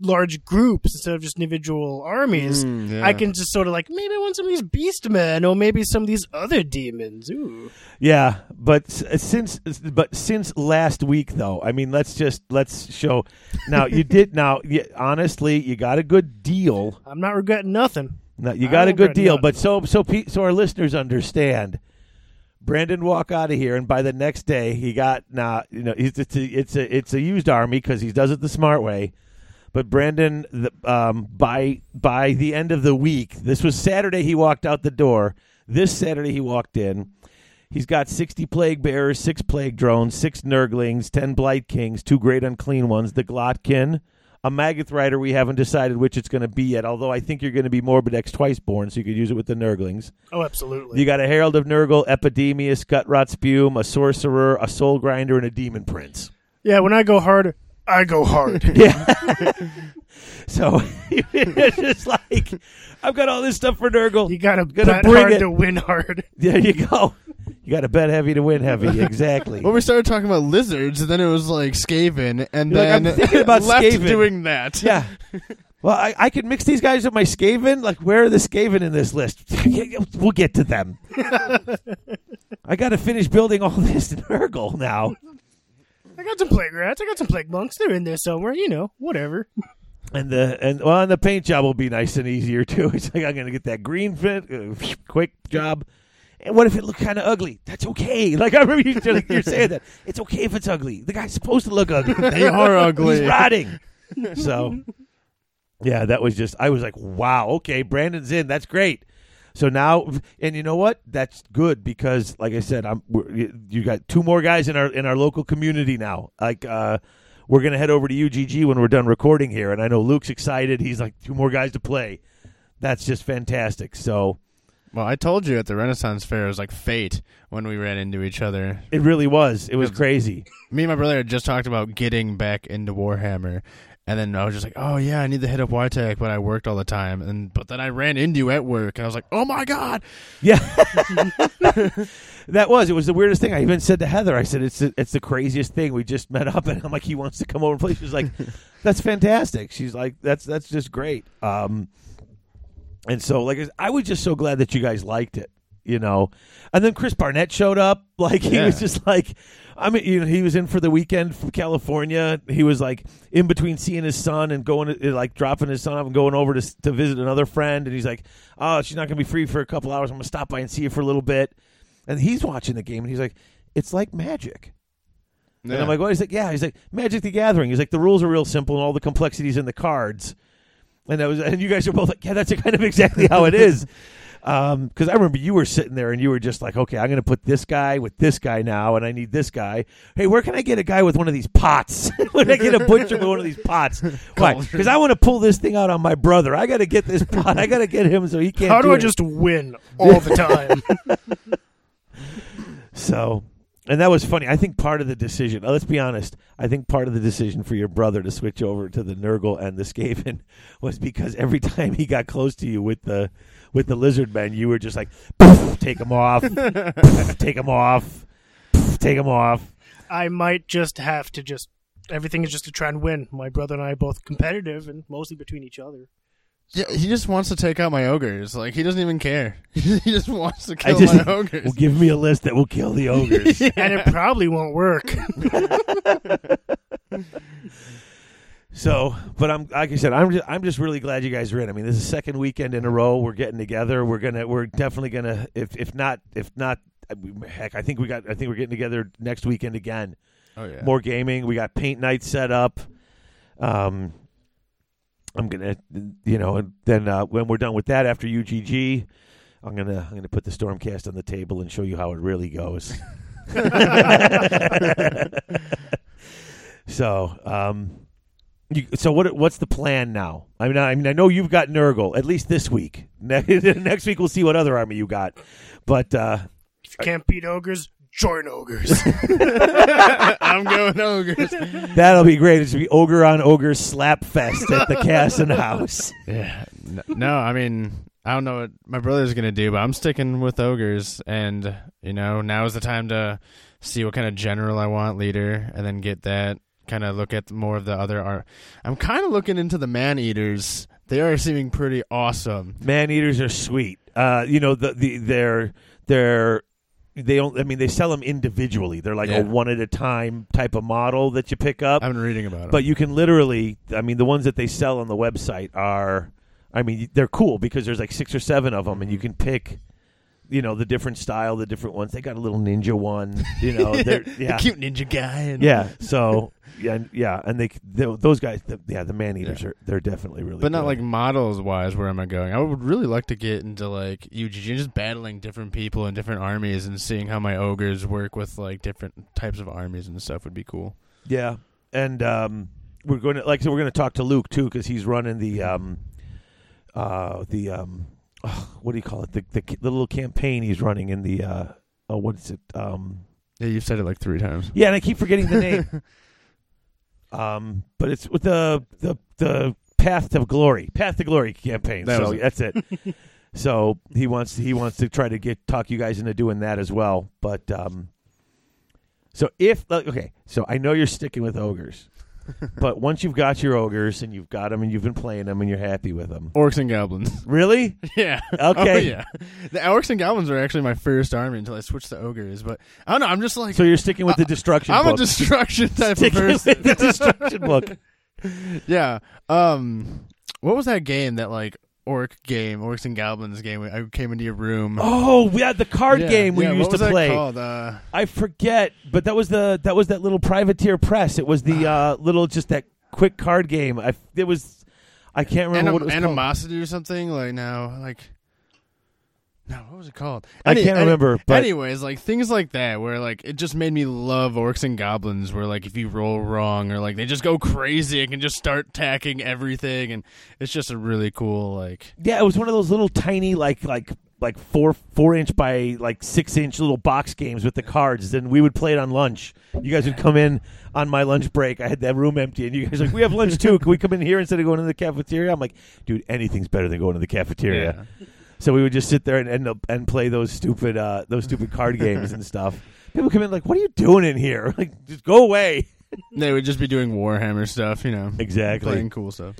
large groups instead of just individual armies. Mm, yeah. I can just sort of like maybe I want some of these beast men or maybe some of these other demons. Ooh. Yeah, but since but since last week though, I mean, let's just let's show. Now you did *laughs* now. You, honestly, you got a good deal. I'm not regretting nothing. No, you got a good deal. nothing. But so so so our listeners understand. Brandon walk out of here, and by the next day, he got now. you know, it's it's a it's a, it's a used army because he does it the smart way. But Brandon, the, um, by by the end of the week, this was Saturday. He walked out the door. This Saturday, he walked in. He's got 60 plague bearers, six plague drones, six nurglings, 10 blight kings, two great unclean ones, the Glottkin, a Maggoth rider. We haven't decided which it's going to be yet, although I think you're going to be Morbidex twice born, so you could use it with the nurglings. Oh, absolutely. You got a Herald of Nurgle, Epidemius, Gut Rot Spume, a Sorcerer, a Soul Grinder, and a Demon Prince. yeah, when I go hard, I go hard. *laughs* Yeah. *laughs* so it's *laughs* just like, I've got all this stuff for Nurgle. You gotta Gonna bet bring hard it. to win hard. There you go. You got to bet heavy to win heavy. Exactly. Well, we started talking about lizards, and then it was like Skaven, and You're like, I'm then thinking about left Skaven. doing that. Yeah. Well, I, I could mix these guys with my Skaven. Like, where are the Skaven in this list? we'll get to them. I got to finish building all this Nurgle now. I got some plague rats. I got some plague monks. They're in there somewhere. You know, whatever. And the and well, and the paint job will be nice and easier too. *laughs* It's like I'm gonna get that green fit, uh, quick job. And what if it looked kind of ugly? That's okay. *laughs* Like I remember you, like, you're saying that it's okay if it's ugly. The guy's supposed to look ugly. *laughs* They are ugly. He's rotting. So, yeah, that was just. I was like, wow. Okay, Brandon's in. That's great. So now, and you know what? That's good because, like I said, I'm. We're, you got two more guys in our in our local community now. Like, uh, we're gonna head over to UGG when we're done recording here, and I know Luke's excited. He's like, two more guys to play. That's just fantastic. So Well, I told you at the Renaissance Fair, it was like fate when we ran into each other. it really was. It was crazy. Me and my brother had just talked about getting back into Warhammer, and then I was just like, "Oh yeah, I need to hit up YTech," but I worked all the time, and but then I ran into you at work, and I was like, "Oh my god!" Yeah, *laughs* that was. It was the weirdest thing. I even said to Heather, I said, "It's the, it's the craziest thing." We just met up, and I'm like, "He wants to come over and play." She's like, *laughs* "That's fantastic." She's like, "That's that's just great." Um, and so, like, I was just so glad that you guys liked it, you know. And then Chris Barnett showed up. *laughs* Like, he Yeah. was just like, I mean, you know, he was in for the weekend from California. He was like in between seeing his son and going, to, like, dropping his son off and going over to to visit another friend. And he's like, "Oh, she's not going to be free for a couple hours. I'm going to stop by and see you for a little bit." And he's watching the game, and he's like, "It's like magic." And I'm like, "What?" He's like, "Yeah." He's like, "Magic the Gathering." He's like, "The rules are real simple, and all the complexities in the cards." And that was, and you guys are both like, "Yeah, that's kind of *laughs* exactly how it is." *laughs* Because I remember you were sitting there, and you were just like, "Okay, I'm going to put this guy with this guy now, and I need this guy. Hey, where can I get a guy with one of these pots? *laughs* where can I get a butcher with one of these pots? *laughs* Why? Because I want to pull this thing out on my brother. I got to get this pot. I got to get him so he can't. How do I it." just win all the time? *laughs* So, and that was funny. I think part of the decision, uh, let's be honest, I think part of the decision for your brother to switch over to the Nurgle and the Skaven was because every time he got close to you with the with the lizard men, you were just like, "Poof, take them *laughs* off, Poof, take them off, Poof, take them off. I might just have to just. Everything is just to try and win. My brother and I are both competitive and mostly between each other. Yeah, he just wants to take out my ogres. Like he doesn't even care. *laughs* he just wants to kill just, my ogres. well, give me a list that will kill the *laughs* ogres. And it probably won't work. So, but I'm like I said, I'm just I'm just really glad you guys are in. I mean, this is the second weekend in a row. We're getting together. We're gonna we're definitely gonna if if not if not heck, I think we got I think we're getting together next weekend again. oh yeah. More gaming. We got paint night set up. Um, I'm gonna you know and then uh, when we're done with that after UGG, I'm gonna I'm gonna put the Stormcast on the table and show you how it really goes. *laughs* *laughs* so, um, you, so what? What's the plan now? I mean, I mean, I know you've got Nurgle at least this week. *laughs* Next week we'll see what other army you got. But uh, If you can't beat ogres, join ogres. *laughs* *laughs* I'm going ogres. that'll be great. It's be ogre on ogre slap fest at the Casson House. Yeah. No, I mean, I don't know what my brother's gonna do, but I'm sticking with ogres, and you know, now is the time to see what kind of general I want, leader, and then get that kind of look at more of the other art. I'm kind of looking into the man eaters. They are seeming pretty awesome. Man eaters are sweet. Uh, you know the the they're they're they don't. I mean, they sell them individually. They're like Yeah. a one at a time type of model that you pick up. I've been reading about it. But you can literally, I mean, the ones that they sell on the website are, I mean, they're cool because there's like six or seven of them, and you can pick, you know, the different style, the different ones. They got a little ninja one, you know, *laughs* they're yeah, the cute ninja guy. And yeah. So yeah, and- yeah, and they, they those guys, the, yeah, the man eaters Yeah. are they're definitely really, But not like models wise. Where am I going? I would really like to get into like UGG, just battling different people and different armies and seeing how my ogres work with like different types of armies and stuff would be cool. Yeah, and um, we're going to like so we're going to talk to Luke too because he's running the um, uh, the um, oh, what do you call it? The, the the little campaign he's running in the uh, oh, what is it? Um, Yeah, you've said it like three times. yeah, and I keep forgetting the name. *laughs* um, but it's with the the the Path to Glory, Path to Glory campaign. That so that's it. *laughs* so he wants he wants to try to get talk you guys into doing that as well. But um, so if okay, so I know you're sticking with ogres, but once you've got your ogres and you've got them and you've been playing them and you're happy with them, Orcs and goblins. *laughs* really? *laughs* yeah. *laughs* Okay. Oh, yeah. The orcs and goblins are actually my first army until I switched to ogres. But I don't know. I'm just like So you're sticking with the destruction I'm book. a destruction type of sticking with person. the destruction book. yeah. Um. What was that game? That like orc game, orcs and goblins game. I came into your room. Oh, we had the card Yeah, game we yeah, used what was to that play. Called? Uh, I forget, but that was the that was that little privateer press. It was the *sighs* uh, little just that quick card game. I it was I can't remember anim- what it was called. animosity or something. Like now, like. No, what was it called? I can't remember, but- anyways, like things like that, where like it just made me love orcs and goblins. Where like if you roll wrong, or like they just go crazy, and can just start attacking everything, and it's just a really cool like. Yeah, it was one of those little tiny like like like four four inch by like six inch little box games with the cards. Then we would play it on lunch. You guys would come in on my lunch break. I had that room empty, and you guys were like, "We have lunch too. Can we come in here instead of going to the cafeteria?" I'm like, "Dude, anything's better than going to the cafeteria." So we would just sit there and and, and play those stupid uh, those stupid card games and stuff. *laughs* People come in like, "What are you doing in here?" *laughs* Like, just go away. They would just be doing Warhammer stuff, you know, Exactly. playing cool stuff.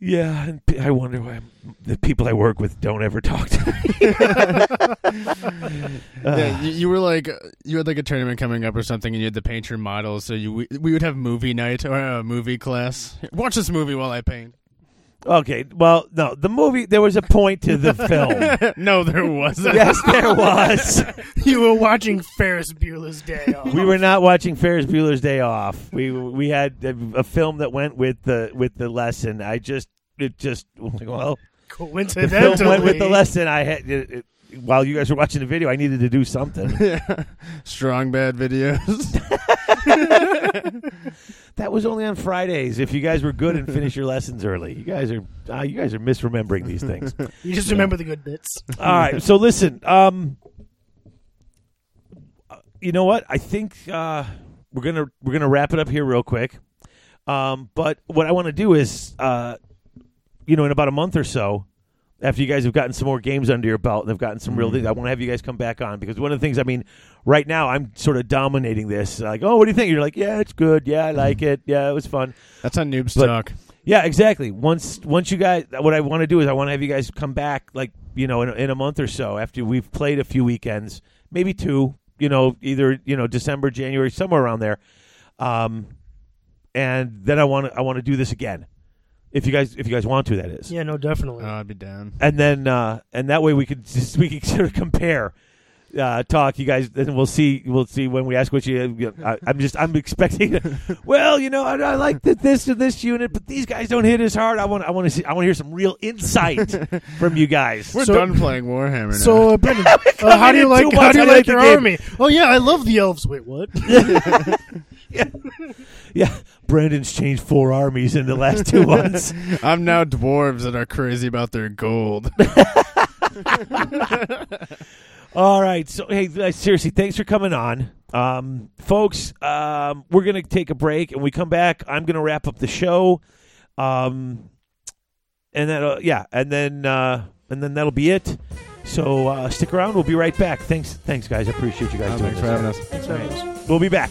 Yeah, and p- I wonder why the people I work with don't ever talk to me. *laughs* yeah, you, you were like you had like a tournament coming up or something, and you had to paint your models. So you we, we would have movie night or a movie class. Watch this movie while I paint. Okay, well, no, the movie there was a point to the film. *laughs* no, there wasn't. yes, there was. *laughs* You were watching Ferris Bueller's Day *laughs* Off. We were not watching Ferris Bueller's Day Off. We we had a, a film that went with the with the lesson. I just it just well, the film Coincidentally, went with the lesson. I had it, it, while you guys were watching the video. I needed to do something. yeah. Strong bad videos. That was only on Fridays. If you guys were good and finish your lessons early, you guys are uh, you guys are misremembering these things. You just remember the good bits. All right. So listen, um, uh, you know what? I think uh, we're gonna we're gonna wrap it up here real quick. Um, but what I want to do is, uh, you know, in about a month or so, after you guys have gotten some more games under your belt and have gotten some real things, I want to have you guys come back on because one of the things, I mean, right now I'm sort of dominating this. Like, oh, what do you think? You're like, yeah, it's good. Yeah, I like it. Yeah, it was fun. That's on Noobs But- Talk. Yeah, exactly. Once once you guys, what I want to do is I want to have you guys come back, like you know, in, a- in a month or so after we've played a few weekends, maybe two. You know, either you know December, January, somewhere around there. Um, and then I want to I want to do this again, if you guys if you guys want to, that is. Yeah, no, definitely. Oh, I'd be down. And then uh, and that way we could just *laughs* we could sort of compare. Uh, talk, you guys, and we'll see. We'll see when we ask what you. you know, I, I'm just. I'm expecting. *laughs* well, you know, I, I like the, this or this unit, but these guys don't hit as hard. I want. I want to see. I want to hear some real insight *laughs* from you guys. We're So- done playing Warhammer now. so, uh, *laughs* Brandon, uh, how do you in like how do you how do you like like your game? army? Oh yeah, I love the elves. Wait, what? Yeah, Brandon's changed four armies in the last two months. I'm now dwarves that are crazy about their gold. All right, so hey, seriously, thanks for coming on, um, folks. Um, we're gonna take a break, and we come back. I'm gonna wrap up the show, um, and then uh, yeah, and then uh, and then that'll be it. So uh, stick around. We'll be right back. Thanks, thanks, guys. I appreciate you guys Oh, doing thanks this. for having us. Thanks for having us. We'll be back.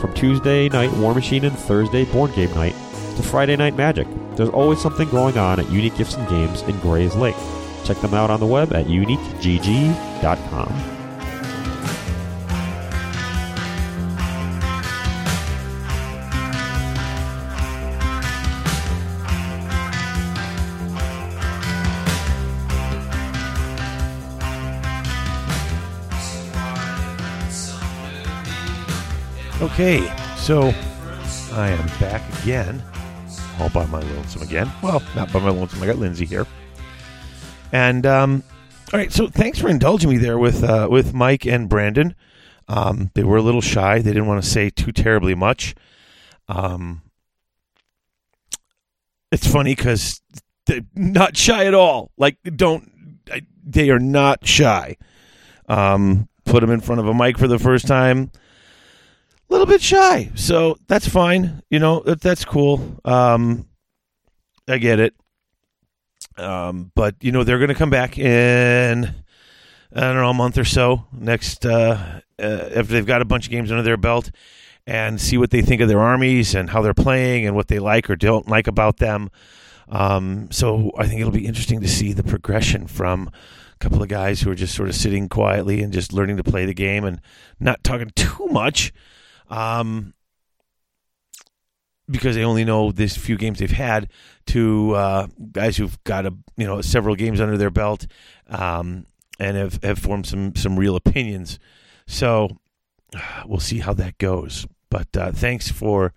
From Tuesday night Warmachine and Thursday Board Game Night to Friday Night Magic, there's always something going on at Unique Gifts and Games in Grayslake. Check them out on the web at uniquegg.com. Okay, so I am back again, all by my lonesome again. Well, not by my lonesome. I got Lindsay here, and um, all right. So thanks for indulging me there with uh, with Mike and Brandon. Um, they were a little shy. They didn't want to say too terribly much. Um, it's funny because they're not shy at all. Like, don't I, they are not shy. Um, put them in front of a mic for the first time a little bit shy. So that's fine. You know, that, that's cool. Um, I get it. Um, but you know, they're going to come back in I don't know a month or so next uh, uh, after they've got a bunch of games under their belt and see what they think of their armies and how they're playing and what they like or don't like about them. Um, so I think it'll be interesting to see the progression from a couple of guys who are just sort of sitting quietly and just learning to play the game and not talking too much um, because they only know this few games they've had to uh, guys who've got a you know several games under their belt um, and have, have formed some some real opinions. So *sighs* we'll see how that goes. But uh, thanks for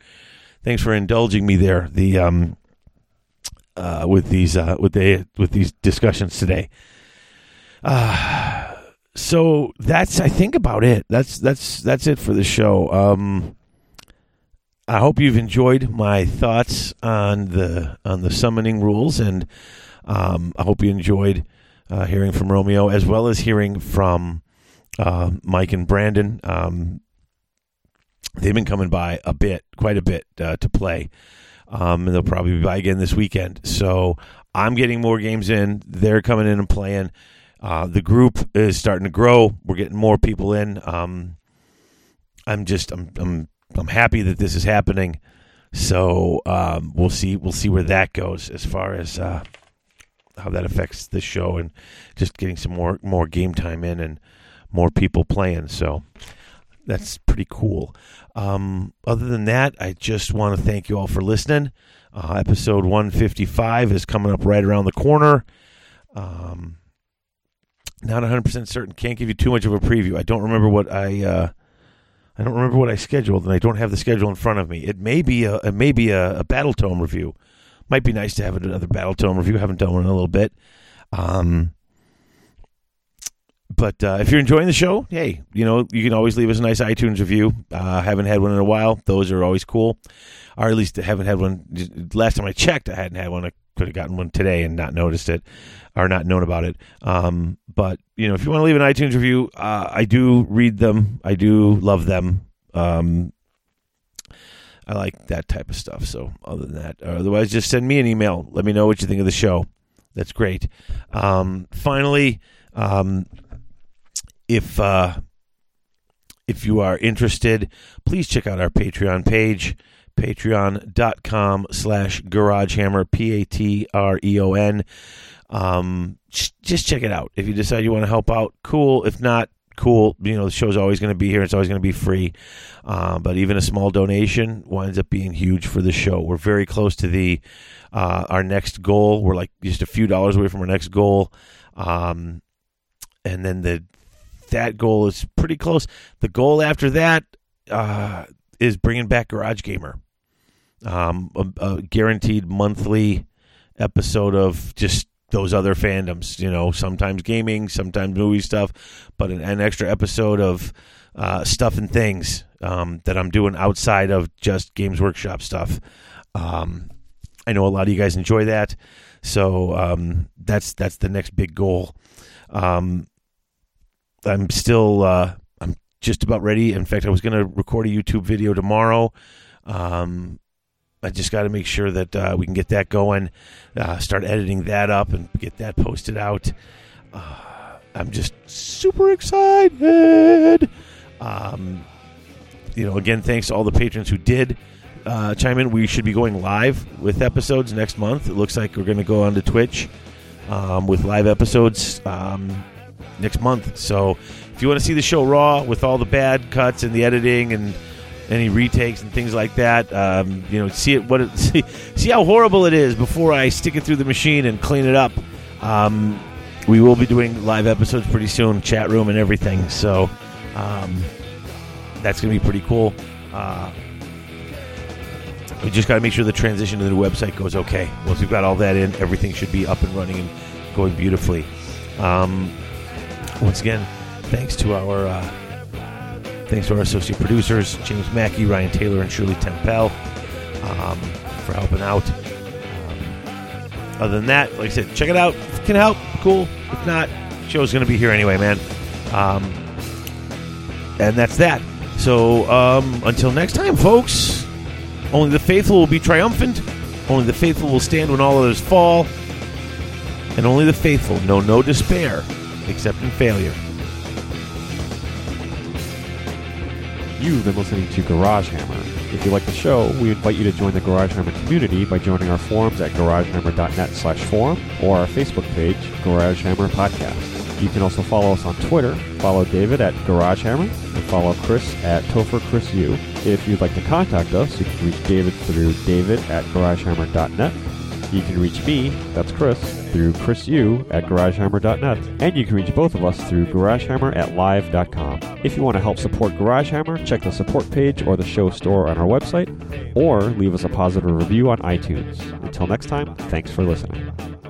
thanks for indulging me there. The um, uh, with these uh, with the with these discussions today. Uh, so that's I think about it. That's that's that's it for the show. Um, I hope you've enjoyed my thoughts on the on the summoning rules, and um, I hope you enjoyed uh, hearing from Romeo as well as hearing from uh, Mike and Brandon. Um, they've been coming by a bit, quite a bit uh, to play, um, and they'll probably be by again this weekend. So I'm getting more games in. They're coming in and playing. Uh, the group is starting to grow. We're getting more people in. Um, I'm just I'm I'm I'm happy that this is happening. So um, we'll see we'll see where that goes as far as uh, how that affects the show and just getting some more more game time in and more people playing. So that's pretty cool. Um, other than that, I just want to thank you all for listening. Uh, episode 155 is coming up right around the corner. Um, not 100% certain. Can't give you too much of a preview. I don't remember what I uh, I don't remember what I scheduled, and I don't have the schedule in front of me. It may be a it may be a, a Battletome review. Might be nice to have another Battletome review. haven't done one in a little bit. Um, but uh, if you're enjoying the show, hey, you know you can always leave us a nice iTunes review. Uh, haven't had one in a while; those are always cool. Or at least haven't had one. Last time I checked, I hadn't had one. Could have gotten one today and not noticed it or not known about it. Um, but you know, if you want to leave an iTunes review, uh, I do read them. I do love them. Um, I like that type of stuff. So other than that, otherwise, just send me an email. Let me know what you think of the show. That's great. Um, finally, um, if uh, if you are interested, please check out our Patreon page, patreon.com slash garagehammer, P-A-T-R-E-O-N. Um, just, check it out. If you decide you want to help out, cool. If not, cool. You know, the show's always going to be here. It's always going to be free. Uh, but even a small donation winds up being huge for the show. We're very close to the uh, our next goal. We're like just a few dollars away from our next goal. Um, and then the that goal is pretty close. The goal after that uh, is bringing back Garage Gamer, um, a, a guaranteed monthly episode of just those other fandoms. You know, sometimes gaming, sometimes movie stuff, but an, an extra episode of uh, stuff and things um, that I'm doing outside of just Games Workshop stuff. Um, I know a lot of you guys enjoy that, so um, that's that's the next big goal. Um, I'm still uh, just about ready. In fact, I was going to record a YouTube video tomorrow. Um, I just got to make sure that uh, we can get that going, uh, start editing that up, and get that posted out. Uh, I'm just super excited. Um, you know, again, thanks to all the patrons who did uh, chime in. We should be going live with episodes next month. It looks like we're going to go onto Twitch um, with live episodes um, next month. So if you want to see the show raw with all the bad cuts and the editing and any retakes and things like that, um, you know, see it what it, *laughs* see, see how horrible it is before I stick it through the machine and clean it up. Um, we will be doing live episodes pretty soon, chat room and everything. So um, that's going to be pretty cool. Uh, we just got to make sure the transition to the new website goes okay. Once we've got all that in, everything should be up and running and going beautifully. Um, once again, thanks to our uh, thanks to our associate producers James Mackey, Ryan Taylor, and Shirley Tempel um, for helping out. Um, other than that, like I said, check it out. If it can help, cool. If not, show's going to be here anyway, man. Um, and that's that. So um, until next time, folks. Only the faithful will be triumphant. Only the faithful will stand when all others fall. And only the faithful know no despair except in failure. You've been listening to Garage Hammer. If you like the show, we invite you to join the Garage Hammer community by joining our forums at garagehammer.net slash forum or our Facebook page, Garage Hammer Podcast. You can also follow us on Twitter. Follow David at Garage Hammer and follow Chris at Topher Chris U. If you'd like to contact us, you can reach David through david at garagehammer.net. You can reach me, that's Chris, through chrisu at garagehammer.net. And you can reach both of us through garagehammer at live.com. If you want to help support Garage Hammer, check the support page or the show store on our website, or leave us a positive review on iTunes. Until next time, thanks for listening.